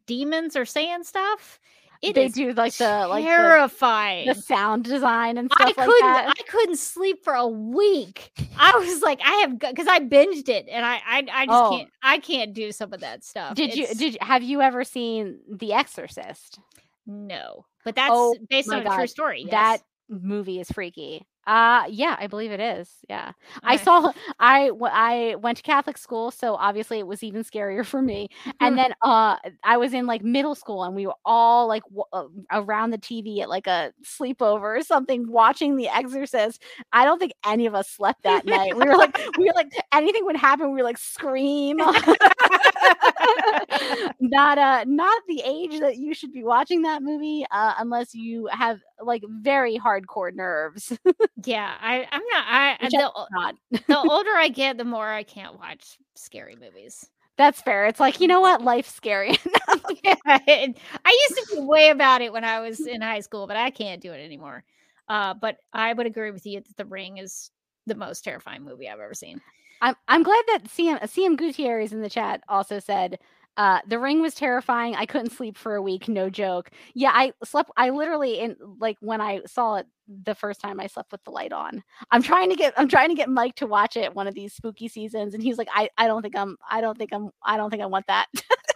demons are saying stuff it they is do like the like the, terrifying the sound design and stuff like couldn't. that. I couldn't sleep for a week. I was like, I have because I binged it, and I, I, I just Oh. can't. I can't do some of that stuff. Did you did you, have you ever seen The Exorcist? No, but that's Oh based on a true God, story. That movie is freaky. Uh yeah, I believe it is. Yeah. I Okay. saw [laughs] I went to Catholic school, so obviously it was even scarier for me. And then uh I was in like middle school and we were all like w- uh, around the TV at like a sleepover or something watching The Exorcist. I don't think any of us slept that night. We were like [laughs] we were like anything would happen, we were like scream. [laughs] [laughs] not uh not the age that you should be watching that movie uh unless you have like very hardcore nerves. [laughs] yeah, I, I'm not. I Which the, o- not. the older I [laughs] get, the more I can't watch scary movies. That's fair. It's like, you know what? Life's scary. Yeah, I used to be way about it when I was in high school, but I can't do it anymore. Uh, but I would agree with you that The Ring is the most terrifying movie I've ever seen. I'm I'm glad that CM CM Gutierrez in the chat also said uh, the ring was terrifying. I couldn't sleep for a week. No joke. Yeah, I slept. I literally in like when I saw it the first time, I slept with the light on. I'm trying to get I'm trying to get Mike to watch it one of these spooky seasons, and he's like, I I don't think I'm I don't think I'm I don't think I want that.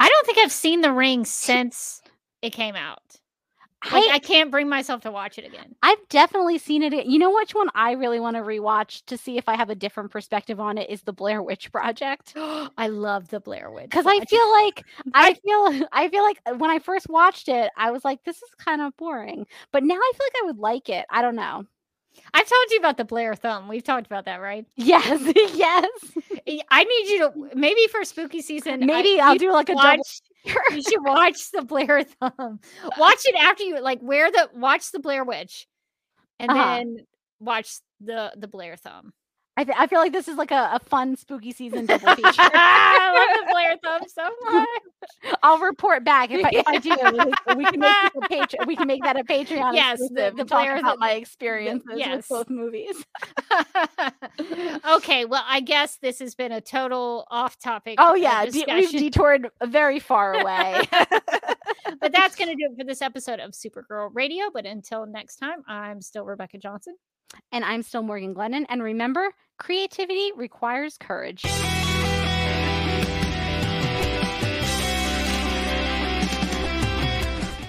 I don't think I've seen The Ring [laughs] since it came out. Like, I- I can't bring myself to watch it again. I've definitely seen it. You know which one I really want to rewatch to see if I have a different perspective on it is the Blair Witch Project. [gasps] I love the Blair Witch because I feel like I [laughs] feel [laughs] I feel like when I first watched it, I was like, this is kind of boring. But now I feel like I would like it. I don't know. I've told you about the Blair thumb. We've talked about that, right? [laughs] Yes, [laughs] yes. I- I need you to maybe for spooky season. Maybe I'll you do like a double. watch. you should [laughs] watch the Blair thumb. Watch it after you like wear the watch the Blair Witch, and Uh-huh. then watch the the Blair thumb. I, th- I feel like this is like a, a fun spooky season [laughs] double feature. I love the Blair thumb so much. I'll report back if I, if I do. [laughs] We can make a Patreon. We can make that a Patreon. Yes, the- the Blair about my experiences yes. with both movies. [laughs] okay, well, I guess this has been a total off-topic. Oh yeah, we've detoured very far away. but that's going to do it for this episode of Supergirl Radio. But until next time, I'm still Rebecca Johnson. And I'm still Morgan Glennon. And remember, creativity requires courage.